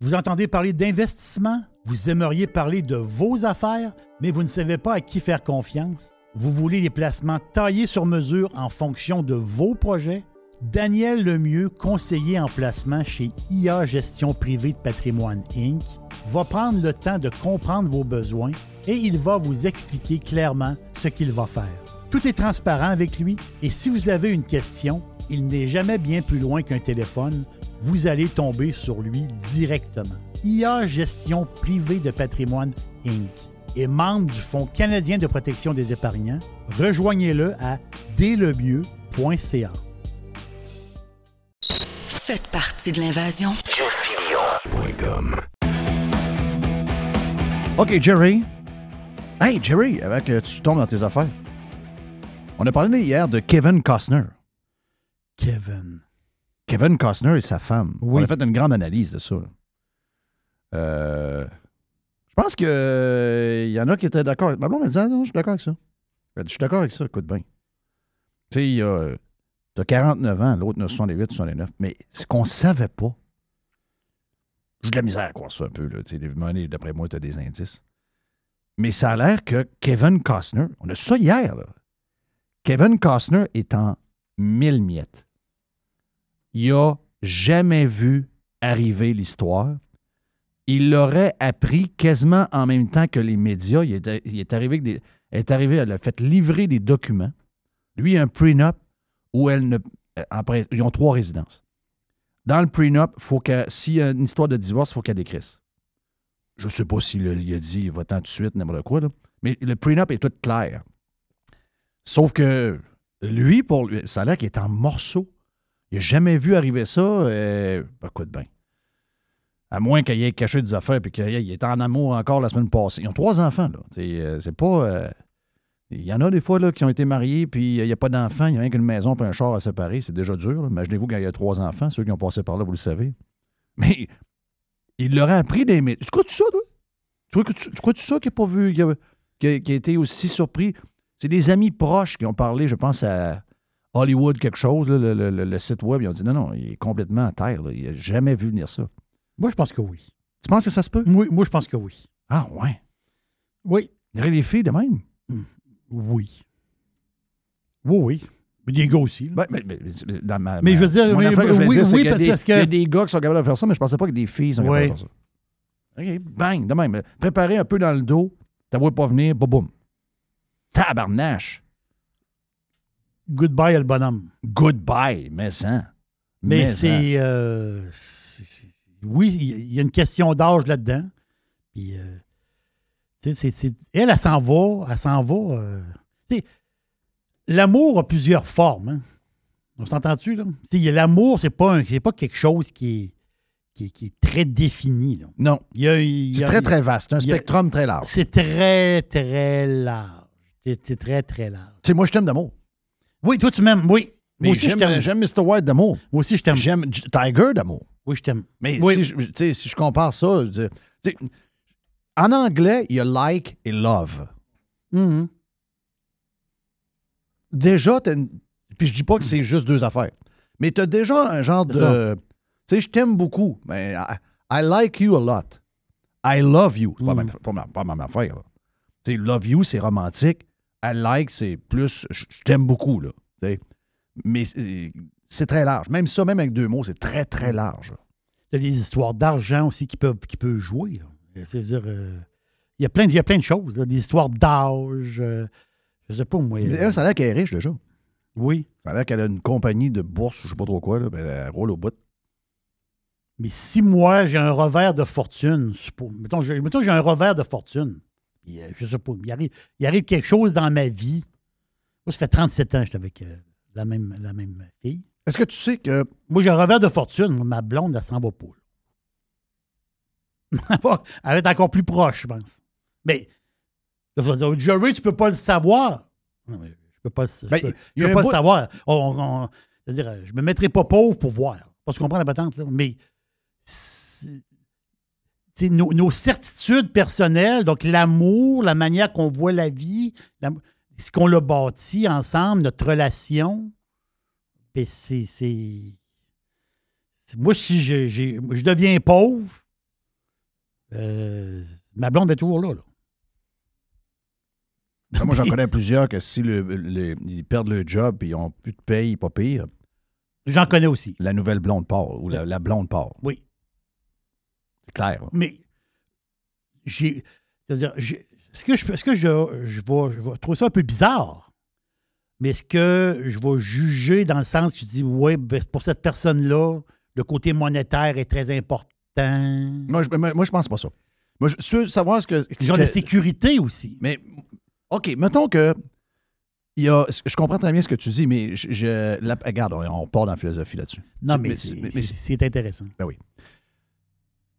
Vous entendez parler d'investissement? Vous aimeriez parler de vos affaires, mais vous ne savez pas à qui faire confiance? Vous voulez les placements taillés sur mesure en fonction de vos projets? Daniel Lemieux, conseiller en placement chez IA Gestion Privée de Patrimoine Inc., va prendre le temps de comprendre vos besoins et il va vous expliquer clairement ce qu'il va faire. Tout est transparent avec lui et si vous avez une question, il n'est jamais bien plus loin qu'un téléphone. Vous allez tomber sur lui directement. IA Gestion Privée de Patrimoine Inc. est membre du Fonds canadien de protection des épargnants. Rejoignez-le à dèslemieux.ca. Faites partie de l'invasion. OK, Jerry. Hey, Jerry, avant que tu tombes dans tes affaires. On a parlé hier de Kevin Costner. Kevin. Kevin Costner et sa femme. Oui. On a fait une grande analyse de ça. Euh, je pense qu'il y en a qui étaient d'accord. Ma blonde m'a dit Ah non, je suis d'accord avec ça. Je suis d'accord avec ça, écoute bien. Tu sais, il y a. T'as 49 ans, l'autre en a 68, 69. Mais ce qu'on savait pas, j'ai de la misère à croire ça un peu. Là. D'après moi, tu as des indices. Mais ça a l'air que Kevin Costner, on a ça hier, là. Kevin Costner est en mille miettes. Il a jamais vu arriver l'histoire. Il l'aurait appris quasiment en même temps que les médias. Il est, arrivé, des, est arrivé, elle a fait livrer des documents. Lui, un prenup où elle ne. euh, ils ont trois résidences. Dans le prenup, faut s'il y a une histoire de divorce, il faut qu'elle décrisse. Je ne sais pas s'il a, dit va-t'en tout de suite, n'importe quoi. là. Mais le prenup est tout clair. Sauf que lui, pour lui, ça a est en morceaux. Il n'a jamais vu arriver ça. Euh, écoute bien. À moins qu'il ait caché des affaires et qu'il est en amour encore la semaine passée. Ils ont trois enfants, là. C'est, euh, pas. euh, il y en a des fois là, qui ont été mariés, puis il n'y a pas d'enfants, il n'y a rien qu'une maison et un char à séparer. C'est déjà dur. là. Imaginez-vous quand il y a trois enfants, ceux qui ont passé par là, vous le savez. Mais il l'aurait appris des médias. Tu crois-tu ça, toi? Tu crois-tu tu, tu crois-tu ça qu'il n'a pas vu, qu'il a, a- a été aussi surpris? C'est des amis proches qui ont parlé, je pense, à Hollywood quelque chose, là, le, le- le- site web. Ils ont dit non, non, il est complètement à terre. là. Il n'a jamais vu venir ça. Moi, je pense que oui. Tu penses que ça se peut? Oui, moi, je pense que oui. Ah, ouais. Oui. Il y aurait des filles de même? Oui. Oui, oui. Mais des gars aussi. Ben, mais, mais- mais- dans ma- Mais ma- je veux dire, mais- que oui, dire, parce que- Il y a des gars qui sont capables de faire ça, mais je pensais pas que des filles sont capables de faire ça. OK, bang, de même. Préparer un peu dans le dos, t'as pas venir, boum, boum. Tabarnache. Goodbye, le bonhomme. Goodbye, mais ça. Mais c'est. euh, c'est- oui, il y- a une question d'âge là-dedans. Puis, euh, elle, elle s'en va. Elle s'en va. euh, L'amour a plusieurs formes. hein. On s'entend-tu, là? L'amour, c'est pas, un- pas quelque chose qui est, qui est, qui est très défini. là. Non. C'est très, très vaste. C'est un y a- spectrum très large. C'est très, très large. C'est c'est très, très large. Tu sais, moi, je t'aime d'amour. Oui, toi, tu m'aimes. Oui. Mais Moi aussi, je j'aime, t'aime. j'aime Mr. White d'amour. Moi aussi, je t'aime. J'aime J- Tiger d'amour. Oui, je t'aime. Mais Oui. si, je, tu sais, si je compare ça, je veux dire, tu sais, en anglais, il y a like et love. Mhm. Déjà, t'as une- puis je dis pas que c'est juste deux affaires, mais tu as déjà un genre C'est de. Tu sais, je t'aime beaucoup, mais I, I like you a lot. I love you. C'est pas, Mm. même- pas, ma- pas ma même affaire. là. Tu sais, love you, c'est romantique. I like, c'est plus. Je t'aime beaucoup, là. Mais c'est- très large. Même ça, même avec deux mots, c'est très, très large. Il y a des histoires d'argent aussi qui peuvent, qui peuvent jouer. C'est-à-dire, euh, il, y a plein, de- il y a plein de choses. là, des histoires d'âge. euh, je sais pas, moi. euh, Elle, ça a l'air qu'elle est riche déjà. oui. Ça a l'air qu'elle a une compagnie de bourse, je sais pas trop quoi, là, mais elle roule au bout. Mais si moi, j'ai un revers de fortune, mettons, j'ai- mettons j'ai un revers de fortune, puis, euh, je sais pas, il arrive, il arrive quelque chose dans ma vie. Moi, ça fait 37 ans que j'étais avec euh, la, même, la même fille. Est-ce que tu sais que. Moi, j'ai un revers de fortune. Ma blonde, elle s'en va pas. elle, va, être encore plus proche, je pense. Mais, là, tu vas dire, Jerry, tu peux pas le savoir. Non, mais je peux pas, le- je Ben, peux, je peux pas bout- le savoir. On- on- on- c'est-à-dire, euh, je me mettrai pas pauvre pour voir. Parce qu'on comprend la patente, là. Mais, nos, nos certitudes personnelles, donc l'amour, la manière qu'on voit la vie, la- ce qu'on l'a bâti ensemble, notre relation, ben, c'est. Moi, si je, deviens pauvre, euh, ma blonde est toujours là. là. Ben, Moi, j'en connais plusieurs que si le- le- ils perdent le job et ils n'ont plus de paye, pas pire, J'en connais aussi. la nouvelle blonde part ou la, la blonde part. Oui. C'est clair. là. Mais j'ai. C'est-à-dire, est-ce que, je, est-ce que je, je, vais, je vais trouver ça un peu bizarre? Mais est-ce que je vais juger dans le sens que tu dis, oui, ben, pour cette personne-là, le côté monétaire est très important? Moi, je, moi, moi, je pense pas ça. Moi, je veux savoir ce que. Genre que- de sécurité aussi. Mais, OK, mettons que. Il y a, je comprends très bien ce que tu dis, mais je, je- la- regarde, on, on part dans la philosophie là-dessus. Non, C'est- mais, mais- c'est, mais- c'est- mais- c'est intéressant. Ben oui.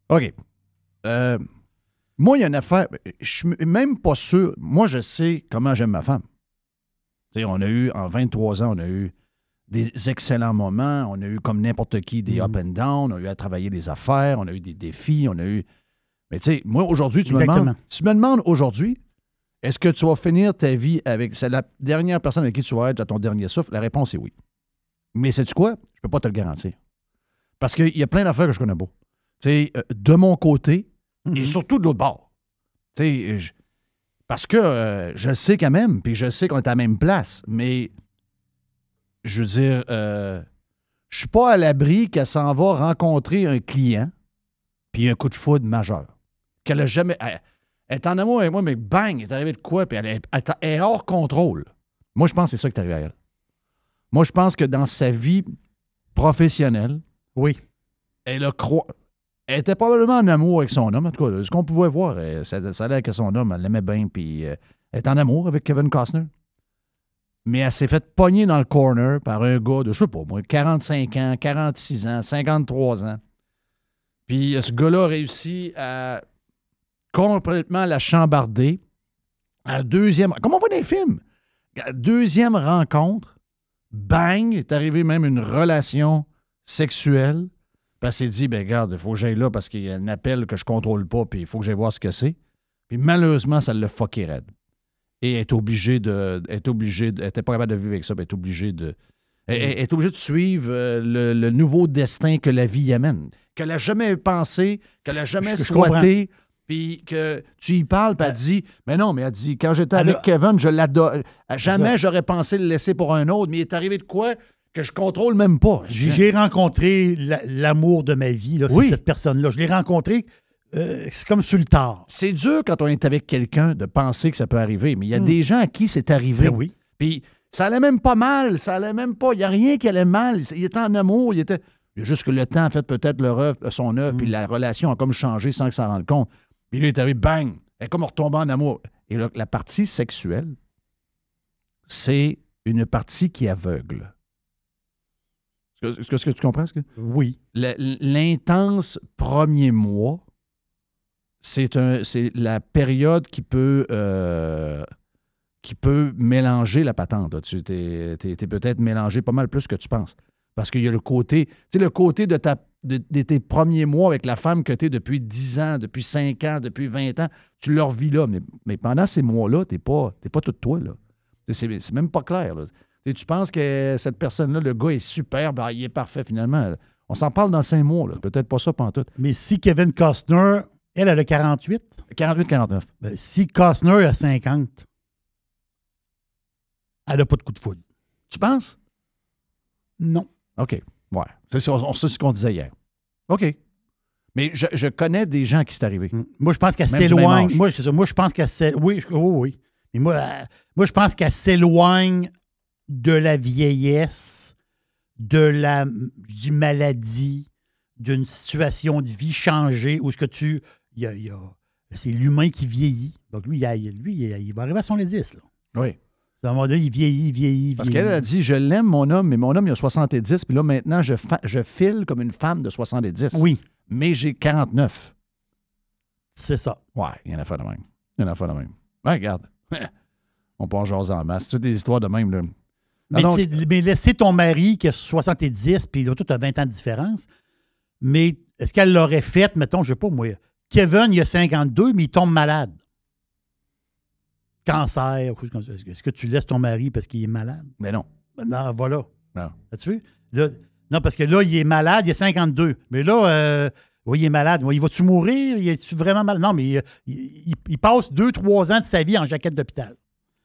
OK. Euh, moi, il y a une affaire. Je suis même pas sûr. Moi, je sais comment j'aime ma femme. Tu sais, on a eu, en 23 ans, on a eu des excellents moments. On a eu, comme n'importe qui, des Mhm. up and down. On a eu à travailler des affaires. On a eu des défis. On a eu. Mais tu sais, moi, aujourd'hui, tu me demandes, tu me demandes aujourd'hui, est-ce que tu vas finir ta vie avec. C'est la dernière personne avec qui tu vas être à ton dernier souffle? La réponse est oui. Mais sais-tu quoi? Je peux pas te le garantir. Parce qu'il y a plein d'affaires que je connais pas. Tu sais, euh, de mon côté, et surtout de l'autre bord. Je- parce que euh, je le sais quand même, puis je sais qu'on est à la même place, mais je veux dire, euh, je suis pas à l'abri qu'elle s'en va rencontrer un client, puis un coup de foudre majeur. Qu'elle a jamais. Elle, elle est en amour avec moi, mais bang, il est arrivé de quoi, puis elle est, elle elle hors contrôle. Moi, je pense que c'est ça qui est arrivé à elle. Moi, je pense que dans sa vie professionnelle, Oui. elle a croi- Elle était probablement en amour avec son homme. En tout cas, ce qu'on pouvait voir, euh, ça, ça a l'air que son homme, elle l'aimait bien, puis euh, elle est en amour avec Kevin Costner. Mais elle s'est faite pogner dans le corner par un gars de, je sais pas moi, 45 ans, 46 ans, 53 ans. Puis euh, ce gars-là a réussi à complètement la chambarder. À deuxième, comme on voit dans les films, deuxième rencontre, bang, est arrivé même une relation sexuelle. Puis elle s'est dit, ben regarde, il faut que j'aille là parce qu'il y a un appel que je contrôle pas, puis il faut que j'aille voir ce que c'est. Puis malheureusement, ça l'a fucké raide. Et elle est obligée de. Elle est obligée de- elle était pas capable de vivre avec ça, puis elle est obligée de. Elle, elle est obligée de suivre euh, le, le nouveau destin que la vie y amène. Qu'elle n'a jamais pensé, qu'elle n'a jamais Je- je souhaité, puis que tu y parles, puis elle dit, mais non, mais elle dit, quand j'étais avec Kevin, je l'adore. Jamais j'aurais pensé le laisser pour un autre, mais il est arrivé de quoi? Que je contrôle même pas. J'ai rencontré la- l'amour de ma vie, c'est cette personne-là. Je l'ai rencontré, euh, c'est comme sur le tard. C'est dur quand on est avec quelqu'un de penser que ça peut arriver, mais il y a des gens à qui c'est arrivé. Ben oui. Puis ça allait même pas mal, ça allait même pas. Il n'y a rien qui allait mal. Il était en amour, il était. Il y a juste que le temps a fait peut-être leur œuvre, son œuvre, puis la relation a comme changé sans que ça rende compte. Puis là, il est arrivé, bang! Elle est comme retombée en amour. Et là, la partie sexuelle, c'est une partie qui aveugle. Est-ce que, que- tu comprends ce que? Oui. L'intense premier mois, c'est la période qui peut, euh, qui peut mélanger la patente. là. Tu es, peut-être mélangé pas mal plus que tu penses. Parce qu'il y a le côté, tu sais, le côté de, ta, de, de tes premiers mois avec la femme que tu es depuis 10 ans, depuis 5 ans, depuis 20 ans, tu leur vis là. Mais, mais pendant ces mois-là, tu n'es pas, t'es pas tout toi. là. C'est même pas clair. là. Tu sais, Tu penses que cette personne-là, le gars est super, ben, il est parfait finalement. On s'en parle dans 5 mois. Peut-être pas ça pendant tout. Mais si Kevin Costner, elle, elle a 48. 48-49. Ben, si Costner a 50, elle n'a pas de coup de foudre. Tu penses? Non. OK. Ouais. C'est ce qu'on disait hier. OK. Mais je, je connais des gens qui c'est arrivé. Moi, je pense qu'elle s'éloigne. Moi. Moi, je pense qu'elle s'éloigne. Oui, je- oui, oui. Mais moi, euh, moi je pense qu'elle s'éloigne de la vieillesse, de la dis maladie, d'une situation de vie changée où ce que tu. y a- il y a- c'est l'humain qui vieillit. Donc, lui, il, a- lui, il, il va arriver à son 10. Là. Oui. À un moment donné, il vieillit, il vieillit, il Parce qu'elle a dit Je l'aime, mon homme, mais mon homme, il a 70, puis là, maintenant, je, fa- je file comme une femme de 70. Oui. Mais j'ai 49. C'est ça. Ouais, il y en a fait de même. Il y en a fait de même. Ouais, regarde. On peut en jaser en masse. C'est toutes des histoires de même, là. Mais, Ah, tu sais, mais laisser ton mari qui a 70, puis tout a 20 ans de différence, mais est-ce qu'elle l'aurait fait, mettons, je sais pas moi, Kevin, il a 52, mais il tombe malade. Cancer, comme ça. Est-ce que- tu laisses ton mari parce qu'il est malade? Mais non. Non, voilà. Non. As-tu vu? Là, non, parce que là, il est malade, il a 52. Mais là, euh, oui, il est malade. Oui, il va-tu mourir? Il est-tu vraiment malade? Non, mais euh, il, il- il passe deux, trois ans de sa vie en jaquette d'hôpital.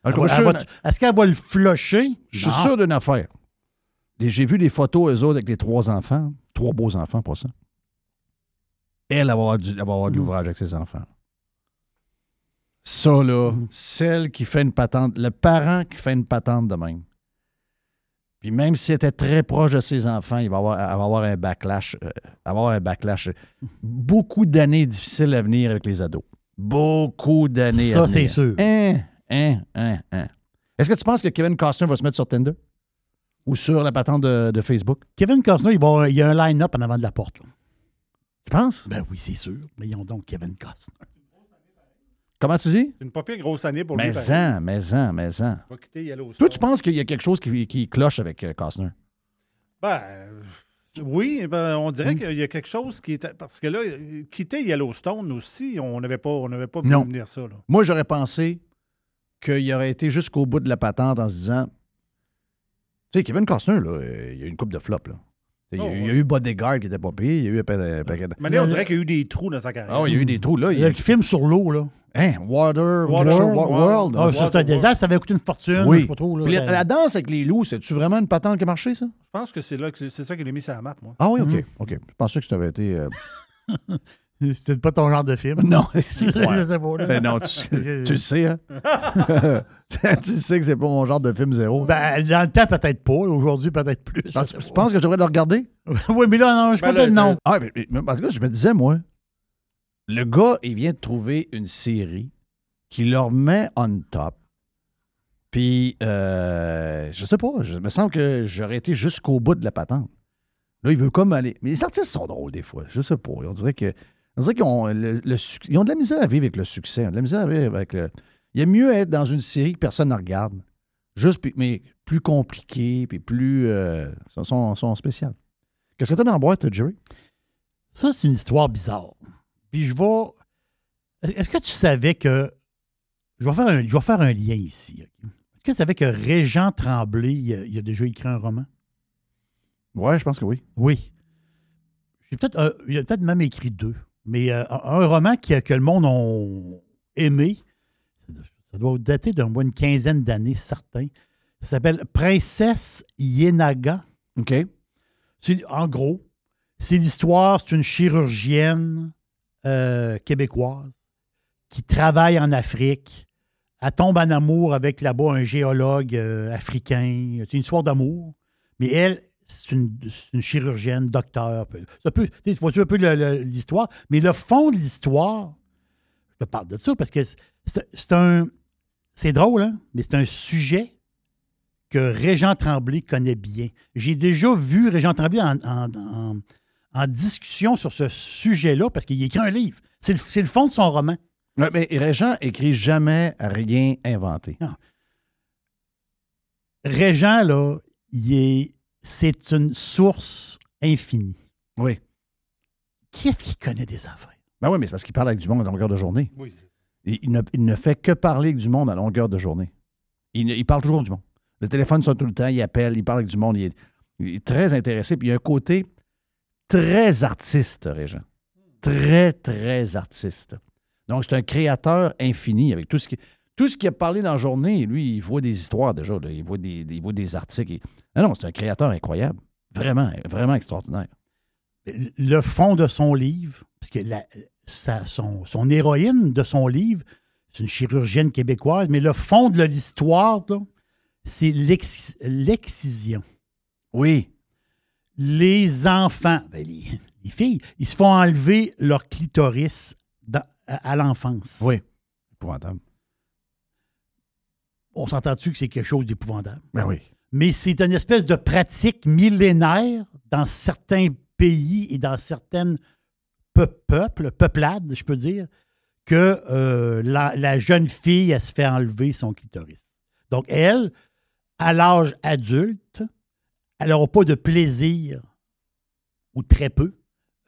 Va- Est-ce qu'elle va le flusher? Je suis sûr d'une affaire. J'ai vu des photos, eux autres, avec les trois enfants. Trois beaux enfants, pour ça. Elle, elle va avoir, du- elle va avoir Mm. de l'ouvrage avec ses enfants. Ça, là, celle qui fait une patente, le parent qui fait une patente de même. Puis même s'il était très proche de ses enfants, il va avoir, elle va avoir un backlash. euh, elle va avoir un backlash. Beaucoup d'années difficiles à venir avec les ados. Beaucoup d'années à Ça, venir. c'est sûr. Hein, hein, hein, hein. Est-ce que tu penses que Kevin Costner va se mettre sur Tinder? Ou sur la patente de, de Facebook? Kevin Costner, il, va, il y a un line-up en avant de la porte. là. Tu penses? Ben oui, c'est sûr. Mais ils ont donc Kevin Costner. Comment tu dis? C'est une pas pire grosse année pour lui. Mais pareil. en, mais en, mais en. Il va quitter Yellowstone. Toi, tu penses qu'il y a quelque chose qui, qui cloche avec euh, Costner? Ben, euh, oui, ben, on Hmm. dirait qu'il y a quelque chose qui est. Parce que là, euh, quitter Yellowstone aussi, on n'avait pas, on n'avait pas vu Non. venir ça. Là. Moi, j'aurais pensé qu'il aurait été jusqu'au bout de la patente en se disant Tu sais, Kevin Costner, là, il y a eu une coupe de flop. Là. Il y, a, Oh, eu- il y ouais. a eu Bodyguard qui était pas payé, il y a eu un pa- un paquet de. Mais là, on dirait qu'il y a eu des trous dans sa carrière. Ah, oui, il y a eu des trous. Là, il y a Le film sur l'eau, là. Hein, Water, Water, World. World. World. Ah, ça, ça, c'est un désastre. Ça avait coûté une fortune. Oui. je sais pas trop, là. Puis la, la danse avec les loups, c'est-tu vraiment une patente qui a marché, ça? Je pense que c'est là que c'est ça qu'il a mis sur la map, moi. Ah oui, OK. Mhm. OK. Je pensais que ça avait été. euh, C'était pas ton genre de film? Non, c'est là. Ben non, tu, tu le sais, hein? tu sais que c'est pas mon genre de film zéro. Ben, dans le temps, peut-être pas. Aujourd'hui, peut-être plus. tu tu penses que je devrais le regarder? oui, mais là, non, je Ben, peut-être le- non. Ah, mais, mais- tout cas, je me disais, moi, le gars, il vient de trouver une série qui leur met on top. Puis, euh, je sais pas, je me semble que j'aurais été jusqu'au bout de la patente. Là, il veut comme aller. Mais les artistes sont drôles des fois, je sais pas. On dirait que. On dirait qu'ils ont, le- le suc- ils ont de la misère à vivre avec le succès. Ils ont de la misère à vivre avec le. Il est mieux être dans une série que personne ne regarde. Juste, mais plus compliqué, puis plus. Euh, sont, sont, spéciales. Qu'est-ce que tu as dans la boîte, Jerry? Ça, c'est une histoire bizarre. Puis je vais. Est-ce que tu savais que. Je vais faire un, je vais faire un lien ici. Est-ce que tu savais que Régent Tremblay, il a, il a déjà écrit un roman? Ouais, je pense que oui. Oui. Peut-être, euh, il a peut-être même écrit deux. Mais euh, un, roman qui, que le monde a aimé, ça doit dater d'un moins une quinzaine d'années, certain. Ça s'appelle Princesse Yenaga. OK. En gros, c'est l'histoire, c'est une chirurgienne euh, québécoise qui travaille en Afrique. Elle tombe en amour avec là-bas un géologue euh, africain. C'est une histoire d'amour. Mais elle, c'est une, chirurgienne, docteur. Ça peut, tu vois-tu un peu l'histoire? Mais le fond de l'histoire, je te parle de ça parce que c'est, un. C'est drôle, hein? Mais c'est un sujet que Régent Tremblay connaît bien. J'ai déjà vu Régent Tremblay en, en- en- en discussion sur ce sujet-là parce qu'il écrit un livre. C'est le, le fond de son roman. Ouais, mais Régent écrit jamais rien inventé. Régent, là, il est, c'est une source infinie. Oui. Qui est-ce qui connaît des affaires? Ben oui, mais c'est parce qu'il parle avec du monde à longueur de journée. Oui. Il, il ne, il ne fait que parler avec du monde à longueur de journée. Il, parle toujours du monde. Le téléphone sonne tout le temps, il appelle, il parle avec du monde. Il est, il est très intéressé. Puis il y a un côté très artiste, Régent. Très, très artiste. Donc, c'est un créateur infini avec tout ce qui. Tout ce qu'il a parlé dans la journée, lui, il voit des histoires déjà. là. Il, voit des, des- il voit des articles. Ah non, c'est un créateur incroyable. Vraiment, vraiment extraordinaire. Le fond de son livre, parce que la- sa- son, son héroïne de son livre, c'est une chirurgienne québécoise, mais le fond de l'histoire, c'est l'ex- l'excision. Oui. Les enfants, ben, les, les filles, ils se font enlever leur clitoris dans- à, à l'enfance. Oui. Épouvantable. On s'entend-tu que c'est quelque chose d'épouvantable? Ben oui. Mais c'est une espèce de pratique millénaire dans certains pays et dans certaines peu- peuples, peuplades, je peux dire, que euh, la, la jeune fille, elle se fait enlever son clitoris. Donc, elle, à l'âge adulte, elle n'aura pas de plaisir, ou très peu,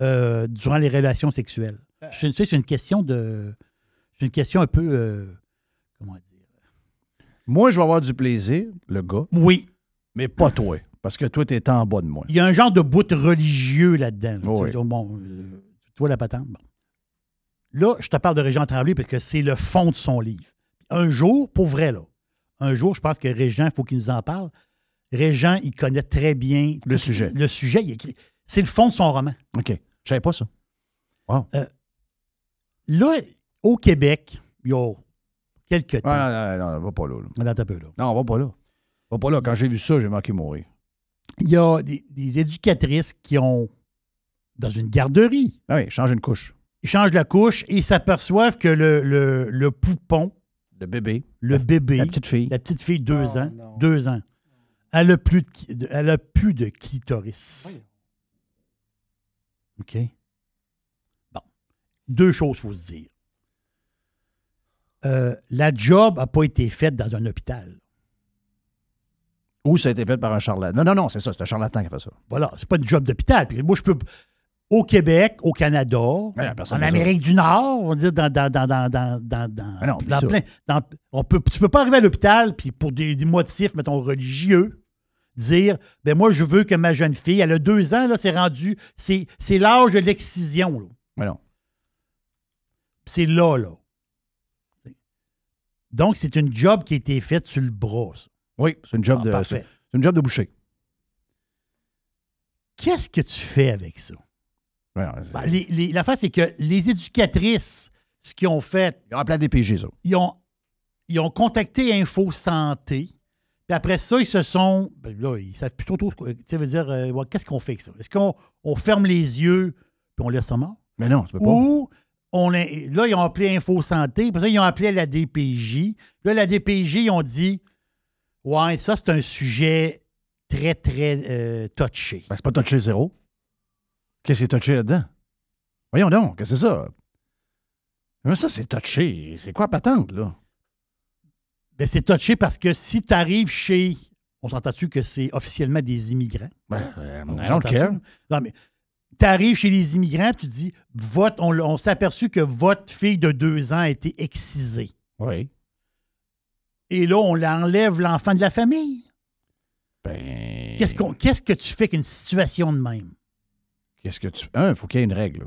euh, durant les relations sexuelles. C'est une, c'est une question de. C'est une question un peu. euh, comment dire? Moi, je vais avoir du plaisir, le gars. Oui. Mais pas toi. Parce que toi, tu es en bas de moi. Il y a un genre de bout religieux là-dedans. là. Oui. Bon, euh, tu vois la patente? Bon. Là, je te parle de Régent Tremblay parce que c'est le fond de son livre. Un jour, pour vrai, là, un jour, je pense que Régent, il faut qu'il nous en parle. Régent, il connaît très bien Le sujet. Le sujet, il écrit. C'est le fond de son roman. OK. Je savais pas ça. Wow. Euh, là, au Québec, il y a quelques temps. Ah, non, non, non, va pas là. là. Attends un peu, là. Non, va pas là. Va pas là. Quand j'ai vu ça, j'ai manqué mourir. Il y a des, des éducatrices qui ont, dans une garderie, Ah oui, change une couche. ils changent la couche et ils s'aperçoivent que le, le, le poupon, Le bébé. le bébé, La petite fille. la petite fille, deux ans, deux ans, elle a plus de- elle a plus de clitoris. OK? Bon. Deux choses, il faut se dire. euh, la job n'a pas été faite dans un hôpital. Ou ça a été fait par un charlatan. Non, non, non, c'est ça, c'est un charlatan qui a fait ça. Voilà, c'est pas une job d'hôpital. Puis moi, je peux. Au Québec, au Canada, Mais en. Amérique du Nord, on va dire dans, dans, dans, dans, dans, dans, dans- Mais non, dans ça. plein. dans- on peut, tu peux pas arriver à l'hôpital, puis pour des, des motifs, mettons, religieux, dire ben moi, je veux que ma jeune fille, elle a deux ans, là, c'est rendu. C'est, c'est l'âge de l'excision. là. Mais non. C'est là, là. Donc, c'est une job qui a été faite sur le bras. ça. Oui, c'est une job Ah, de. C'est une job de boucher. Qu'est-ce que tu fais avec ça? Ouais, Ben, les- les- L'affaire, c'est que les éducatrices, ce qu'ils ont fait, Ils ont appelé la DPG, ça. ils ont, ils ont contacté Info Santé. Puis après ça, ils se sont. ben là, ils savent plus trop. tu sais, veut dire, euh, qu'est-ce qu'on fait avec ça? Est-ce qu'on on ferme les yeux puis on laisse ça mort? Mais non, tu peux pas. Ou on là, ils ont appelé Info Santé. Puis ça, ils ont appelé la DPJ. Là, la DPJ, ils ont dit Ouais, ça, c'est un sujet très, très euh, touché. Ben, c'est pas touché zéro. Qu'est-ce qui est touché là-dedans? Voyons donc, qu'est-ce que c'est ça? Mais ça, c'est touché. C'est quoi patente, là? Ben, c'est touché parce que si tu arrives chez. On s'entend-tu que c'est officiellement des immigrants? Ben, euh, On I don't care. Non, mais tu arrives chez les immigrants, tu dis votre, on, on s'est aperçu que votre fille de deux ans a été excisée. Oui. Et là, on l'enlève l'enfant de la famille. Ben. Qu'est-ce, qu'on, qu'est-ce que tu fais qu'une situation de même? Qu'est-ce que tu. Un, il faut qu'il y ait une règle. là.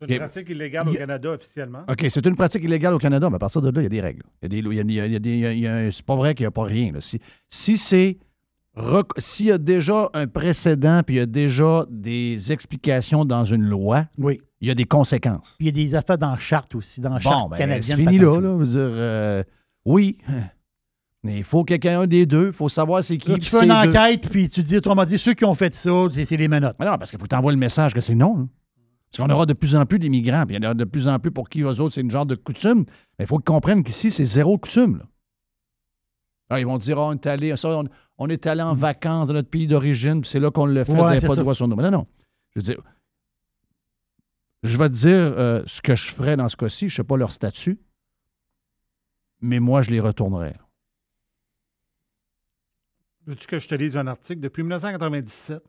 C'est une pratique illégale au Il Canada officiellement. OK, c'est une pratique illégale au Canada, mais à partir de là, il y a des règles. Il y a des, c'est pas vrai qu'il n'y a pas rien. là. Si, si c'est. rec- S'il y a déjà un précédent, puis il y a déjà des explications dans une loi, Oui. il y a des conséquences. Puis il y a des affaires dans la charte aussi, dans la Bon, charte ben, canadienne. c'est fini là, là. Je veux dire, euh, oui, mais il faut quelqu'un un des deux. Il faut savoir c'est qui. Là, tu fais une deux. enquête, puis tu dis, autrement dit, ceux qui ont fait ça, c'est, c'est les menottes. Mais non, parce qu'il faut envoies le message que c'est non. hein. Parce qu'on aura de plus en plus d'immigrants, puis il y en aura de plus en plus pour qui eux autres, c'est une genre de coutume. Mais il faut qu'ils comprennent qu'ici, c'est zéro coutume. là. Ah, ils vont dire, Ah, on est allé, ça, on, on est allé en vacances dans notre pays d'origine, puis c'est là qu'on le fait, Ouais, vous n'avez c'est pas ça. de droit sur nous. Mais non, non. Je veux dire, je vais te dire euh, ce que je ferais dans ce cas-ci. Je ne sais pas leur statut, mais moi, je les retournerais. Veux-tu que je te lise un article? Depuis 1997,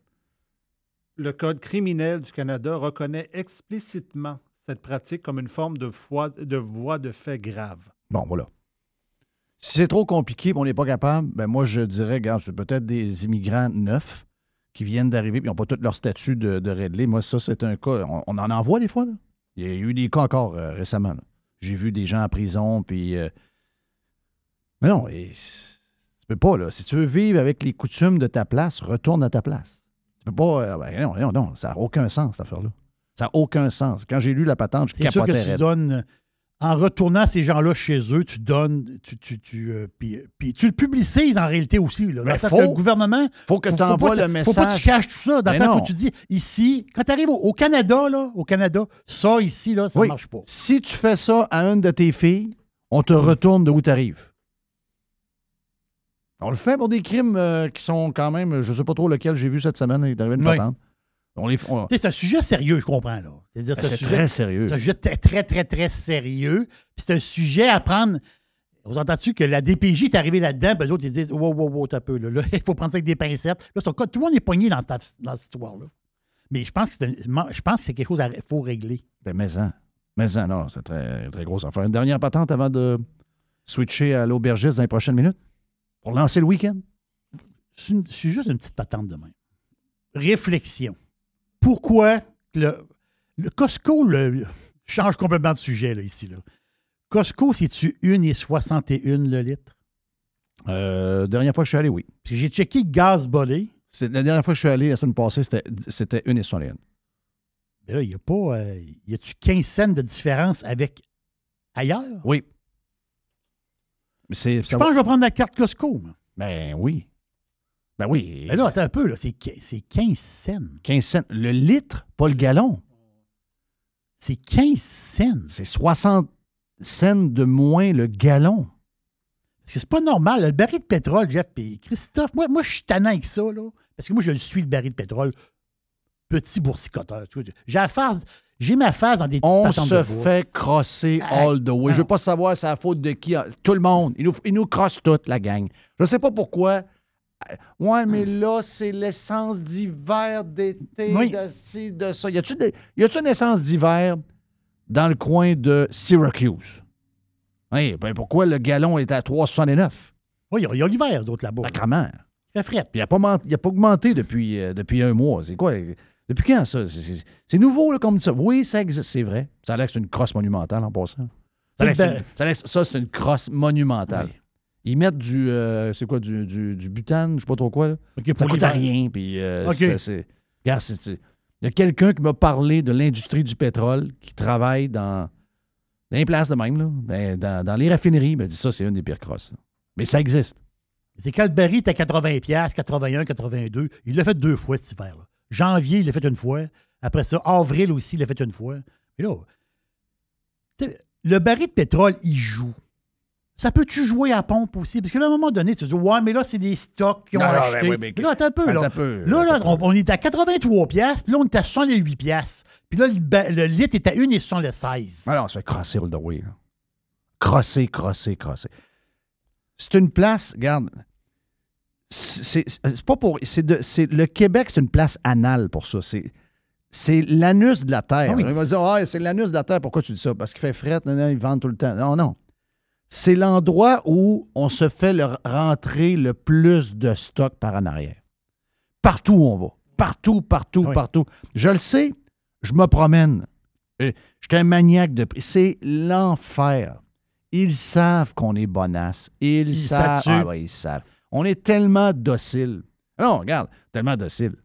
le Code criminel du Canada reconnaît explicitement cette pratique comme une forme de, voie de fait grave. Bon, voilà. Si c'est trop compliqué on n'est pas capable, ben moi, je dirais, regarde, c'est peut-être des immigrants neufs qui viennent d'arriver et n'ont pas tout leur statut de, de. Moi, ça, c'est un cas. On, en envoie des fois, là. Il y a eu des cas encore euh, récemment. J'ai vu des gens en prison, puis. euh, Mais non, et tu peux pas, là. Si tu veux vivre avec les coutumes de ta place, retourne à ta place. Tu peux pas. euh, ben non, non, non, ça n'a aucun sens, cette affaire-là. Ça n'a aucun sens. Quand j'ai lu la patente, je C'est sûr que capotais. tu donnes, en retournant ces gens-là chez eux, tu donnes, tu, tu, tu, euh, puis, puis tu le publicises en réalité aussi. Là, dans sens faut- que le gouvernement. faut que faut- tu faut envoies le te- Faut pas que message. tu caches tout ça. Dans sens non. où tu dis, ici, quand tu arrives au, au Canada, là, au Canada, ça ici, là, ça ne Oui. marche pas. Si tu fais ça à une de tes filles, on te retourne de où tu arrives. On le fait pour des crimes euh, qui sont quand même, je ne sais pas trop lequel j'ai vu cette semaine, il est arrivé une Oui. patente. On les, on- C'est un sujet sérieux, je comprends. là. Ben, c'est très sérieux. C'est un sujet très, très, très, très sérieux. Puis c'est un sujet à prendre. Vous entendez-tu que la DPJ est arrivée là-dedans, puis les autres, ils disent Wow, wow, wow, t'as peu. Là, Là, il faut prendre ça avec des pincettes. Là, son tout le monde est pogné dans cette, dans cette histoire-là. Mais je pense que c'est un- je pense que c'est quelque chose qu'il faut régler. Ben, mais. Mais en, non, c'est très, très grosse affaire. Une dernière patente avant de switcher à l'aubergiste dans les prochaines minutes? Pour lancer le week-end? C'est juste une petite patente de même. Réflexion. Pourquoi le, le Costco le, change complètement de sujet là, ici? Là. Costco, c'est-tu 1,61 le litre? Euh, dernière fois que je suis allé, oui. Puis j'ai checké gaz bolé. La dernière fois que je suis allé, la semaine passée, c'était, c'était une et soixante Mais là, il n'y a pas. euh, y a-tu 15 cents de différence avec ailleurs? Oui. Je pense que je vais prendre la carte Costco. moi. Ben oui. Ben oui. Mais là, attends un peu, là, c'est qui- c'est 15 cents. 15 cents. Le litre, pas le gallon. C'est 15 cents. C'est 60 cents de moins le gallon. Parce que c'est pas normal. là, Le baril de pétrole, Jeff, puis Christophe, moi, moi je suis tannant avec ça, là. Parce que moi, je le suis, le baril de pétrole. Petit boursicoteur. J'ai affaire, J'ai ma phase dans des petites On se de fait crosser all the way. Je veux pas savoir c'est la faute de qui. Tout le monde. Ils nous, ils nous crossent toute, la gang. Je sais pas pourquoi. Euh, Ouais, mais là, c'est l'essence d'hiver, d'été, Oui. de ci, de ça. Y a-tu des- y a-tu une essence d'hiver dans le coin de Syracuse? Oui, ben pourquoi le gallon est à 3,69? Oui, il y a- l'hiver, d'autres là-bas. Sacrement. Il fait fret. Puis il n'a pas, pas augmenté depuis, euh, depuis un mois. C'est quoi? Depuis quand ça? C'est- nouveau là, comme ça. Oui, ça existe, c'est vrai. Ça a l'air que c'est une crosse monumentale en passant. Ça, une- ça, c'est une crosse monumentale. Ils mettent du. euh, c'est quoi? Du, du, du butane, je sais pas trop quoi. Là. OK, Ça coûte à rien. Puis, euh, c'est- regarde, il y a quelqu'un qui m'a parlé de l'industrie du pétrole qui travaille dans, dans les places de même, là, dans, les raffineries. Il m'a dit ça, c'est une des pires crosses. Mais ça existe. C'est quand le baril était à 80$, piastres, 81, 82. Il l'a fait deux fois cet hiver. là. Janvier, il l'a fait une fois. Après ça, avril aussi, il l'a fait une fois. Mais là, le baril de pétrole, il joue. Ça peut-tu jouer à pompe aussi? Parce qu'à un moment donné, tu te dis, ouais, mais là, c'est des stocks qui ont Non, non, acheté. ben mais- là, attends un peu. Là, peu, on, on est à 83$, piastres, puis là, on est à 68$. piastres. Puis là, le, litre est à 1,76$. Ah non, c'est crosser all the way. Là. Crosser, crosser, crosser. C'est une place, regarde, c'est pas pour. le Québec, c'est une place anale pour ça. C'est. C'est l'anus de la Terre. Ah oui. Il va dire, ah, c'est l'anus de la Terre. Pourquoi tu dis ça? Parce qu'il fait fret, non, non, ils vendent tout le temps. Non, non. C'est l'endroit où on se fait le- rentrer le plus de stock par en arrière. Partout où on va. Partout, partout, Oui. partout. Je le sais, je me promène. Je suis un maniaque de prix. C'est l'enfer. Ils savent qu'on est bonasse. Ils, Ils savent. Ah ouais, ils savent. On est tellement docile. Non, regarde, tellement docile.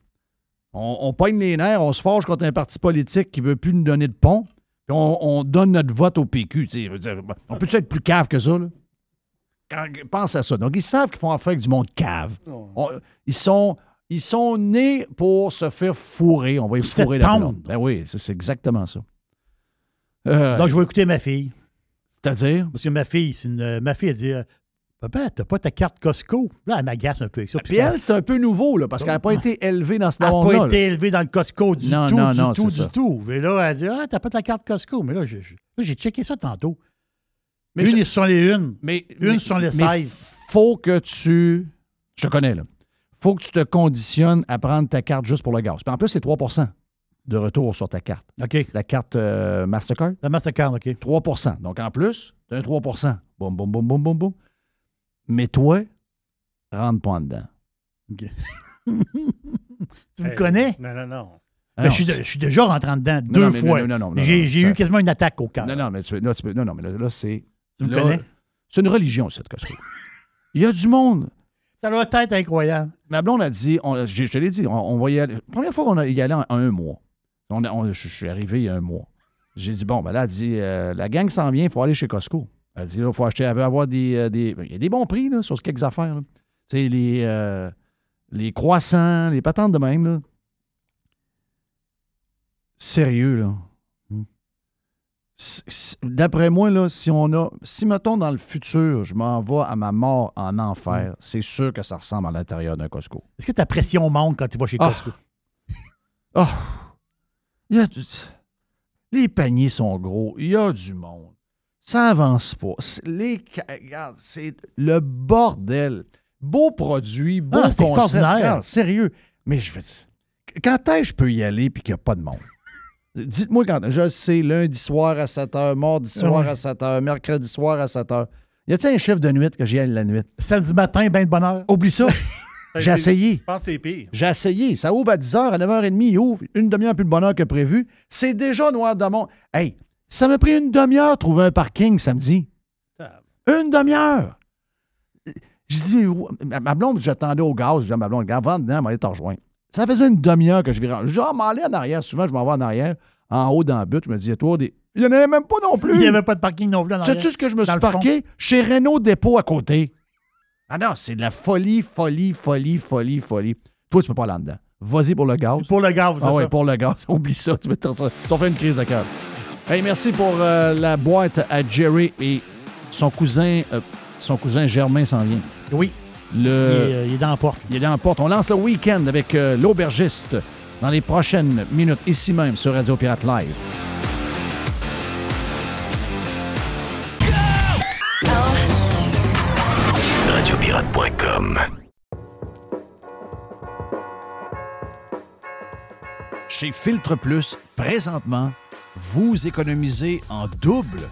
On, on pogne les nerfs, on se forge contre un parti politique qui veut plus nous donner de pont, puis on, on donne notre vote au PQ. veux dire, on peut-tu être plus cave que ça, là? Quand- pense à ça. Donc, ils savent qu'ils font affaire avec du monde cave. On- ils, sont, ils sont nés pour se faire fourrer. On va faire fourrer la blonde. Ben oui, c'est exactement ça. Euh, Donc, je vais écouter ma fille. C'est-à-dire? Parce que ma fille, c'est une, euh, ma fille, elle dit euh, Papa, t'as pas ta carte Costco? Là, elle m'agace un peu avec ça. Puis elle, c'est un peu nouveau, là, parce qu'elle n'a pas été élevée dans ce Elle n'a pas été élevée dans le Costco du Non, tout, non, du non, tout, du ça. tout. Et là, elle dit Ah, t'as pas ta carte Costco. Mais là, j'ai checké ça tantôt. Mais une, je- sont les une. Mais, Une mais- sur les mais 16. faut que tu. Je te connais, là. faut que tu te conditionnes à prendre ta carte juste pour le gaz. Puis en plus, c'est 3% de retour sur ta carte. OK. La carte euh, Mastercard, La Mastercard, OK. 3% Donc en plus, tu as un 3 Boum, boum, boum, boum, boum, boum. Mais toi, rentre pas en dedans. Tu me connais? Non, non, non. Ah non, je, suis de- je suis déjà rentré en dedans deux non, fois. non, non, non, non, J'ai eu quasiment une attaque au cœur. Non, non, mais tu, là, tu peux- non, non, mais là, là, c'est. Tu me là, connais? C'est une religion, cette Costco. Il y a du monde. Ça doit être incroyable. Ma blonde a dit, on- je, je te l'ai dit, on, on va y aller. Première fois qu'on a- y allait en un mois. On- je, je suis arrivé il y a un mois. J'ai dit, bon, ben là, elle dit, euh, la gang s'en vient, il faut aller chez Costco. Elle dit, il faut acheter, elle veut avoir des, euh, des. Il y a des bons prix là, sur quelques affaires. là. Tu sais, les, euh, les croissants, les patentes de même. Là. Sérieux, là. S- D'après moi, là, si on a. Si, mettons, dans le futur, je m'en vais à ma mort en enfer, c'est sûr que ça ressemble à l'intérieur d'un Costco. Est-ce que ta pression monte quand tu vas chez Ah. Costco? Ah! Il y a du- Les paniers sont gros. Il y a du monde. Ça avance pas. C'est- Les... Regarde, c'est le bordel. Beau produit, beau Ah, c'est concept. Regarde, sérieux. Mais je veux dire, quand est-ce que je peux y aller puis qu'il n'y a pas de monde? Dites-moi quand. Je sais, lundi soir à 7 h, mardi soir à 7 h, mercredi soir à 7 h. Y a-t-il un chef de nuit que j'y aille la nuit? Samedi matin, ben de bonne heure. Oublie ça. J'ai essayé. Je pense que c'est pire. J'ai essayé. Ça ouvre à 10h, à 9h30, il ouvre. Une demi-heure plus de bonheur que prévu. C'est déjà noir de monde. Hey, ça m'a pris une demi-heure trouver un parking samedi. Une demi-heure. Je dis, ma blonde, j'attendais au gaz. Je dis à ma blonde, regarde, va en dedans, m'aller te rejoindre. Ça faisait une demi-heure que je rentrer. Genre, m'en aller en arrière. Souvent, je m'en vais en arrière, en haut dans le but. Je me dis, toi, des... il n'y en avait même pas non plus. Il n'y avait pas de parking non plus. en Sais-tu ce que je me suis parqué? Chez Renault Dépôt à côté. Ah non, c'est de la folie, folie, folie, folie, folie. Toi, tu peux pas aller dedans. Vas-y pour le gaz. Pour le gaz, c'est Ah ouais, ça. pour le gaz. Oublie ça. Tu vas t'en- t'en fais une crise de cœur. Hey, merci pour euh, la boîte à Jerry et son cousin, euh, son cousin Germain s'en vient. Oui. Il, est, euh, il, est, dans la porte. Il est dans la porte. On lance le week-end avec euh, l'aubergiste dans les prochaines minutes, ici même sur Radio Pirate Live. Radiopirate.com Chez Filtre Plus, présentement, vous économisez en double.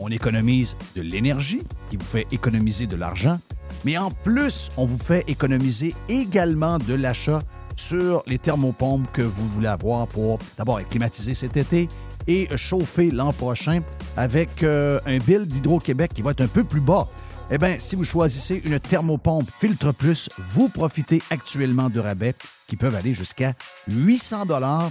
On économise de l'énergie, qui vous fait économiser de l'argent, mais en plus, on vous fait économiser également de l'achat sur les thermopompes que vous voulez avoir pour d'abord être climatisé cet été et chauffer l'an prochain avec euh, un bill d'Hydro-Québec qui va être un peu plus bas. Eh bien, si vous choisissez une thermopompe Filtre Plus, vous profitez actuellement de rabais qui peuvent aller jusqu'à 800 dollars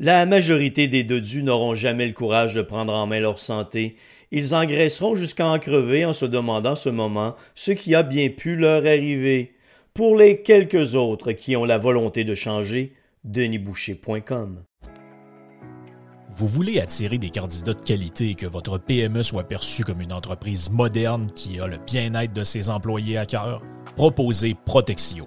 La majorité des dodus n'auront jamais le courage de prendre en main leur santé. Ils engraisseront jusqu'à en crever en se demandant ce moment ce qui a bien pu leur arriver. Pour les quelques autres qui ont la volonté de changer, denisboucher.com. Vous voulez attirer des candidats de qualité et que votre PME soit perçue comme une entreprise moderne qui a le bien-être de ses employés à cœur? Proposez Protexio,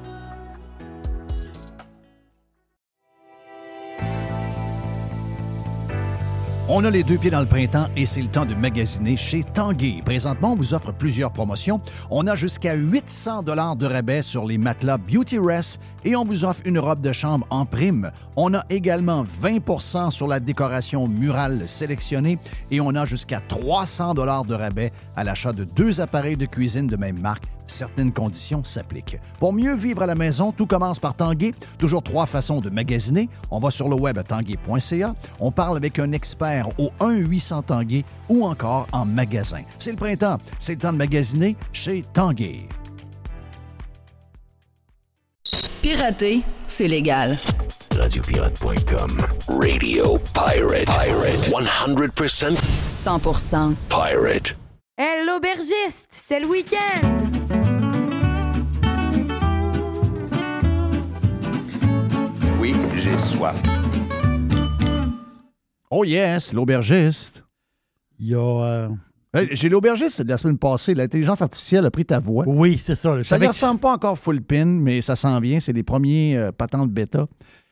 On a les deux pieds dans le printemps et c'est le temps de magasiner chez Tanguay. Présentement, on vous offre plusieurs promotions. On a jusqu'à 800 dollars de rabais sur les matelas Beauty Rest et on vous offre une robe de chambre en prime. On a également 20% sur la décoration murale sélectionnée et on a jusqu'à 300 dollars de rabais à l'achat de deux appareils de cuisine de même marque certaines conditions s'appliquent. Pour mieux vivre à la maison, tout commence par Tanguay. Toujours trois façons de magasiner. On va sur le web à tanguay.ca. On parle avec un expert au 1-800 Tanguay ou encore en magasin. C'est le printemps. C'est le temps de magasiner chez Tanguay. Pirater, c'est légal. Radiopirate.com. Radio Pirate. Pirate. 100% 100% pirate. Hé, l'aubergiste, c'est le week-end! J'ai soif. Oh yes, l'aubergiste. Il y a. euh, Hey, J'ai l'aubergiste de la semaine passée. L'intelligence artificielle a pris ta voix. Oui, c'est ça. Je Ça ne que- ressemble pas encore full pin, mais ça s'en vient. C'est les premiers euh, patentes bêta.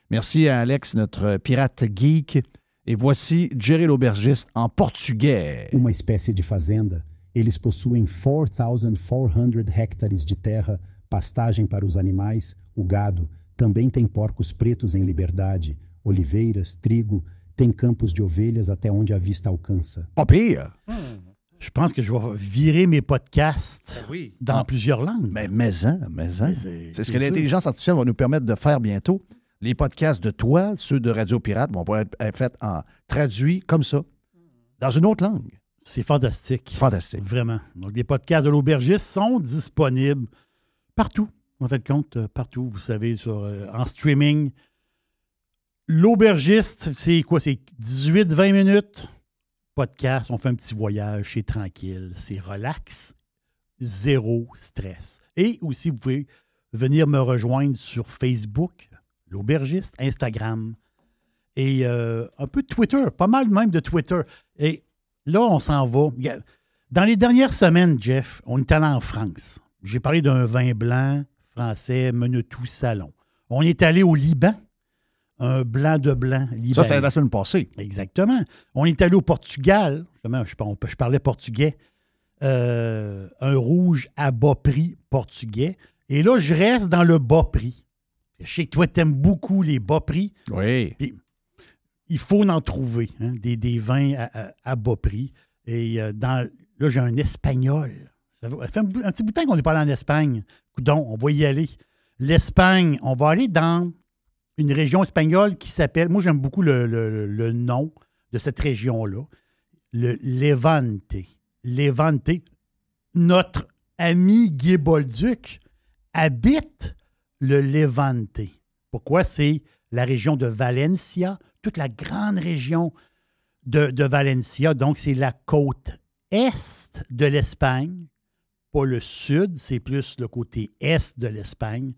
Merci à Alex, notre euh, pirate geek. Et voici Jerry l'aubergiste en portugais. Uma espécie de fazenda, eles possuem 4.400 hectares de terra, pastagem para os animais, o gado, também tem porcos pretos em liberdade, oliveiras, trigo, tem campos de ovelhas até onde a vista alcança. Pas pire. Je pense que je vais virer mes podcasts dans Ah. plusieurs langues. Mais maison, maison. C'est ce c'est que sûr. l'intelligence artificielle va nous permettre de faire bientôt. Les podcasts de toi, ceux de Radio Pirate, vont pouvoir être, être faits en traduit comme ça, dans une autre langue. C'est fantastique. Fantastique. Vraiment. Donc, les podcasts de l'aubergiste sont disponibles partout. En fait, compte, euh, partout, vous savez, sur, euh, en streaming. L'aubergiste, c'est quoi? C'est 18-20 minutes? Podcast, on fait un petit voyage, c'est tranquille, c'est relax, zéro stress. Et aussi, vous pouvez venir me rejoindre sur Facebook, l'aubergiste, Instagram et euh, un peu de Twitter, pas mal même de Twitter. Et là, on s'en va. Dans les dernières semaines, Jeff, on est allé en France. J'ai parlé d'un vin blanc français, Menetou Salon. On est allé au Liban, un blanc de blanc libanais. Ça, c'est la semaine passée. Exactement. On est allé au Portugal, justement, je, je parlais portugais, euh, un rouge à bas prix portugais. Et là, je reste dans le bas prix. Je sais que toi, tu aimes beaucoup les bas prix. Oui. Puis, il faut en trouver, hein, des, des vins à, à- à bas prix. Et euh, dans, là, j'ai un espagnol. Ça fait un, petit bout de temps qu'on n'est pas allé en Espagne. Coudon, on va y aller. L'Espagne, on va aller dans une région espagnole qui s'appelle, moi j'aime beaucoup le, nom, de cette région-là, le Levante. Levante, notre ami Guy Bolduc habite le Levante. Pourquoi? C'est la région de Valencia, toute la grande région de Valencia. Donc, c'est la côte est de l'Espagne, pas le sud, c'est plus le côté est de l'Espagne.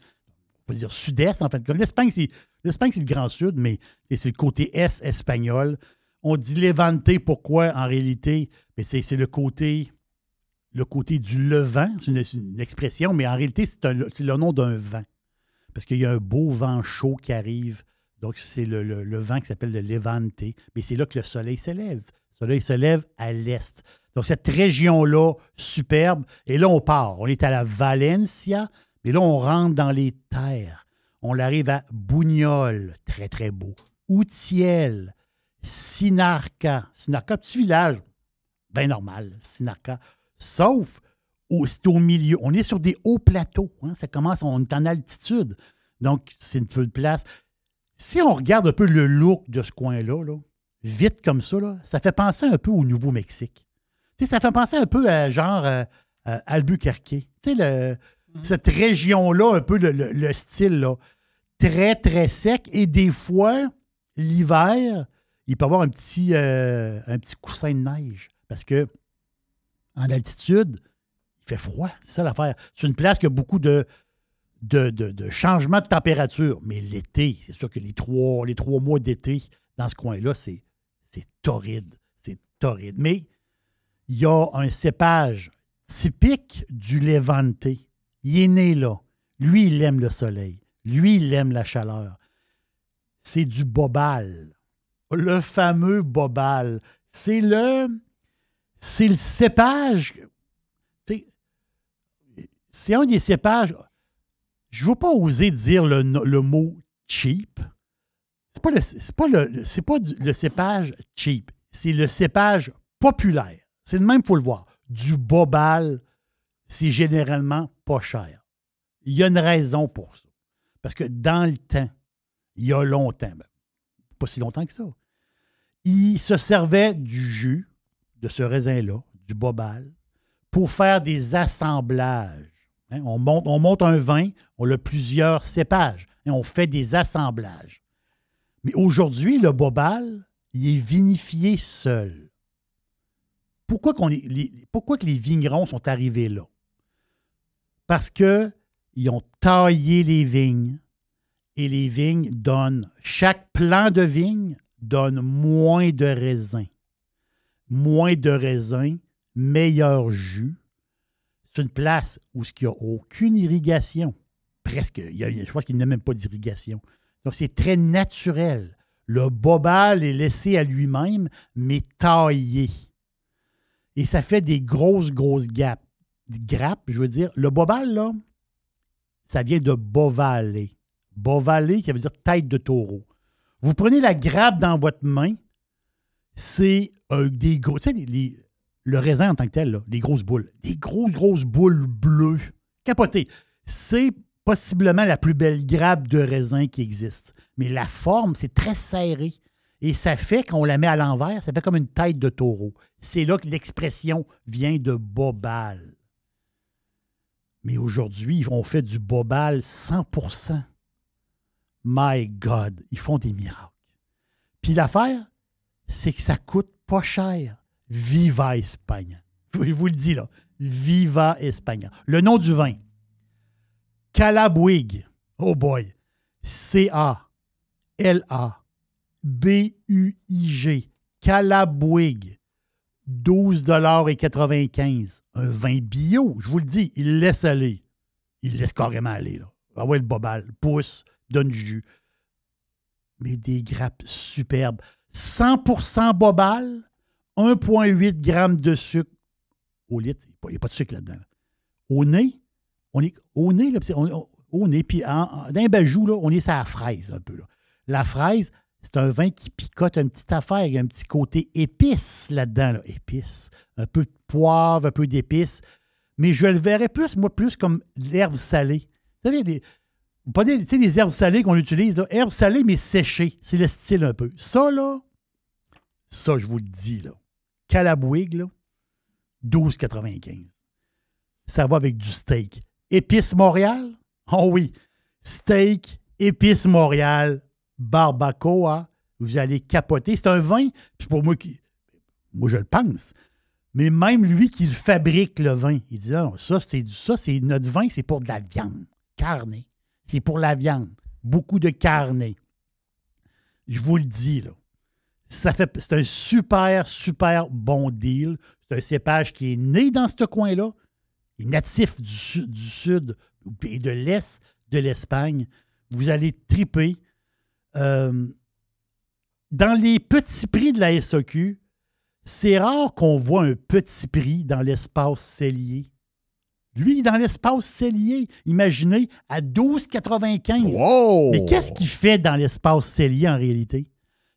On peut dire sud-est, en fait. L'Espagne, c'est, l'Espagne, c'est le grand sud, mais c'est le côté est espagnol. On dit Levante, pourquoi en réalité? C'est, le côté le côté du levant, c'est une, expression, mais en réalité, c'est, le nom d'un vent. Parce qu'il y a un beau vent chaud qui arrive. Donc, c'est le, le- le vent qui s'appelle le Levante. Mais c'est là que le soleil se lève. Le soleil se lève à l'est. Donc, cette région-là, superbe. Et là, on part. On est à la Valencia, mais là, on rentre dans les terres. On arrive à Bougnol, très, très beau. Outiel, Sinarca. Sinarca, petit village, bien normal, Sinarca. Sauf, au- c'est au milieu. On est sur des hauts plateaux. hein. Ça commence, on est en altitude. Donc, c'est une peu de place. Si on regarde un peu le look de ce coin-là, là, vite comme ça, là, ça fait penser un peu au Nouveau-Mexique. Sais, ça fait penser un peu à genre euh, à Albuquerque. Tu sais, le- cette région-là, un peu le, le- le style, là, très, très sec. Et des fois, l'hiver, il peut y avoir un petit, euh, un petit coussin de neige. Parce que en altitude, il fait froid. C'est ça l'affaire. C'est une place qui a beaucoup de, de, de- de changements de température. Mais l'été, c'est sûr que les trois, les trois mois d'été dans ce coin-là, c'est, c'est torride. C'est torride. Mais il y a un cépage typique du Levante. Il est né là. Lui, il aime le soleil. Lui, il aime la chaleur. C'est du bobal. Le fameux bobal. C'est le. C'est le cépage. C'est un des cépages. Je ne veux pas oser dire le, mot cheap. Le, c'est pas le cépage cheap. C'est le cépage populaire. C'est le même, pour le voir. Du bobal, c'est généralement pas cher. Il y a une raison pour ça. Parce que dans le temps, il y a longtemps, ben, pas si longtemps que ça, il se servait du jus de ce raisin-là, du bobal, pour faire des assemblages. Hein, on, monte, on monte un vin, on a plusieurs cépages, et on fait des assemblages. Mais aujourd'hui, le bobal, il est vinifié seul. Pourquoi, les, pourquoi que les vignerons sont arrivés là? Parce que ils ont taillé les vignes et les vignes donnent, chaque plant de vigne donne moins de raisin. Moins de raisin, meilleur jus. C'est une place où il n'y a aucune irrigation. Presque. il y a- je pense qu'il n'y a même pas d'irrigation. Donc, c'est très naturel. Le bobal est laissé à lui-même, mais taillé. Et ça fait des grosses, grosses gap- grappes. Je veux dire, le bobal, là, ça vient de bovaler. Bovaler, qui veut dire tête de taureau. Vous prenez la grappe dans votre main, c'est des gros. Tu sais, le raisin en tant que tel, là, les grosses boules. Des grosses, grosses boules bleues. Capoté. C'est possiblement la plus belle grappe de raisin qui existe. Mais la forme, c'est très serré. Et ça fait qu'on la met à l'envers, ça fait comme une tête de taureau. C'est là que l'expression vient de bobal. Mais aujourd'hui, on fait du bobal 100% My God, ils font des miracles. Puis l'affaire, c'est que ça coûte pas cher. Viva Espagne. Je vous le dis là. Viva Espagne. Le nom du vin. Calabuig. Oh boy. C-A-L-A-B-U-I-G. Calabuig. 12,95 Un vin bio, je vous le dis, il laisse aller. Il laisse carrément aller. Là. Ah ouais, le bobal, pousse, donne du jus. Mais des grappes superbes. 100% bobal, 1,8 g de sucre au litre. Il n'y a pas de sucre là-dedans. Au nez, on est au nez, là, on- au nez, puis en, en- dans un bajou, là, on est sur la fraise un peu. là. La fraise, c'est un vin qui picote une petite affaire. Il y a un petit côté épice là-dedans. Là. Épice. Un peu de poivre, un peu d'épices. Mais je le verrais plus, moi, plus comme l'herbe salée. Vous savez, des, tu sais, des herbes salées qu'on utilise. Là. Herbes salées, mais séchées. C'est le style un peu. Ça, là, Ça, je vous le dis, là. Calabouig, là, 12,95. Ça va avec du steak. Épice Montréal? Oh oui. Steak, épice Montréal, barbacoa. Vous allez capoter. C'est un vin, puis pour moi, qui, moi je le pense, mais même lui qui le fabrique, le vin, il dit non, ça, c'est du ça, c'est notre vin, c'est pour de la viande. Carné. C'est pour la viande. Beaucoup de carné. Je vous le dis, là. C'est un super, super bon deal. C'est un cépage qui est né dans ce coin-là. Il est natif du, du sud et de l'est de l'Espagne. Vous allez triper. Euh, dans les petits prix de la SAQ, c'est rare qu'on voit un petit prix dans l'espace cellier. Lui, dans l'espace cellier, imaginez, à 12,95. Wow! Mais qu'est-ce qu'il fait dans l'espace cellier en réalité?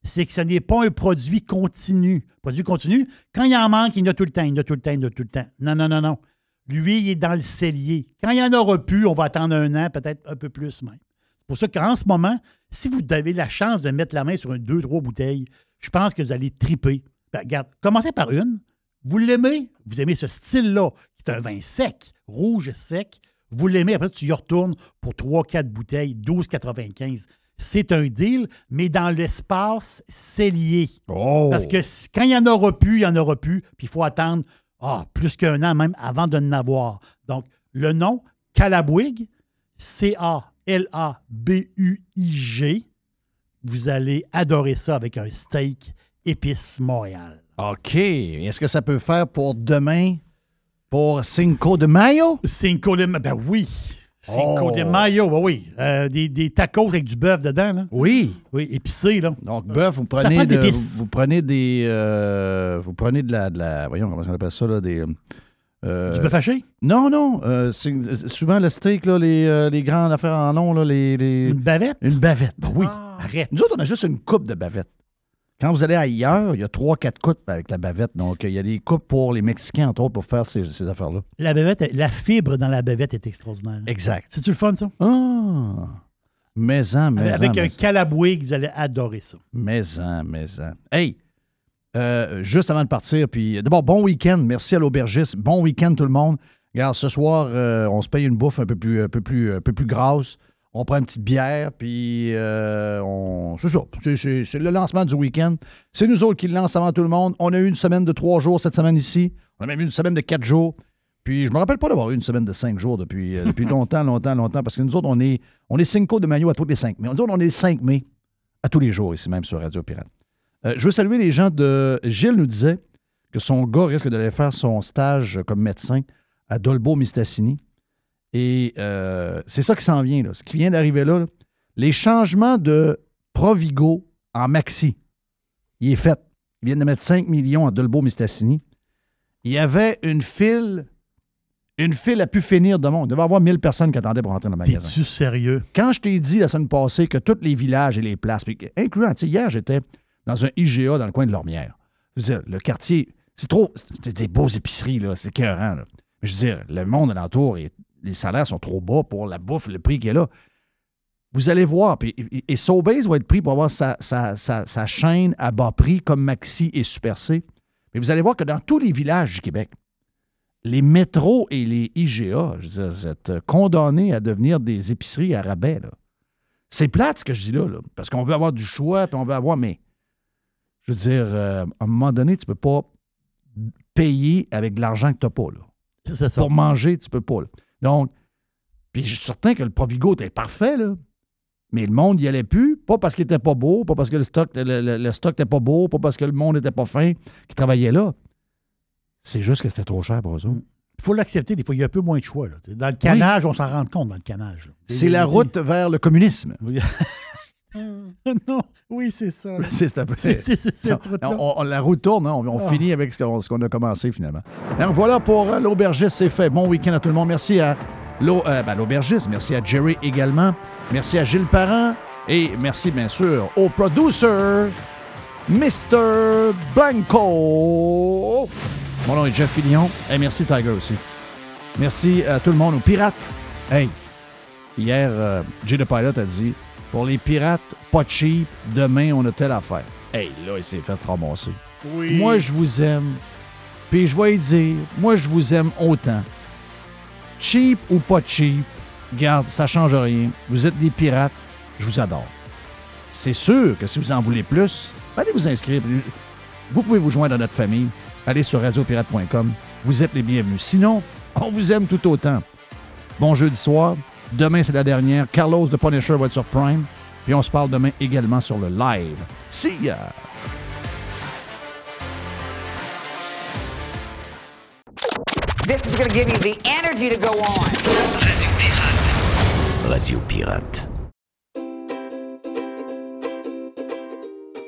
C'est que ce n'est pas un produit continu. Produit continu, quand il en manque, il y en a tout le temps, il y en a tout le temps, il y en a tout le temps. Non, non, non, non. Lui, il est dans le cellier. Quand il y en aura plus, on va attendre un an, peut-être un peu plus même. C'est pour ça qu'en ce moment, si vous avez la chance de mettre la main sur un deux, trois bouteilles, je pense que vous allez triper. Ben, regarde, commencez par une. Vous l'aimez? Vous aimez ce style-là, qui est un vin sec, rouge sec. Vous l'aimez, après tu y retournes pour 3-4 bouteilles, 12,95. C'est un deal, mais dans l'espace cellier. Parce que quand il n'y en aura plus, il n'y en aura plus, puis il faut attendre ah, plus qu'un an même avant de en avoir. Donc, le nom, Calabouig, C-A-L-A-B-U-I-G. Vous allez adorer ça avec un steak épice Montréal. OK. Est-ce que ça peut faire pour demain, pour Cinco de Mayo? Cinco de Mayo, ben oui. Cinco Oh. de Mayo, ben oui. Euh, des, des tacos avec du bœuf dedans, là. Oui. Oui, épicé, là. Donc, bœuf, vous prenez, de, vous, vous prenez des. euh, vous prenez de la, de la. Voyons, comment on appelle ça, là? Des. Euh, Du bœuf haché? Non, non. euh, souvent, le steak, là, les, euh, les grandes affaires en long, là, les, les- Une bavette? Une bavette. Ben oui, arrête. Nous autres, on a juste une coupe de bavette. Quand vous allez ailleurs, il y a trois, quatre coupes avec la bavette. Donc, il y a des coupes pour les Mexicains, entre autres, pour faire ces, ces affaires-là. La bavette, la fibre dans la bavette est extraordinaire. Exact. C'est-tu le fun, ça? Ah! Maison, maison. Avec un maison. calabouig, vous allez adorer ça. Maison, maison. Hey, euh, juste avant de partir, puis d'abord, bon week-end. Merci à l'aubergiste. Bon week-end, tout le monde. Regarde, ce soir, euh, on se paye une bouffe un peu plus, un peu plus, un peu plus grasse. On prend une petite bière, puis euh, on. C'est ça. C'est- le lancement du week-end. C'est nous autres qui le lancent avant tout le monde. On a eu une semaine de trois jours cette semaine ici. On a même eu une semaine de quatre jours. Puis je me rappelle pas d'avoir eu une semaine de cinq jours depuis, euh, depuis longtemps, longtemps, longtemps, parce que nous autres, on est, on est Cinco de Mayo à tous les cinq mai. Nous autres, on est le 5 mai à tous les jours ici même sur Radio Pirate. Euh, je veux saluer les gens de. Gilles nous disait que son gars risque d'aller faire son stage comme médecin à Dolbeau-Mistassini. Et euh, c'est ça qui s'en vient, là. Ce qui vient d'arriver là, là. les changements de Provigo en Maxi, il est fait. Ils viennent de mettre 5 millions à Dolbeau-Mistassini. Il y avait une file, une file à pu finir de monde. Il devait y avoir 1000 personnes qui attendaient pour rentrer dans le magasin. T'es-tu sérieux? Quand je t'ai dit la semaine passée que tous les villages et les places, incluant, tu sais, hier, j'étais dans un IGA dans le coin de Lormière. Je veux dire, le quartier, c'est trop. C'est des beaux épiceries, là. C'est écœurant, là. Mais je veux dire, le monde alentour, et les salaires sont trop bas pour la bouffe, le prix qui est là. Vous allez voir. Et, et va être pris pour avoir sa, sa- sa- chaîne à bas prix comme Maxi et Super C. Mais vous allez voir que dans tous les villages du Québec, les métros et les IGA, je veux dire, vous êtes condamnés à devenir des épiceries à rabais. là. C'est plate ce que je dis là, là, parce qu'on veut avoir du choix, puis on veut avoir, mais je veux dire, euh, à un moment donné, tu ne peux pas payer avec de l'argent que tu n'as pas. Là. C'est ça. Pour manger, tu peux pas. là. Donc, puis je suis certain que le Provigo était parfait, là. Mais le monde n'y allait plus, pas parce qu'il était pas beau, pas parce que le stock le, le- le stock n'était pas beau, pas parce que le monde n'était pas fin qui travaillait là. C'est juste que c'était trop cher pour eux autres. Il faut l'accepter, des fois, il y a un peu moins de choix. là. Dans le canage, on s'en rend compte dans le canage. C'est la route vers le communisme. Oui. non, oui, c'est ça. C'est un peu- la route tourne, hein, on, on Ah. finit avec ce qu'on a commencé finalement. Donc voilà pour euh, l'aubergiste, c'est fait. Bon week-end à tout le monde. Merci à euh, ben, l'aubergiste, merci à Jerry également, merci à Gilles Parent et merci bien sûr au producer, Mr. Blanco. Mon nom est Jeff Fillion et merci Tiger aussi. Merci à tout le monde, aux pirates. Hey, hier, euh, Jay the Pilot a dit pour les pirates, pas cheap, demain on a telle affaire. Hey, là, il s'est fait ramasser. Oui. Moi, je vous aime. Puis je vais dire, moi, je vous aime autant. Cheap ou pas cheap, garde, ça change rien. Vous êtes des pirates, je vous adore. C'est sûr que si vous en voulez plus, allez vous inscrire. Vous pouvez vous joindre à notre famille. Allez sur radiopirate.com. Vous êtes les bienvenus. Sinon, on vous aime tout autant. Bon jeudi soir. Demain, c'est la dernière. Carlos de Punisher va être sur Prime. Puis on se parle demain également sur le live. See ya! This is going to give you the energy to go on. Radio Pirate.